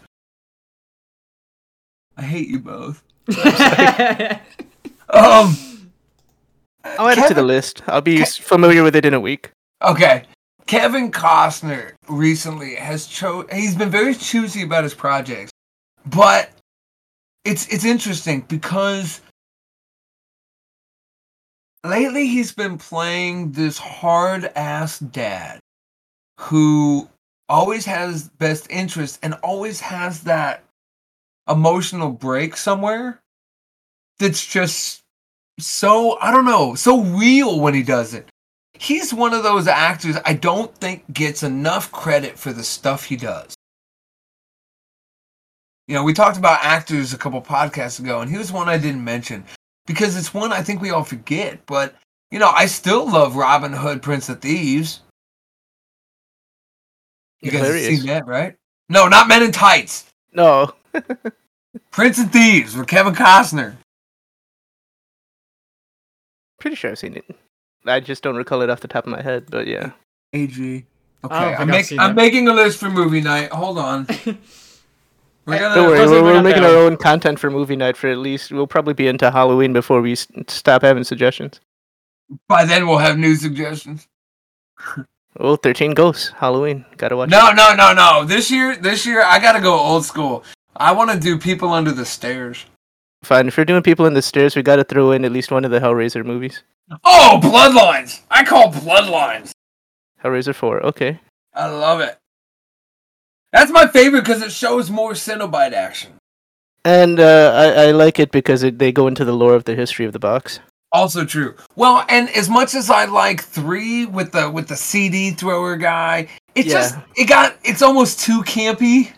[SPEAKER 2] I hate you both. Um,
[SPEAKER 3] I'll add it to the list. I'll be s- familiar with it in a week.
[SPEAKER 2] Okay. Kevin Costner recently has cho he's been very choosy about his projects. But it's it's interesting because lately he's been playing this hard ass dad who always has best interest and always has that emotional break somewhere that's just so I don't know, so real when he does it he's one of those actors I don't think gets enough credit for the stuff he does. You know, we talked about actors a couple podcasts ago, and he was one I didn't mention because it's one I think we all forget. But, you know, I still love Robin Hood, Prince of Thieves. You guys have seen that, right? No, not Men in Tights.
[SPEAKER 3] No.
[SPEAKER 2] Prince of Thieves with Kevin Costner.
[SPEAKER 3] Pretty sure I've seen it. I just don't recall it off the top of my head, but yeah.
[SPEAKER 2] AG. Okay,
[SPEAKER 4] I don't
[SPEAKER 2] I'm, make, I'm making a list for movie night. Hold on. We're gonna.
[SPEAKER 3] Don't worry, we're, we're making our own content for movie night for at least. We'll probably be into Halloween before we s- stop having suggestions.
[SPEAKER 2] By then, we'll have new suggestions.
[SPEAKER 3] Oh, 13 Ghosts, Halloween. Gotta watch
[SPEAKER 2] No, no, no, no. This year, this year, I gotta go old school. I want to do People Under the Stairs.
[SPEAKER 3] Fine. If we're doing people in the stairs, we gotta throw in at least one of the Hellraiser movies.
[SPEAKER 2] Oh, Bloodlines! I call Bloodlines.
[SPEAKER 3] Hellraiser 4, okay.
[SPEAKER 2] I love it. That's my favorite because it shows more Cenobite action.
[SPEAKER 3] And uh, I, I like it because it, they go into the lore of the history of the box.
[SPEAKER 2] Also true. Well, and as much as I like three with the with the CD thrower guy, it
[SPEAKER 3] Yeah.
[SPEAKER 2] just it got it's almost too campy.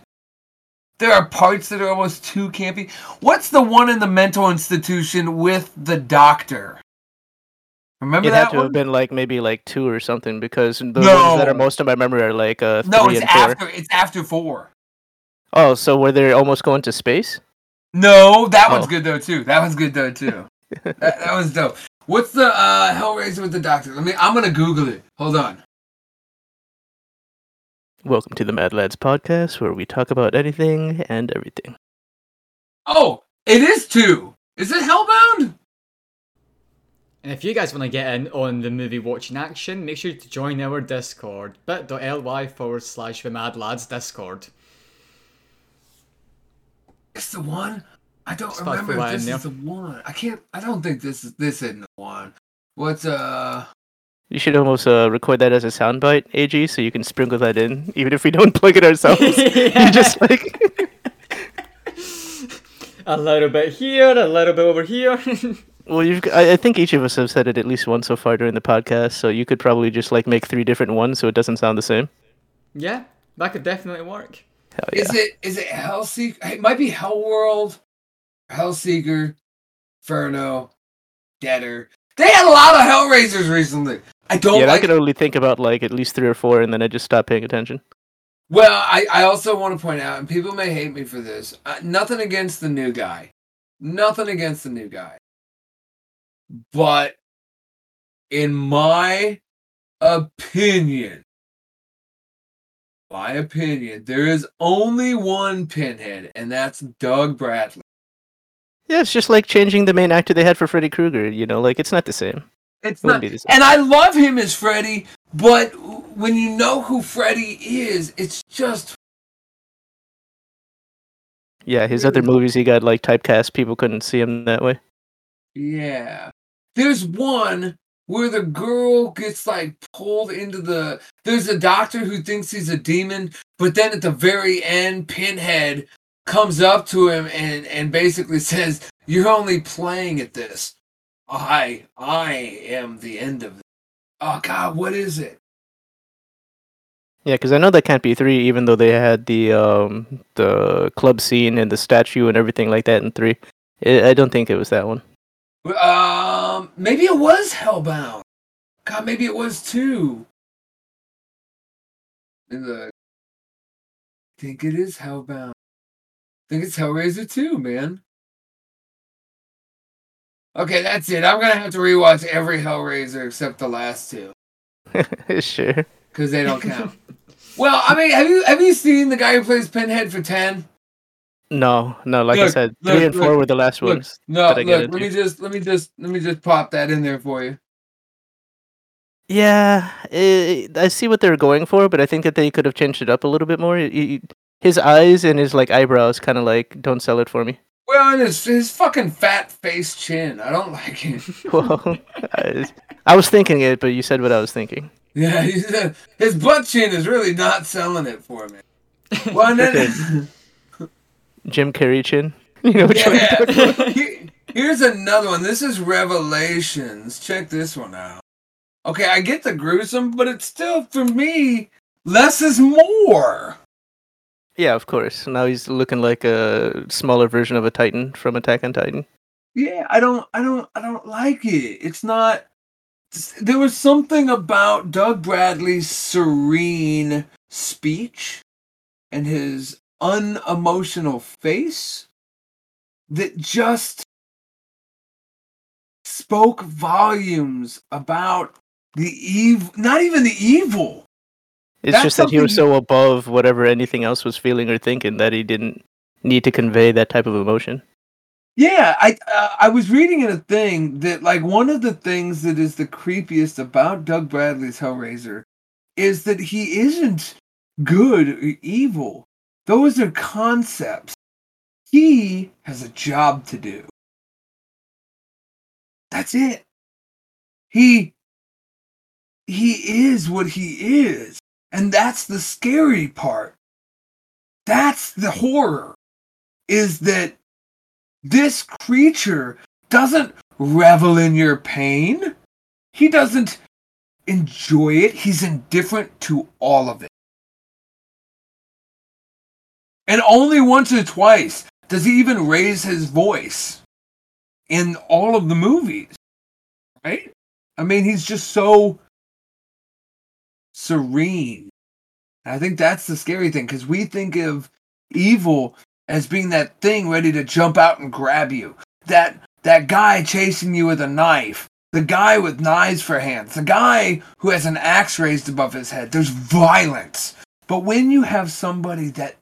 [SPEAKER 2] There are parts that are almost too campy. What's the one in the mental institution with the doctor? Remember
[SPEAKER 3] It had
[SPEAKER 2] that
[SPEAKER 3] to
[SPEAKER 2] one?
[SPEAKER 3] have been like maybe like two or something because the
[SPEAKER 2] No.
[SPEAKER 3] ones that are most of my memory are like uh, three
[SPEAKER 2] no, it's
[SPEAKER 3] and four.
[SPEAKER 2] after it's after four.
[SPEAKER 3] Oh, so were they almost going to space?
[SPEAKER 2] No, that one's
[SPEAKER 3] Oh.
[SPEAKER 2] good though too. That one's good though too. that, that was dope. What's the uh, Hellraiser with the doctor? Let me. I'm gonna Google it. Hold on.
[SPEAKER 3] Welcome to the Mad Lads podcast, where we talk about anything and everything.
[SPEAKER 2] Oh, it is two. Is it Hellbound?
[SPEAKER 4] And if you guys want to get in on the movie watching action, make sure to join our Discord, bit.ly forward slash the Mad Lads Discord.
[SPEAKER 2] It's the one. I don't
[SPEAKER 4] Just
[SPEAKER 2] remember if this is
[SPEAKER 4] there.
[SPEAKER 2] the one. I can't. I don't think this is this isn't the one. What's uh?
[SPEAKER 3] You should almost uh, record that as a soundbite, AG, so you can sprinkle that in, even if we don't plug it ourselves. You just like
[SPEAKER 4] a little bit here, a little bit over here.
[SPEAKER 3] Well, you've. g- I, I think each of us have said it at least once so far during the podcast, so you could probably just like make three different ones, so it doesn't sound the same.
[SPEAKER 4] yeah, that could definitely work.
[SPEAKER 3] Hell yeah!
[SPEAKER 2] Is it is it Hellseeker? It might be Hell Hellworld, Hellseeker, Inferno, Deader. They had a lot of Hellraisers recently. I don't
[SPEAKER 3] yeah, I could only think about like at least three or four, and then I just stopped paying attention.
[SPEAKER 2] Well, I, I also want to point out, and people may hate me for this. Uh, nothing against the new guy, nothing against the new guy, but in my opinion, my opinion, there is only one pinhead, and that's Doug Bradley.
[SPEAKER 3] Yeah, it's just like changing the main actor they had for Freddy Krueger. You know, like it's not the same.
[SPEAKER 2] It's
[SPEAKER 3] Wouldn't be the same.
[SPEAKER 2] and I love him as Freddy, but when you know who Freddy is, it's just
[SPEAKER 3] Yeah, his other movies he got like typecast. People couldn't see him that way.
[SPEAKER 2] Yeah. There's one where the girl gets like pulled into the there's a doctor who thinks he's a demon, but then at the very end Pinhead comes up to him and and basically says, "You're only playing at this. I I am the end of it." Oh god, what is it?
[SPEAKER 3] Yeah, because I know that can't be three, even though they had the um the club scene and the statue and everything like that in three. I I don't think it was that one.
[SPEAKER 2] Um maybe it was Hellbound. God, maybe it was too. Look. I think it is Hellbound. I think it's Hellraiser 2, man. Okay, that's it. I'm gonna have to rewatch every Hellraiser except the last two.
[SPEAKER 3] sure.
[SPEAKER 2] Because they don't count. well, I mean, have you have you seen the guy who plays Pinhead for ten?
[SPEAKER 3] No, no. Like I said,
[SPEAKER 2] look,
[SPEAKER 3] three and four were the last
[SPEAKER 2] look.
[SPEAKER 3] ones.
[SPEAKER 2] No, look, let me just let me just let me just pop that in there for you.
[SPEAKER 3] Yeah, i I see what they're going for, but I think that they could have changed it up a little bit more. His eyes and his like eyebrows kind of like don't sell it for me.
[SPEAKER 2] Well, and his his fucking fat face chin. I don't like it.
[SPEAKER 3] Well, I, I was thinking it, but you said what I was thinking.
[SPEAKER 2] Yeah, he's, uh, his butt chin is really not selling it for me. Well, and then,
[SPEAKER 3] Jim Carrey chin. You know which one I'm
[SPEAKER 2] yeah.
[SPEAKER 3] talking
[SPEAKER 2] Here's another one. This is Revelations. Check this one out. Okay, I get the gruesome, but it's still for me less is more.
[SPEAKER 3] Yeah, of course. Now he's looking like a smaller version of a Titan from Attack on Titan.
[SPEAKER 2] Yeah, I don't, I don't, I don't like it. It's not. There was something about Doug Bradley's serene speech and his unemotional face that just spoke volumes about the evil. Not even the evil.
[SPEAKER 3] It's
[SPEAKER 2] That's
[SPEAKER 3] just that he was so above whatever anything else was feeling or thinking that he didn't need to convey that type of emotion.
[SPEAKER 2] Yeah, I uh, I was reading in a thing that like one of the things that is the creepiest about Doug Bradley's Hellraiser is that he isn't good or evil. Those are concepts. He has a job to do. That's it. He he is what he is. And that's the scary part. That's the horror. Is that this creature doesn't revel in your pain. He doesn't enjoy it. He's indifferent to all of it. And only once or twice does he even raise his voice in all of the movies. Right? I mean, he's just so serene. I think that's the scary thing because we think of evil as being that thing ready to jump out and grab you. That that guy chasing you with a knife. the guy with knives for hands, the guy who has an axe raised above his head. There's violence. But when you have somebody that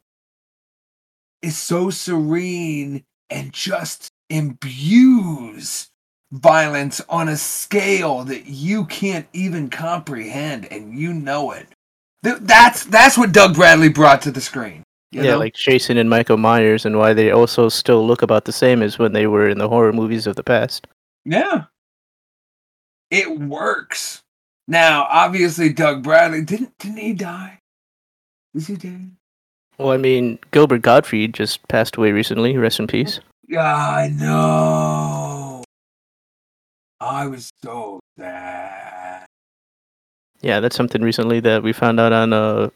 [SPEAKER 2] is so serene and just imbues violence on a scale that you can't even comprehend and you know it. Th- That's that's what Doug Bradley brought to the screen. you
[SPEAKER 3] yeah,
[SPEAKER 2] know?
[SPEAKER 3] like Jason and Michael Myers, and why they also still look about the same as when they were in the horror movies of the past.
[SPEAKER 2] Yeah. It works. Now, obviously Doug Bradley didn't didn't he die? Is he dead?
[SPEAKER 3] Well, I mean, Gilbert Gottfried just passed away recently. Rest in peace.
[SPEAKER 2] Yeah, I know. I was so sad.
[SPEAKER 3] Yeah, that's something recently that we found out on uh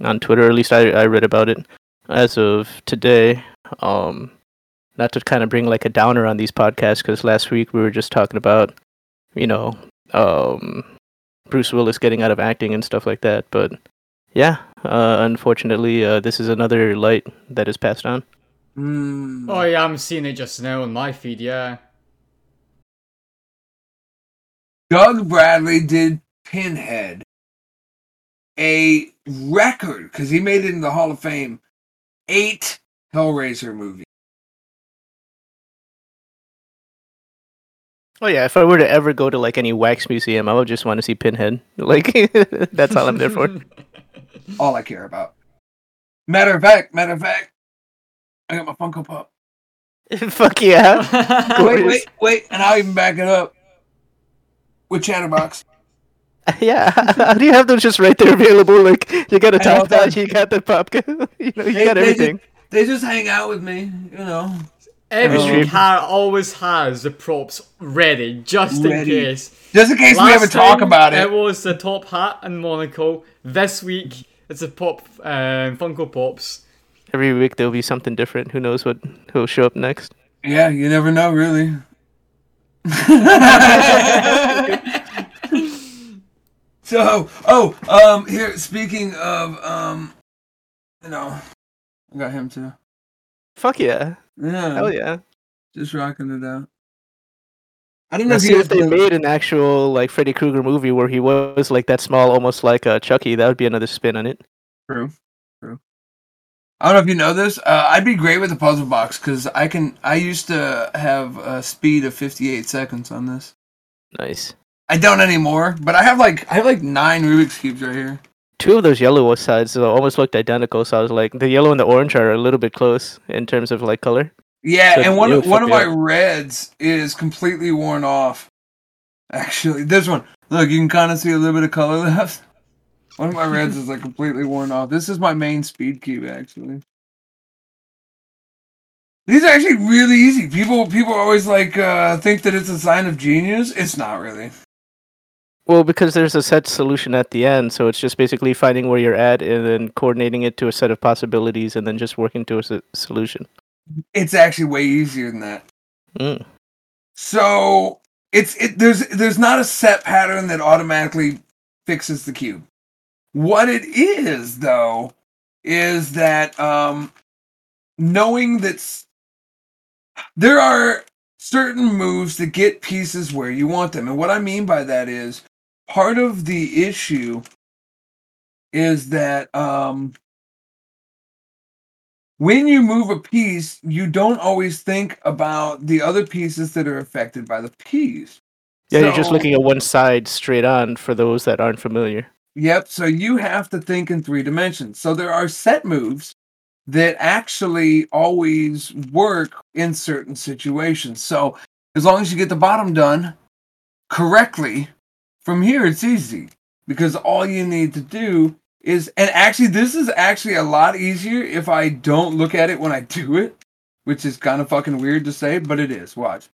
[SPEAKER 3] on Twitter. At least I I read about it as of today. Um, not to kind of bring like a downer on these podcasts because last week we were just talking about, you know, um, Bruce Willis getting out of acting and stuff like that. But yeah, uh, unfortunately, uh, this is another light that is passed on.
[SPEAKER 2] Hmm.
[SPEAKER 4] Oh yeah, I'm seeing it just now on my feed. Yeah.
[SPEAKER 2] Doug Bradley did Pinhead a record because he made it in the Hall of Fame. Eight Hellraiser movies.
[SPEAKER 3] Oh yeah, if I were to ever go to like any wax museum, I would just want to see Pinhead. Like that's all I'm there for.
[SPEAKER 2] All I care about. Matter of fact, matter of fact, I got my Funko Pop.
[SPEAKER 3] Fuck yeah.
[SPEAKER 2] Wait, wait, wait, and I'll even back it up with Chatterbox.
[SPEAKER 3] Yeah, how do you have those just right there available? Like you got a
[SPEAKER 2] I know
[SPEAKER 3] top
[SPEAKER 2] that-
[SPEAKER 3] notch, you got the pop, you know, you
[SPEAKER 2] They-
[SPEAKER 3] got
[SPEAKER 2] they
[SPEAKER 3] everything.
[SPEAKER 2] They just hang out with me, you know.
[SPEAKER 4] Every
[SPEAKER 3] Oh.
[SPEAKER 4] car always has the props ready, just in case.
[SPEAKER 2] Just in case we
[SPEAKER 4] Last
[SPEAKER 2] ever talk
[SPEAKER 4] time,
[SPEAKER 2] about
[SPEAKER 4] It
[SPEAKER 2] it.
[SPEAKER 4] was the top hat and monocle. This week it's a pop um, Funko Pops.
[SPEAKER 3] Every week there'll be something different. Who knows what who'll show up next?
[SPEAKER 2] Yeah, you never know, really. So, oh, um, here. Speaking of, um, you know, I got him too.
[SPEAKER 3] Fuck yeah,
[SPEAKER 2] Yeah,
[SPEAKER 3] hell yeah.
[SPEAKER 2] just rocking it out. I don't know if
[SPEAKER 3] see if they made an actual like Freddy Krueger movie where he was like that small, almost like uh, Chucky. That would be another spin on it.
[SPEAKER 2] True, true. I don't know if you know this. Uh, I'd be great with a puzzle box because I can. I used to have a speed of fifty-eight seconds on this.
[SPEAKER 3] Nice.
[SPEAKER 2] I don't anymore, but I have like I have like nine Rubik's cubes right here.
[SPEAKER 3] Two of those yellow sides almost looked identical, so I was like, the yellow and the orange are a little bit close in terms of like color.
[SPEAKER 2] Yeah,
[SPEAKER 3] So
[SPEAKER 2] and one of, one of my
[SPEAKER 3] up.
[SPEAKER 2] reds is completely worn off. Actually, this one. Look, you can kind of see a little bit of color left. One of my reds is like completely worn off. This is my main speed cube, actually. These are actually really easy. People people always like uh, think that it's a sign of genius. It's not really.
[SPEAKER 3] Well, because there's a set solution at the end, so it's just basically finding where you're at and then coordinating it to a set of possibilities and then just working to a s- solution.
[SPEAKER 2] It's actually way easier than that.
[SPEAKER 3] Mm.
[SPEAKER 2] So it's it there's there's not a set pattern that automatically fixes the cube. What it is though is that um knowing that there are certain moves to get pieces where you want them. And what I mean by that is part of the issue is that um when you move a piece, you don't always think about the other pieces that are affected by the piece.
[SPEAKER 3] Yeah, you're just looking at one side straight on for those that aren't familiar.
[SPEAKER 2] Yep, so you have to think in three dimensions. So there are set moves that actually always work in certain situations. So as long as you get the bottom done correctly, from here it's easy because all you need to do is and actually this is actually a lot easier if I don't look at it when I do it, which is kind of fucking weird to say, but it is. Watch.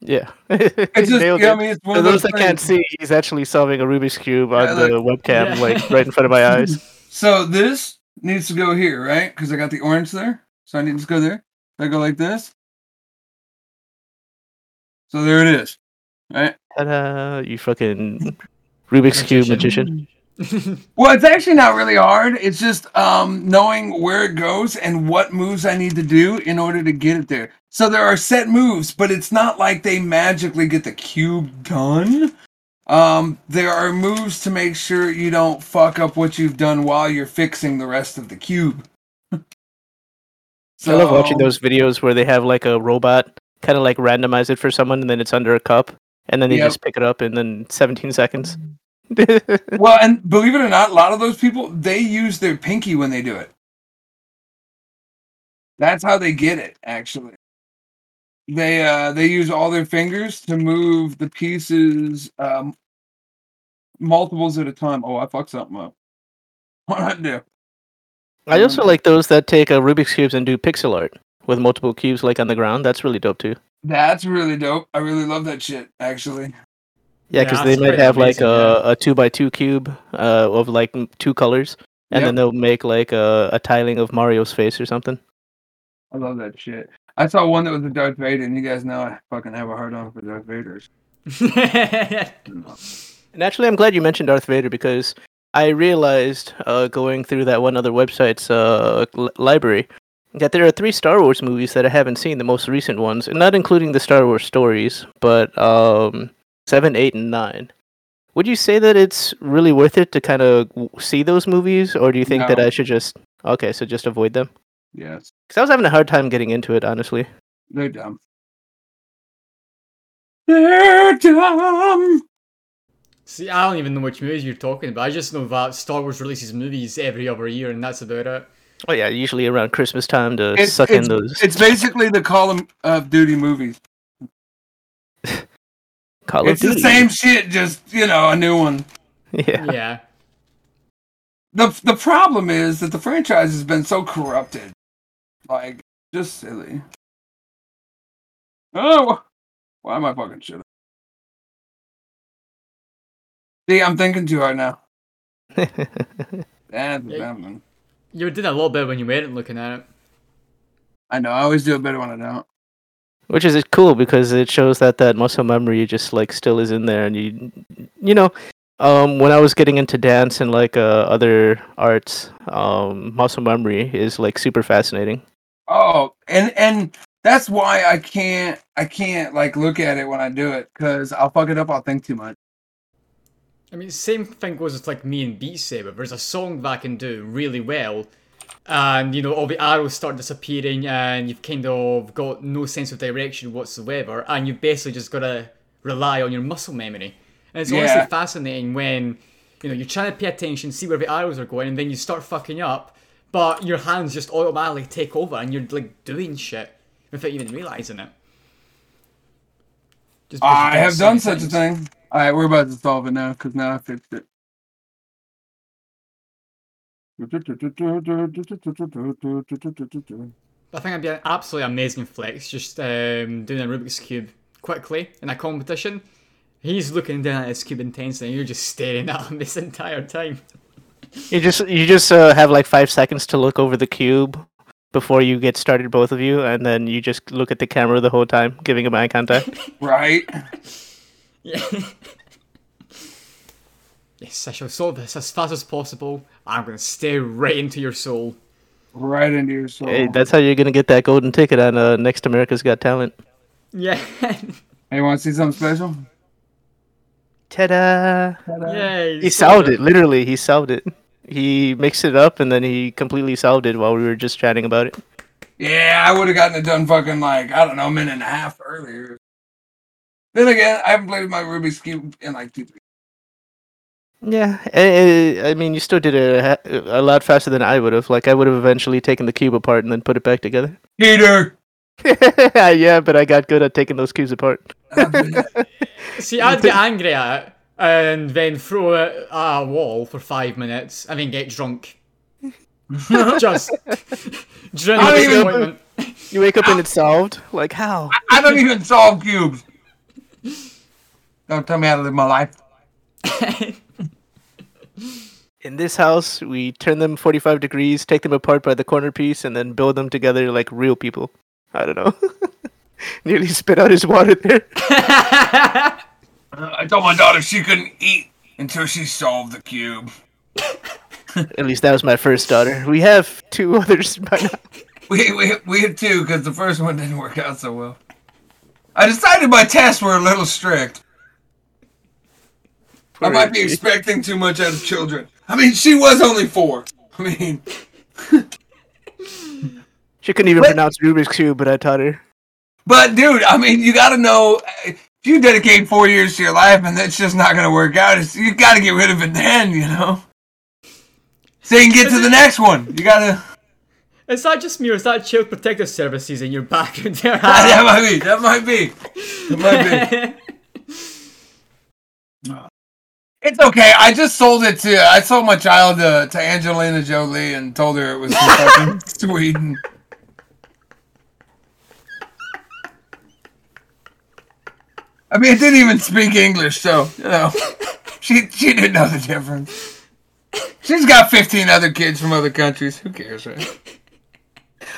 [SPEAKER 3] Yeah.
[SPEAKER 2] It's just, you know. I mean, it's one
[SPEAKER 3] For
[SPEAKER 2] of
[SPEAKER 3] those
[SPEAKER 2] those
[SPEAKER 3] that can't see, he's actually solving a Rubik's Cube on
[SPEAKER 2] Yeah,
[SPEAKER 3] the webcam,
[SPEAKER 4] Yeah.
[SPEAKER 3] like right in front of my eyes.
[SPEAKER 2] So this needs to go here, right? Because I got the orange there. So I need to go there. I go like this. So there it is. Right?
[SPEAKER 3] Ta-da! You fucking Rubik's Cube magician.
[SPEAKER 2] Well, it's actually not really hard. It's just um knowing where it goes and what moves I need to do in order to get it there. So there are set moves, but it's not like they magically get the cube done. Um, there are moves to make sure you don't fuck up what you've done while you're fixing the rest of the cube.
[SPEAKER 3] I love watching those videos where they have like a robot kind of like randomize it for someone and then it's under a cup and then they
[SPEAKER 2] Yep.
[SPEAKER 3] just pick it up and then 17 seconds.
[SPEAKER 2] Well, and believe it or not, a lot of those people they use their pinky when they do it. That's how they get it. Actually, they uh they use all their fingers to move the pieces um multiples at a time. Oh, I fucked something up. What I do?
[SPEAKER 3] I also like those that take a Rubik's cubes and do pixel art with multiple cubes like on the ground. That's really dope too.
[SPEAKER 2] That's really dope. I really love that shit. Actually,
[SPEAKER 3] Yeah,
[SPEAKER 4] Yeah,
[SPEAKER 3] because
[SPEAKER 4] that's
[SPEAKER 3] they might
[SPEAKER 4] pretty
[SPEAKER 3] have like
[SPEAKER 4] amazing,
[SPEAKER 3] a,
[SPEAKER 4] yeah.
[SPEAKER 3] a two by two cube uh, of like two colors, and then they'll make like a, a tiling of Mario's face or something.
[SPEAKER 2] I love that shit. I saw one that was a Darth Vader, and you guys know I fucking have a hard on for Darth Vaders.
[SPEAKER 3] And actually, I'm glad you mentioned Darth Vader because I realized uh, going through that one other website's uh, l- library that there are three Star Wars movies that I haven't seen, the most recent ones, and not including the Star Wars stories, but um, seven, eight, and nine. Would you say that it's really worth it to kind of see those movies, or do you think that I should just okay, so just avoid them?
[SPEAKER 2] Yes,
[SPEAKER 3] Because I was having a hard time getting into it, honestly.
[SPEAKER 2] they're dumb. They're dumb.
[SPEAKER 4] See, I don't even know which movies you're talking about. I just know that Star Wars releases movies every other year, and that's about it.
[SPEAKER 3] Oh yeah, usually around Christmas time to
[SPEAKER 2] It's,
[SPEAKER 3] suck in those
[SPEAKER 2] it's basically the Call of- of Duty movies.
[SPEAKER 3] Call of
[SPEAKER 2] It's the
[SPEAKER 3] Duty.
[SPEAKER 2] same shit, just you know, a new one.
[SPEAKER 3] Yeah.
[SPEAKER 4] Yeah.
[SPEAKER 2] the The problem is that the franchise has been so corrupted, like just silly. Oh, why am I fucking shit? See, I'm thinking too hard now. That's
[SPEAKER 4] Yeah.
[SPEAKER 2] Happening.
[SPEAKER 4] You were doing a little better when you weren't looking at it.
[SPEAKER 2] I know. I always do it better when I don't.
[SPEAKER 3] Which is cool because it shows that that muscle memory just like still is in there, and you, you know, um, when I was getting into dance and like uh, other arts, um, muscle memory is like super fascinating.
[SPEAKER 2] Oh, and and that's why I can't I can't like look at it when I do it because I'll fuck it up. I'll think too much.
[SPEAKER 4] I mean, same thing goes with like me and Beat Saber. There's a song that I can do really well, and you know all the arrows start disappearing, and you've kind of got no sense of direction whatsoever, and you've basically just got to rely on your muscle memory. And it's
[SPEAKER 2] Yeah.
[SPEAKER 4] honestly fascinating when you know you're trying to pay attention, see where the arrows are going, and then you start fucking up, but your hands just automatically take over, and you're like doing shit without even realizing it.
[SPEAKER 2] I have done such a thing. All right, we're about to solve it now because now I fixed it.
[SPEAKER 4] I think it'd be an absolutely amazing flex, just um, doing a Rubik's Cube quickly in a competition. He's looking down at his cube intensely, and you're just staring at him this entire time.
[SPEAKER 3] You just you just uh, have like five seconds to look over the cube before you get started, both of you, and then you just look at the camera the whole time, giving him eye contact.
[SPEAKER 2] Right?
[SPEAKER 4] Yeah. yes, I shall solve this as fast as possible. I'm gonna stare right into your soul.
[SPEAKER 2] Right into your soul.
[SPEAKER 3] hey, that's how you're gonna get that golden ticket on uh, Next America's Got Talent.
[SPEAKER 4] Yeah.
[SPEAKER 2] Hey, want to see something special?
[SPEAKER 3] Ta-da!
[SPEAKER 4] Yay.
[SPEAKER 3] He solved it. Literally, he solved it. He mixed it up and then he completely solved it while we were just chatting about it.
[SPEAKER 2] Yeah, I would have gotten it done fucking like I don't know, a minute and a half earlier. Then again, I haven't played my Rubik's cube in like two. Three.
[SPEAKER 3] Yeah, eh, eh, I mean, you still did it a, a lot faster than I would have. Like, I would have eventually taken the cube apart and then put it back together.
[SPEAKER 2] Peter.
[SPEAKER 3] yeah, but I got good at taking those cubes apart.
[SPEAKER 4] See, I'd get angry at it and then throw it at a wall for five minutes and then get drunk. just drown
[SPEAKER 2] I
[SPEAKER 4] in
[SPEAKER 2] even-
[SPEAKER 3] You wake up and it's solved. Like, how?
[SPEAKER 2] I don't even solve cubes. Don't tell me how to live my life.
[SPEAKER 3] In this house, we turn them 45 degrees, take them apart by the corner piece, and then build them together like real people. I don't know. Nearly spit out his water there.
[SPEAKER 2] Uh, I told my daughter she couldn't eat until she solved the cube.
[SPEAKER 3] At least that was my first daughter. We have two others by now.
[SPEAKER 2] We we we had two because the first one didn't work out so well. I decided my tests were a little strict. I might be expecting too much out of children. I mean, she was only four. I mean,
[SPEAKER 3] She couldn't even
[SPEAKER 2] But-
[SPEAKER 3] pronounce Rubik's cube, but I taught her.
[SPEAKER 2] but dude, I mean, you got to know if you dedicate four years to your life and that's just not going to work out. You got to get rid of it then, you know. So you can get to the next one. You got to.
[SPEAKER 4] Is that just me or is that Child Protective Services in your background there?
[SPEAKER 2] that might be. That might be. That might be. It's okay. I just sold it to. I sold my child to, to Angelina Jolie and told her it was from fucking Sweden. I mean, it didn't even speak English, so you know, she she didn't know the difference. She's got fifteen other kids from other countries. Who cares, right?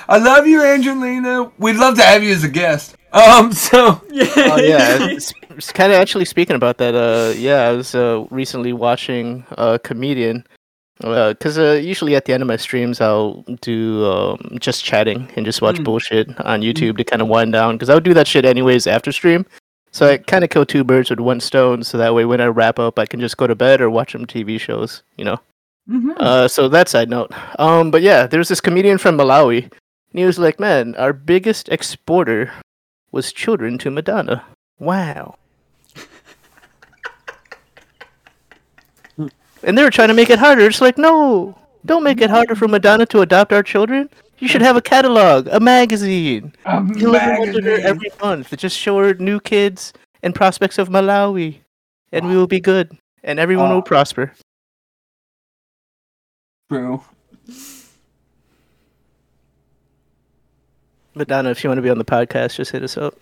[SPEAKER 2] I love you, Angelina. We'd love to have you as a guest. Um, so
[SPEAKER 3] Oh yeah, it's, it's kind of actually speaking about that. Uh, yeah, I was uh, recently watching a comedian. Because uh, usually at the end of my streams, I'll do um, just chatting and just watch
[SPEAKER 2] Mm.
[SPEAKER 3] bullshit on YouTube to kind of wind down. Because I would do that shit anyways after stream. So I kind of kill two birds with one stone. So that way, when I wrap up, I can just go to bed or watch some TV shows. You know. Uh, so that side note. Um, but yeah, there's this comedian from Malawi, and he was like, "Man, our biggest exporter was children to Madonna. Wow." and they were trying to make it harder. It's like, no, don't make it harder for Madonna to adopt our children. You should have a catalog, a magazine.
[SPEAKER 2] a
[SPEAKER 3] Deliver one to her
[SPEAKER 2] magazine.
[SPEAKER 3] every month. Just show her new kids and prospects of Malawi, and we will be good, and everyone
[SPEAKER 2] Oh.
[SPEAKER 3] will prosper.
[SPEAKER 2] True.
[SPEAKER 3] Madonna, if you want to be on the podcast, just hit us up.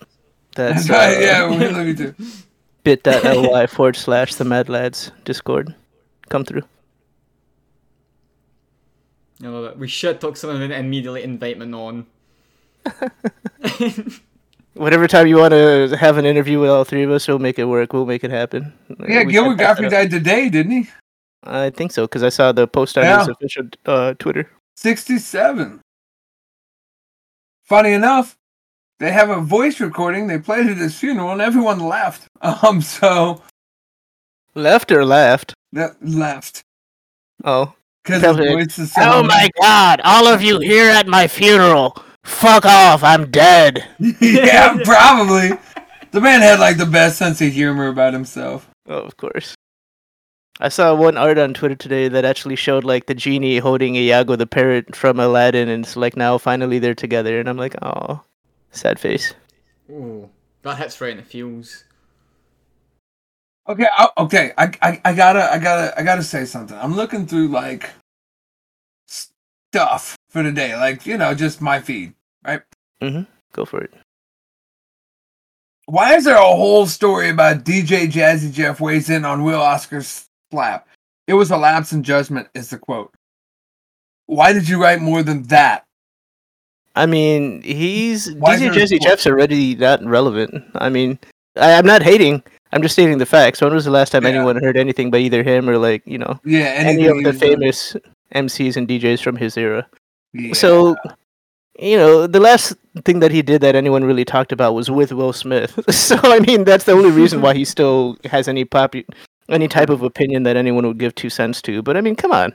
[SPEAKER 3] That's
[SPEAKER 2] That's right.
[SPEAKER 3] uh,
[SPEAKER 2] Yeah, we love you too.
[SPEAKER 3] bit.ly forward slash the Mad Lads Discord. Come through.
[SPEAKER 4] I love it. We should talk someone and immediately invite them on.
[SPEAKER 3] Whatever time you want to have an interview with all three of us, we'll make it work. We'll make it happen.
[SPEAKER 2] Yeah,
[SPEAKER 3] We
[SPEAKER 2] Gilbert
[SPEAKER 3] can
[SPEAKER 2] Gottfried died today, didn't he?
[SPEAKER 3] I think so because I saw the post on
[SPEAKER 2] Yeah.
[SPEAKER 3] his official uh, Twitter.
[SPEAKER 2] 67. Funny enough, they have a voice recording. They played it at his funeral, and everyone left. Um, so
[SPEAKER 3] Left or laughed?
[SPEAKER 2] that left
[SPEAKER 3] Oh.
[SPEAKER 2] because his
[SPEAKER 3] Probably-
[SPEAKER 2] voice is so.
[SPEAKER 3] Oh my God! All of you here at my funeral, fuck off! I'm dead.
[SPEAKER 2] yeah, probably. The man had like the best sense of humor about himself.
[SPEAKER 3] Oh, of course. I saw one art on Twitter today that actually showed like the genie holding Iago the parrot from Aladdin, and it's like now finally they're together, and I'm like, oh, sad face.
[SPEAKER 4] Ooh, that hits right in the feels.
[SPEAKER 2] Okay, I, okay, I, I, I gotta, I gotta, I gotta say something. I'm looking through like stuff for today, like you know, just my feed, right? Mm-hmm.
[SPEAKER 3] Go for it.
[SPEAKER 2] Why is there a whole story about DJ Jazzy Jeff weighs in on Will Oscar's slap? It was a lapse in judgment, is the quote. Why did you write more than that?
[SPEAKER 3] I mean, he's
[SPEAKER 2] Why
[SPEAKER 3] DJ
[SPEAKER 2] Jazzy?
[SPEAKER 3] Jeff's already not relevant. I mean, I, I'm not hating. I'm just stating the facts. When was the last time
[SPEAKER 2] Yeah.
[SPEAKER 3] anyone heard anything by either him or like you know
[SPEAKER 2] Yeah,
[SPEAKER 3] any of the famous MCs and DJs from his era?
[SPEAKER 2] Yeah.
[SPEAKER 3] So, you know, the last thing that he did that anyone really talked about was with Will Smith. So, I mean, that's the only reason why he still has any popu- any type of opinion that anyone would give two cents to. But I mean, come on.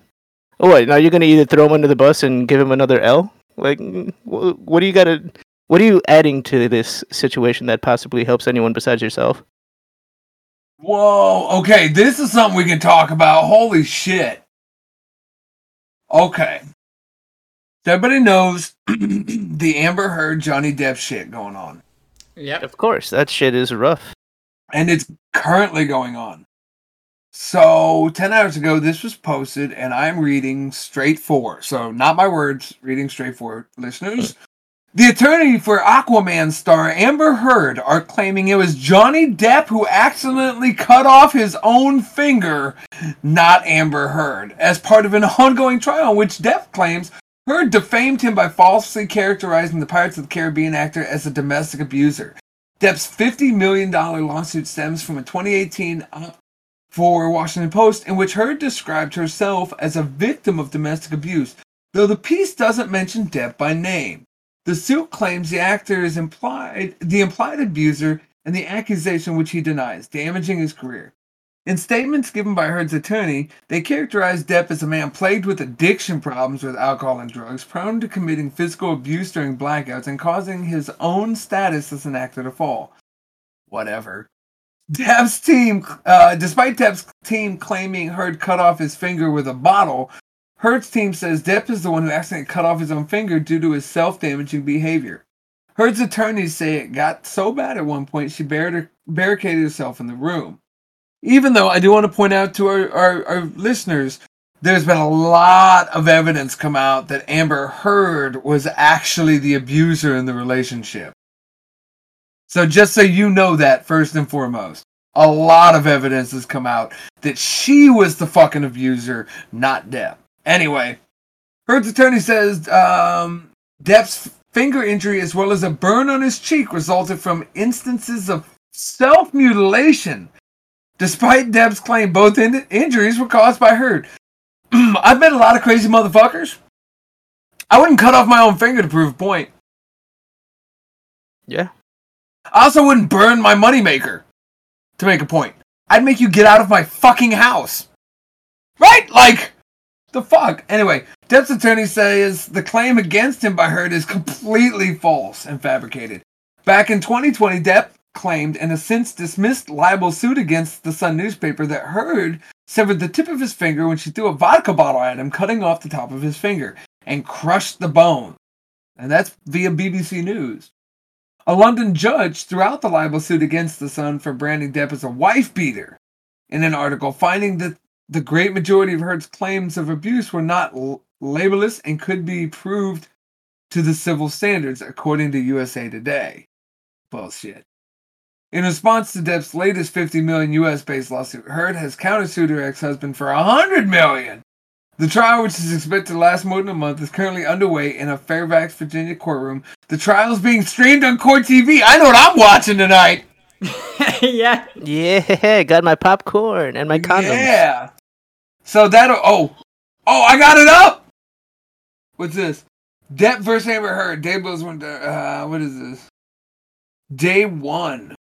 [SPEAKER 3] What now? You're gonna either throw him under the bus and give him another L? Like, wh- what do you gotta? What are you adding to this situation that possibly helps anyone besides yourself?
[SPEAKER 2] Whoa, okay, this is something we can talk about. Holy shit. Okay. Everybody knows the Amber Heard Johnny Depp shit going on.
[SPEAKER 4] Yeah.
[SPEAKER 3] Of course, that shit is rough.
[SPEAKER 2] And it's currently going on. So, 10 hours ago, this was posted, and I'm reading straight forward. So, not my words, reading straight forward. Listeners, the attorney for Aquaman star Amber Heard are claiming it was Johnny Depp who accidentally cut off his own finger, not Amber Heard, as part of an ongoing trial in which Depp claims Heard defamed him by falsely characterizing the Pirates of the Caribbean actor as a domestic abuser. Depp's $50 million lawsuit stems from a 2018 op for Washington Post in which Heard described herself as a victim of domestic abuse. though the piece doesn't mention Depp by name. The suit claims the actor is implied the implied abuser and the accusation which he denies, damaging his career. In statements given by Heard's attorney, they characterized Depp as a man plagued with addiction problems with alcohol and drugs, prone to committing physical abuse during blackouts, and causing his own status as an actor to fall. Whatever. Depp's team, uh, despite Depp's team claiming Heard cut off his finger with a bottle, Heard's team says Depp is the one who accidentally cut off his own finger due to his self-damaging behavior. Heard's attorneys say it got so bad at one point she barricaded herself in the room. Even though I do want to point out to our, our, our listeners, there's been a lot of evidence come out that Amber Heard was actually the abuser in the relationship. So just so you know that first and foremost, a lot of evidence has come out that she was the fucking abuser, not Depp. Anyway, Heard's attorney says um, Depp's finger injury as well as a burn on his cheek resulted from instances of self mutilation Despite Depp's claim, both in- injuries were caused by Heard. I've met a lot of crazy motherfuckers. I wouldn't cut off my own finger to prove a point.
[SPEAKER 3] Yeah.
[SPEAKER 2] I also wouldn't burn my moneymaker to make a point. I'd make you get out of my fucking house. Right? Like, the fuck? Anyway, Depp's attorney says the claim against him by Heard is completely false and fabricated. Back in 2020, Depp claimed and a since dismissed libel suit against the Sun newspaper that Heard severed the tip of his finger when she threw a vodka bottle at him, cutting off the top of his finger, and crushed the bone. And that's via BBC News. A London judge threw out the libel suit against the Sun for branding Depp as a wife beater in an article, finding that the great majority of Heard's claims of abuse were not l- libelous and could be proved to the civil standards, according to USA Today. Bullshit. In response to Depp's latest 50 million US based lawsuit, Heard has countersued her ex husband for 100 million. The trial, which is expected to last more than a month, is currently underway in a Fairfax, Virginia courtroom. The trial is being streamed on Court TV. I know what I'm watching tonight.
[SPEAKER 4] yeah.
[SPEAKER 3] Yeah, got my popcorn and my condoms.
[SPEAKER 2] Yeah. So that'll. Oh. Oh, I got it up! What's this? Depp versus Amber Heard. Day Blues one. Uh, what is this? Day one.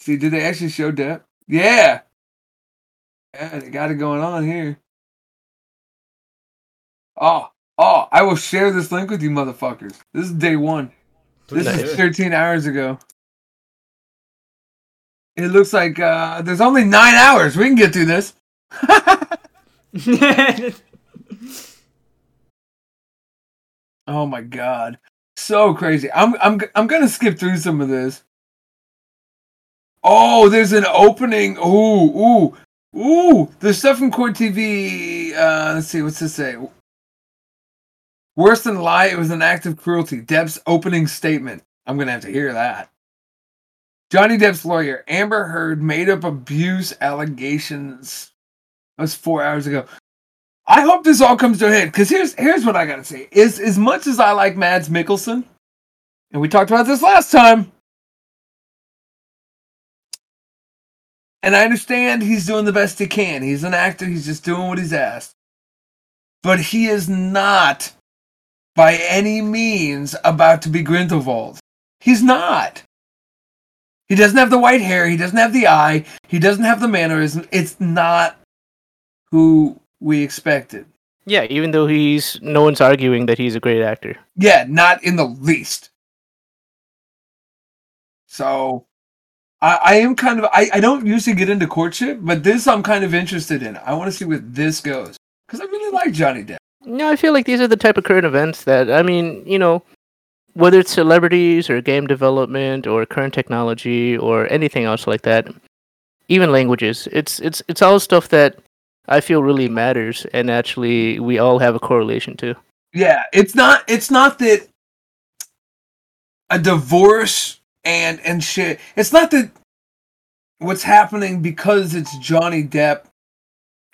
[SPEAKER 2] See, did they actually show Depp? Yeah. Yeah, they got it going on here. Oh, oh, I will share this link with you motherfuckers. This is day one. This is 13 hours ago. It looks like uh, there's only nine hours. We can get through this. oh my god, so crazy! I'm I'm I'm gonna skip through some of this. Oh, there's an opening. Ooh, ooh, ooh. There's stuff from Court TV. Uh, let's see. What's this say? Worse than lie, it was an act of cruelty. Depp's opening statement. I'm gonna have to hear that. Johnny Depp's lawyer, Amber Heard, made up abuse allegations. That was four hours ago. I hope this all comes to a head because here's here's what I gotta say: is as much as I like Mads Mikkelsen, and we talked about this last time, And I understand he's doing the best he can. He's an actor, he's just doing what he's asked. But he is not, by any means, about to be Grindelwald. He's not. He doesn't have the white hair, he doesn't have the eye, he doesn't have the mannerism. It's not who we expected.
[SPEAKER 3] Yeah, even though he's no one's arguing that he's a great actor.
[SPEAKER 2] Yeah, not in the least. So I, I am kind of I, I don't usually get into courtship, but this I'm kind of interested in. I want to see where this goes because I really like Johnny Depp.
[SPEAKER 3] No, I feel like these are the type of current events that I mean, you know, whether it's celebrities or game development or current technology or anything else like that, even languages. It's it's it's all stuff that I feel really matters and actually we all have a correlation to.
[SPEAKER 2] Yeah, it's not it's not that a divorce and and shit. It's not that what's happening because it's Johnny Depp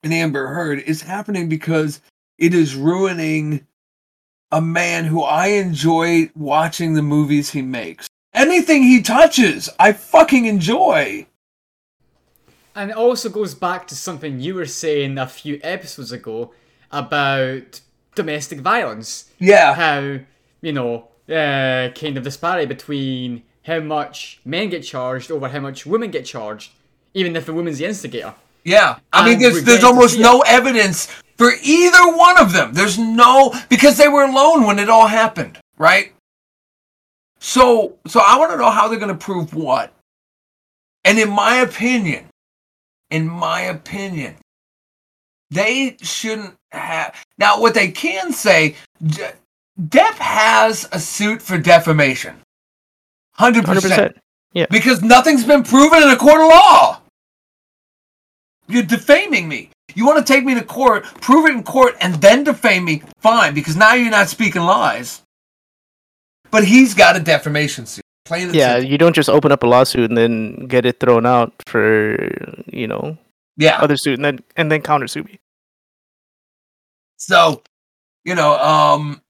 [SPEAKER 2] and Amber Heard. It's happening because it is ruining a man who I enjoy watching the movies he makes. Anything he touches, I fucking enjoy.
[SPEAKER 4] And it also goes back to something you were saying a few episodes ago about domestic violence.
[SPEAKER 2] Yeah.
[SPEAKER 4] How, you know, uh, kind of disparity between how much men get charged over how much women get charged, even if the woman's the instigator.
[SPEAKER 2] Yeah, I mean, there's there's almost no evidence for either one of them. There's no because they were alone when it all happened, right? So, so I want to know how they're going to prove what. And in my opinion, in my opinion, they shouldn't have. Now, what they can say, De- Depp has a suit for defamation, hundred
[SPEAKER 3] Hundred
[SPEAKER 2] percent
[SPEAKER 3] percent.
[SPEAKER 2] because nothing's been proven in a court of law. You're defaming me. You want to take me to court, prove it in court, and then defame me? Fine, because now you're not speaking lies. But he's got a defamation suit.
[SPEAKER 3] Yeah,
[SPEAKER 2] simple.
[SPEAKER 3] you don't just open up a lawsuit and then get it thrown out for you know
[SPEAKER 2] yeah.
[SPEAKER 3] other suit and then and then countersue me.
[SPEAKER 2] So, you know, um,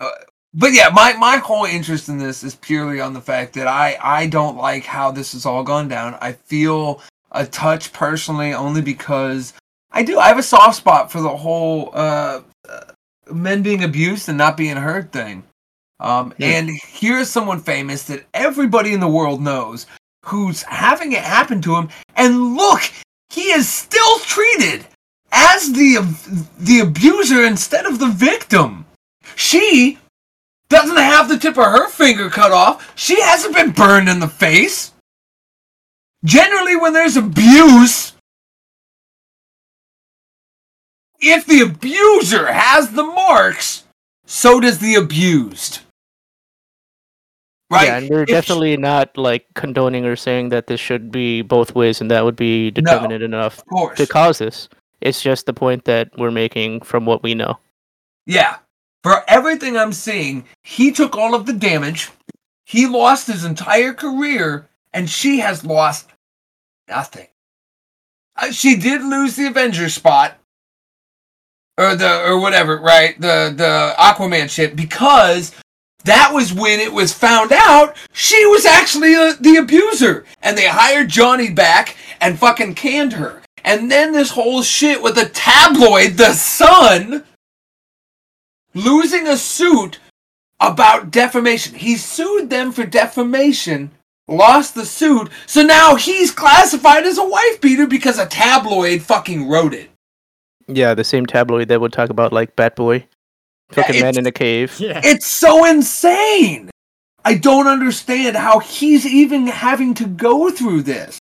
[SPEAKER 2] uh, but yeah, my my whole interest in this is purely on the fact that I I don't like how this has all gone down. I feel a touch personally only because I do I have a soft spot for the whole uh, men being abused and not being hurt thing. Um,
[SPEAKER 3] Yeah.
[SPEAKER 2] and here's someone famous that everybody in the world knows who's having it happen to him, and look, he is still treated as the the abuser instead of the victim. She doesn't have the tip of her finger cut off. She hasn't been burned in the face. Generally, when there's abuse, if the abuser has the marks, so does the abused. Right?
[SPEAKER 3] Yeah, and they're
[SPEAKER 2] If-
[SPEAKER 3] definitely not like condoning or saying that this should be both ways and that would be determinate enough to cause this. It's just the point that we're making from what we know.
[SPEAKER 2] Yeah. For everything I'm seeing, he took all of the damage. He lost his entire career, and she has lost nothing. Uh, she did lose the Avengers spot, or the or whatever, right? The the Aquaman shit because that was when it was found out she was actually uh, the abuser, and they hired Johnny back and fucking canned her. And then this whole shit with the tabloid, The Sun losing a suit about defamation. He sued them for defamation, lost the suit, so now he's classified as a wife beater because a tabloid fucking wrote it.
[SPEAKER 3] Yeah, the same tabloid that would talk about like Batboy, fucking man in a cave.
[SPEAKER 4] Yeah.
[SPEAKER 2] It's so insane. I don't understand how he's even having to go through this.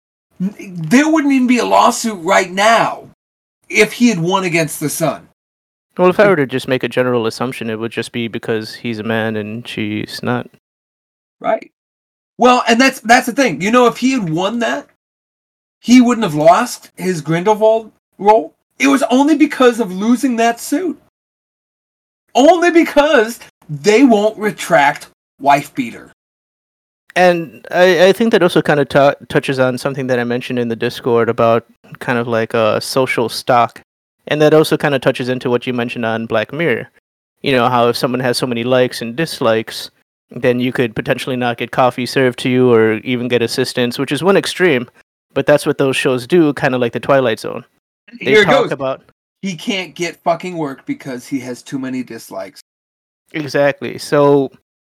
[SPEAKER 2] There wouldn't even be a lawsuit right now if he had won against the Sun.
[SPEAKER 3] Well, if I were to just make a general assumption, it would just be because he's a man and she's not.
[SPEAKER 2] Right. Well, and that's that's the thing. You know, if he had won that, he wouldn't have lost his Grindelwald role. It was only because of losing that suit. Only because they won't retract wife beater.
[SPEAKER 3] And I, I think that also kind of t- touches on something that I mentioned in the Discord about kind of like a social stock. And that also kind of touches into what you mentioned on Black Mirror. You know, how if someone has so many likes and dislikes, then you could potentially not get coffee served to you or even get assistance, which is one extreme. But that's what those shows do, kind of like The Twilight Zone. They
[SPEAKER 2] Here it
[SPEAKER 3] talk
[SPEAKER 2] goes.
[SPEAKER 3] about
[SPEAKER 2] He can't get fucking work because he has too many dislikes.
[SPEAKER 3] Exactly. So,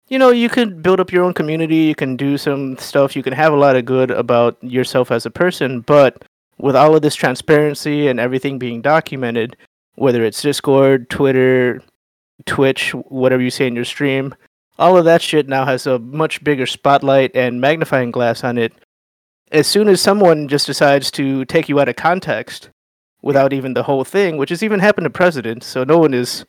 [SPEAKER 3] you know, you can build up your own community, you can do some stuff, you can have a lot of good about yourself as a person, but with all of this transparency and everything being documented, whether it's Discord, Twitter, Twitch, whatever you say in your stream, all of that shit now has a much bigger spotlight and magnifying glass on it. As soon as someone just decides to take you out of context without even the whole thing, which has even happened to presidents, so no one is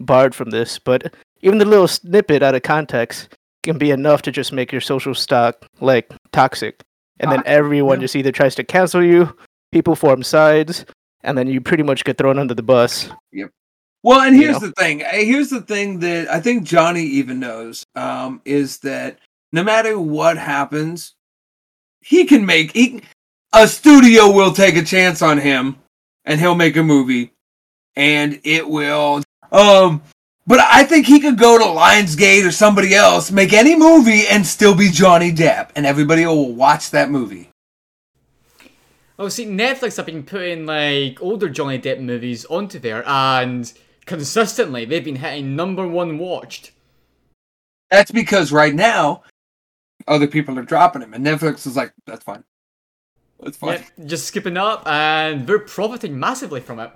[SPEAKER 3] barred from this, but even the little snippet out of context can be enough to just make your social stock like toxic. And then
[SPEAKER 2] uh,
[SPEAKER 3] everyone
[SPEAKER 2] yeah.
[SPEAKER 3] just either tries to cancel you, people form sides, and then you pretty much get thrown under the bus. Yep.
[SPEAKER 2] Well, and
[SPEAKER 3] You
[SPEAKER 2] here's
[SPEAKER 3] know?
[SPEAKER 2] the thing. Here's the thing that I think Johnny even knows um, is that no matter what happens, he can make he, a studio will take a chance on him, and he'll make a movie, and it will. Um, but I think he could go to Lionsgate or somebody else, make any movie, and still be Johnny Depp, and everybody will watch that movie.
[SPEAKER 4] Oh, see, Netflix have been putting like older Johnny Depp movies onto there, and consistently they've been hitting number one watched.
[SPEAKER 2] That's because right now, other people are dropping him, and Netflix is like, "That's fine, that's fine."
[SPEAKER 4] Yep, just skipping up, and they're profiting massively from it.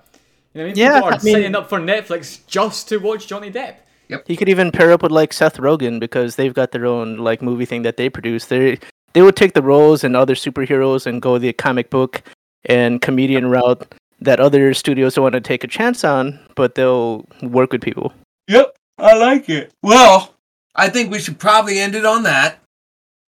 [SPEAKER 4] You know what I mean?
[SPEAKER 3] Yeah,
[SPEAKER 4] People are
[SPEAKER 3] I mean-
[SPEAKER 4] signing up for Netflix just to watch Johnny Depp. Yep.
[SPEAKER 3] He could even pair up with like Seth Rogen because they've got their own like movie thing that they produce. They they would take the roles and other superheroes and go the comic book and comedian route that other studios don't want to take a chance on, but they'll work with people.
[SPEAKER 2] Yep, I like it. Well, I think we should probably end it on that.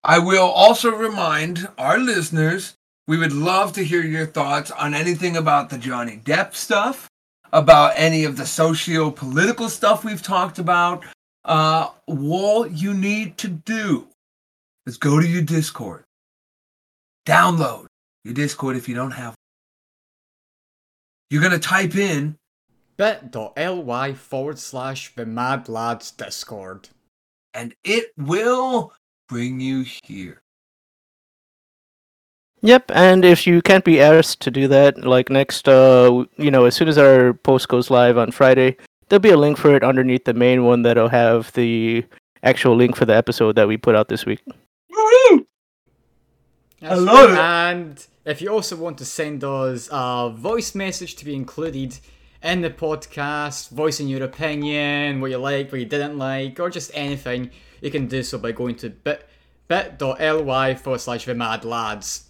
[SPEAKER 2] I will also remind our listeners we would love to hear your thoughts on anything about the Johnny Depp stuff, about any of the socio political stuff we've talked about. Uh, all you need to do is go to your Discord, download your Discord if you don't have. one. You're going to type in
[SPEAKER 4] bit.ly forward slash the Mad Lads Discord.
[SPEAKER 2] and it will bring you here.
[SPEAKER 3] Yep, and if you can't be asked to do that, like next, uh, you know, as soon as our post goes live on Friday, there'll be a link for it underneath the main one that'll have the actual link for the episode that we put out this week.
[SPEAKER 2] Woohoo!
[SPEAKER 4] That's
[SPEAKER 2] love
[SPEAKER 4] right. And if you also want to send us a voice message to be included in the podcast, voicing your opinion, what you like, what you didn't like, or just anything, you can do so by going to bit bit.ly forward slash the mad lads.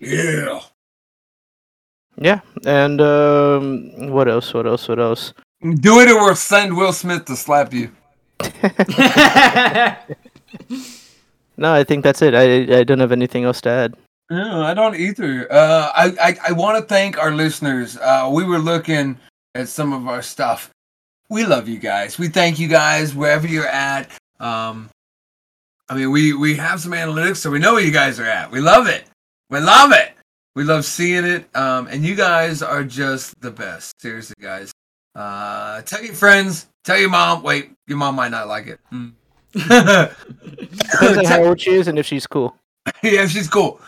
[SPEAKER 2] Yeah.
[SPEAKER 3] Yeah, and um, what else? What else? What else?
[SPEAKER 2] Do it or send Will Smith to slap you.
[SPEAKER 3] No, I think that's it. I I don't have anything else to add.
[SPEAKER 2] No, I don't either. Uh, I I, I want to thank our listeners. Uh, we were looking at some of our stuff. We love you guys. We thank you guys wherever you're at. Um, I mean, we we have some analytics, so we know where you guys are at. We love it. We love it. We love seeing it. Um, and you guys are just the best. Seriously, guys. Uh, tell your friends. Tell your mom. Wait, your mom might not like it. Mm.
[SPEAKER 3] Depends on how old she is and if she's cool.
[SPEAKER 2] yeah, she's cool.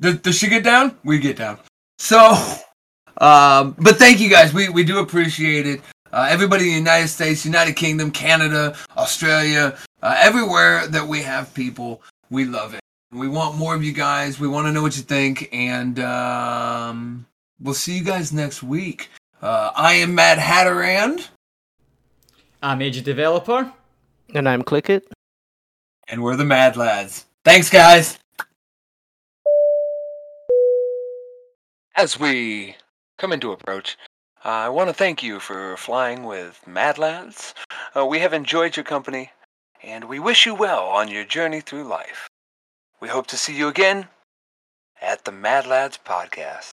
[SPEAKER 2] Does, does she get down? We get down. So, um, but thank you guys. We we do appreciate it. Uh, everybody in the United States, United Kingdom, Canada, Australia, uh, everywhere that we have people, we love it. We want more of you guys. We want to know what you think, and um, we'll see you guys next week. Uh, I am Matt Hatterand,
[SPEAKER 4] I'm Age Developer.
[SPEAKER 3] And I'm Click It.
[SPEAKER 2] and we're the Mad Lads. Thanks, guys.
[SPEAKER 1] As we come into approach, I want to thank you for flying with Mad Lads. Uh, we have enjoyed your company, and we wish you well on your journey through life. We hope to see you again at the Mad Lads Podcast.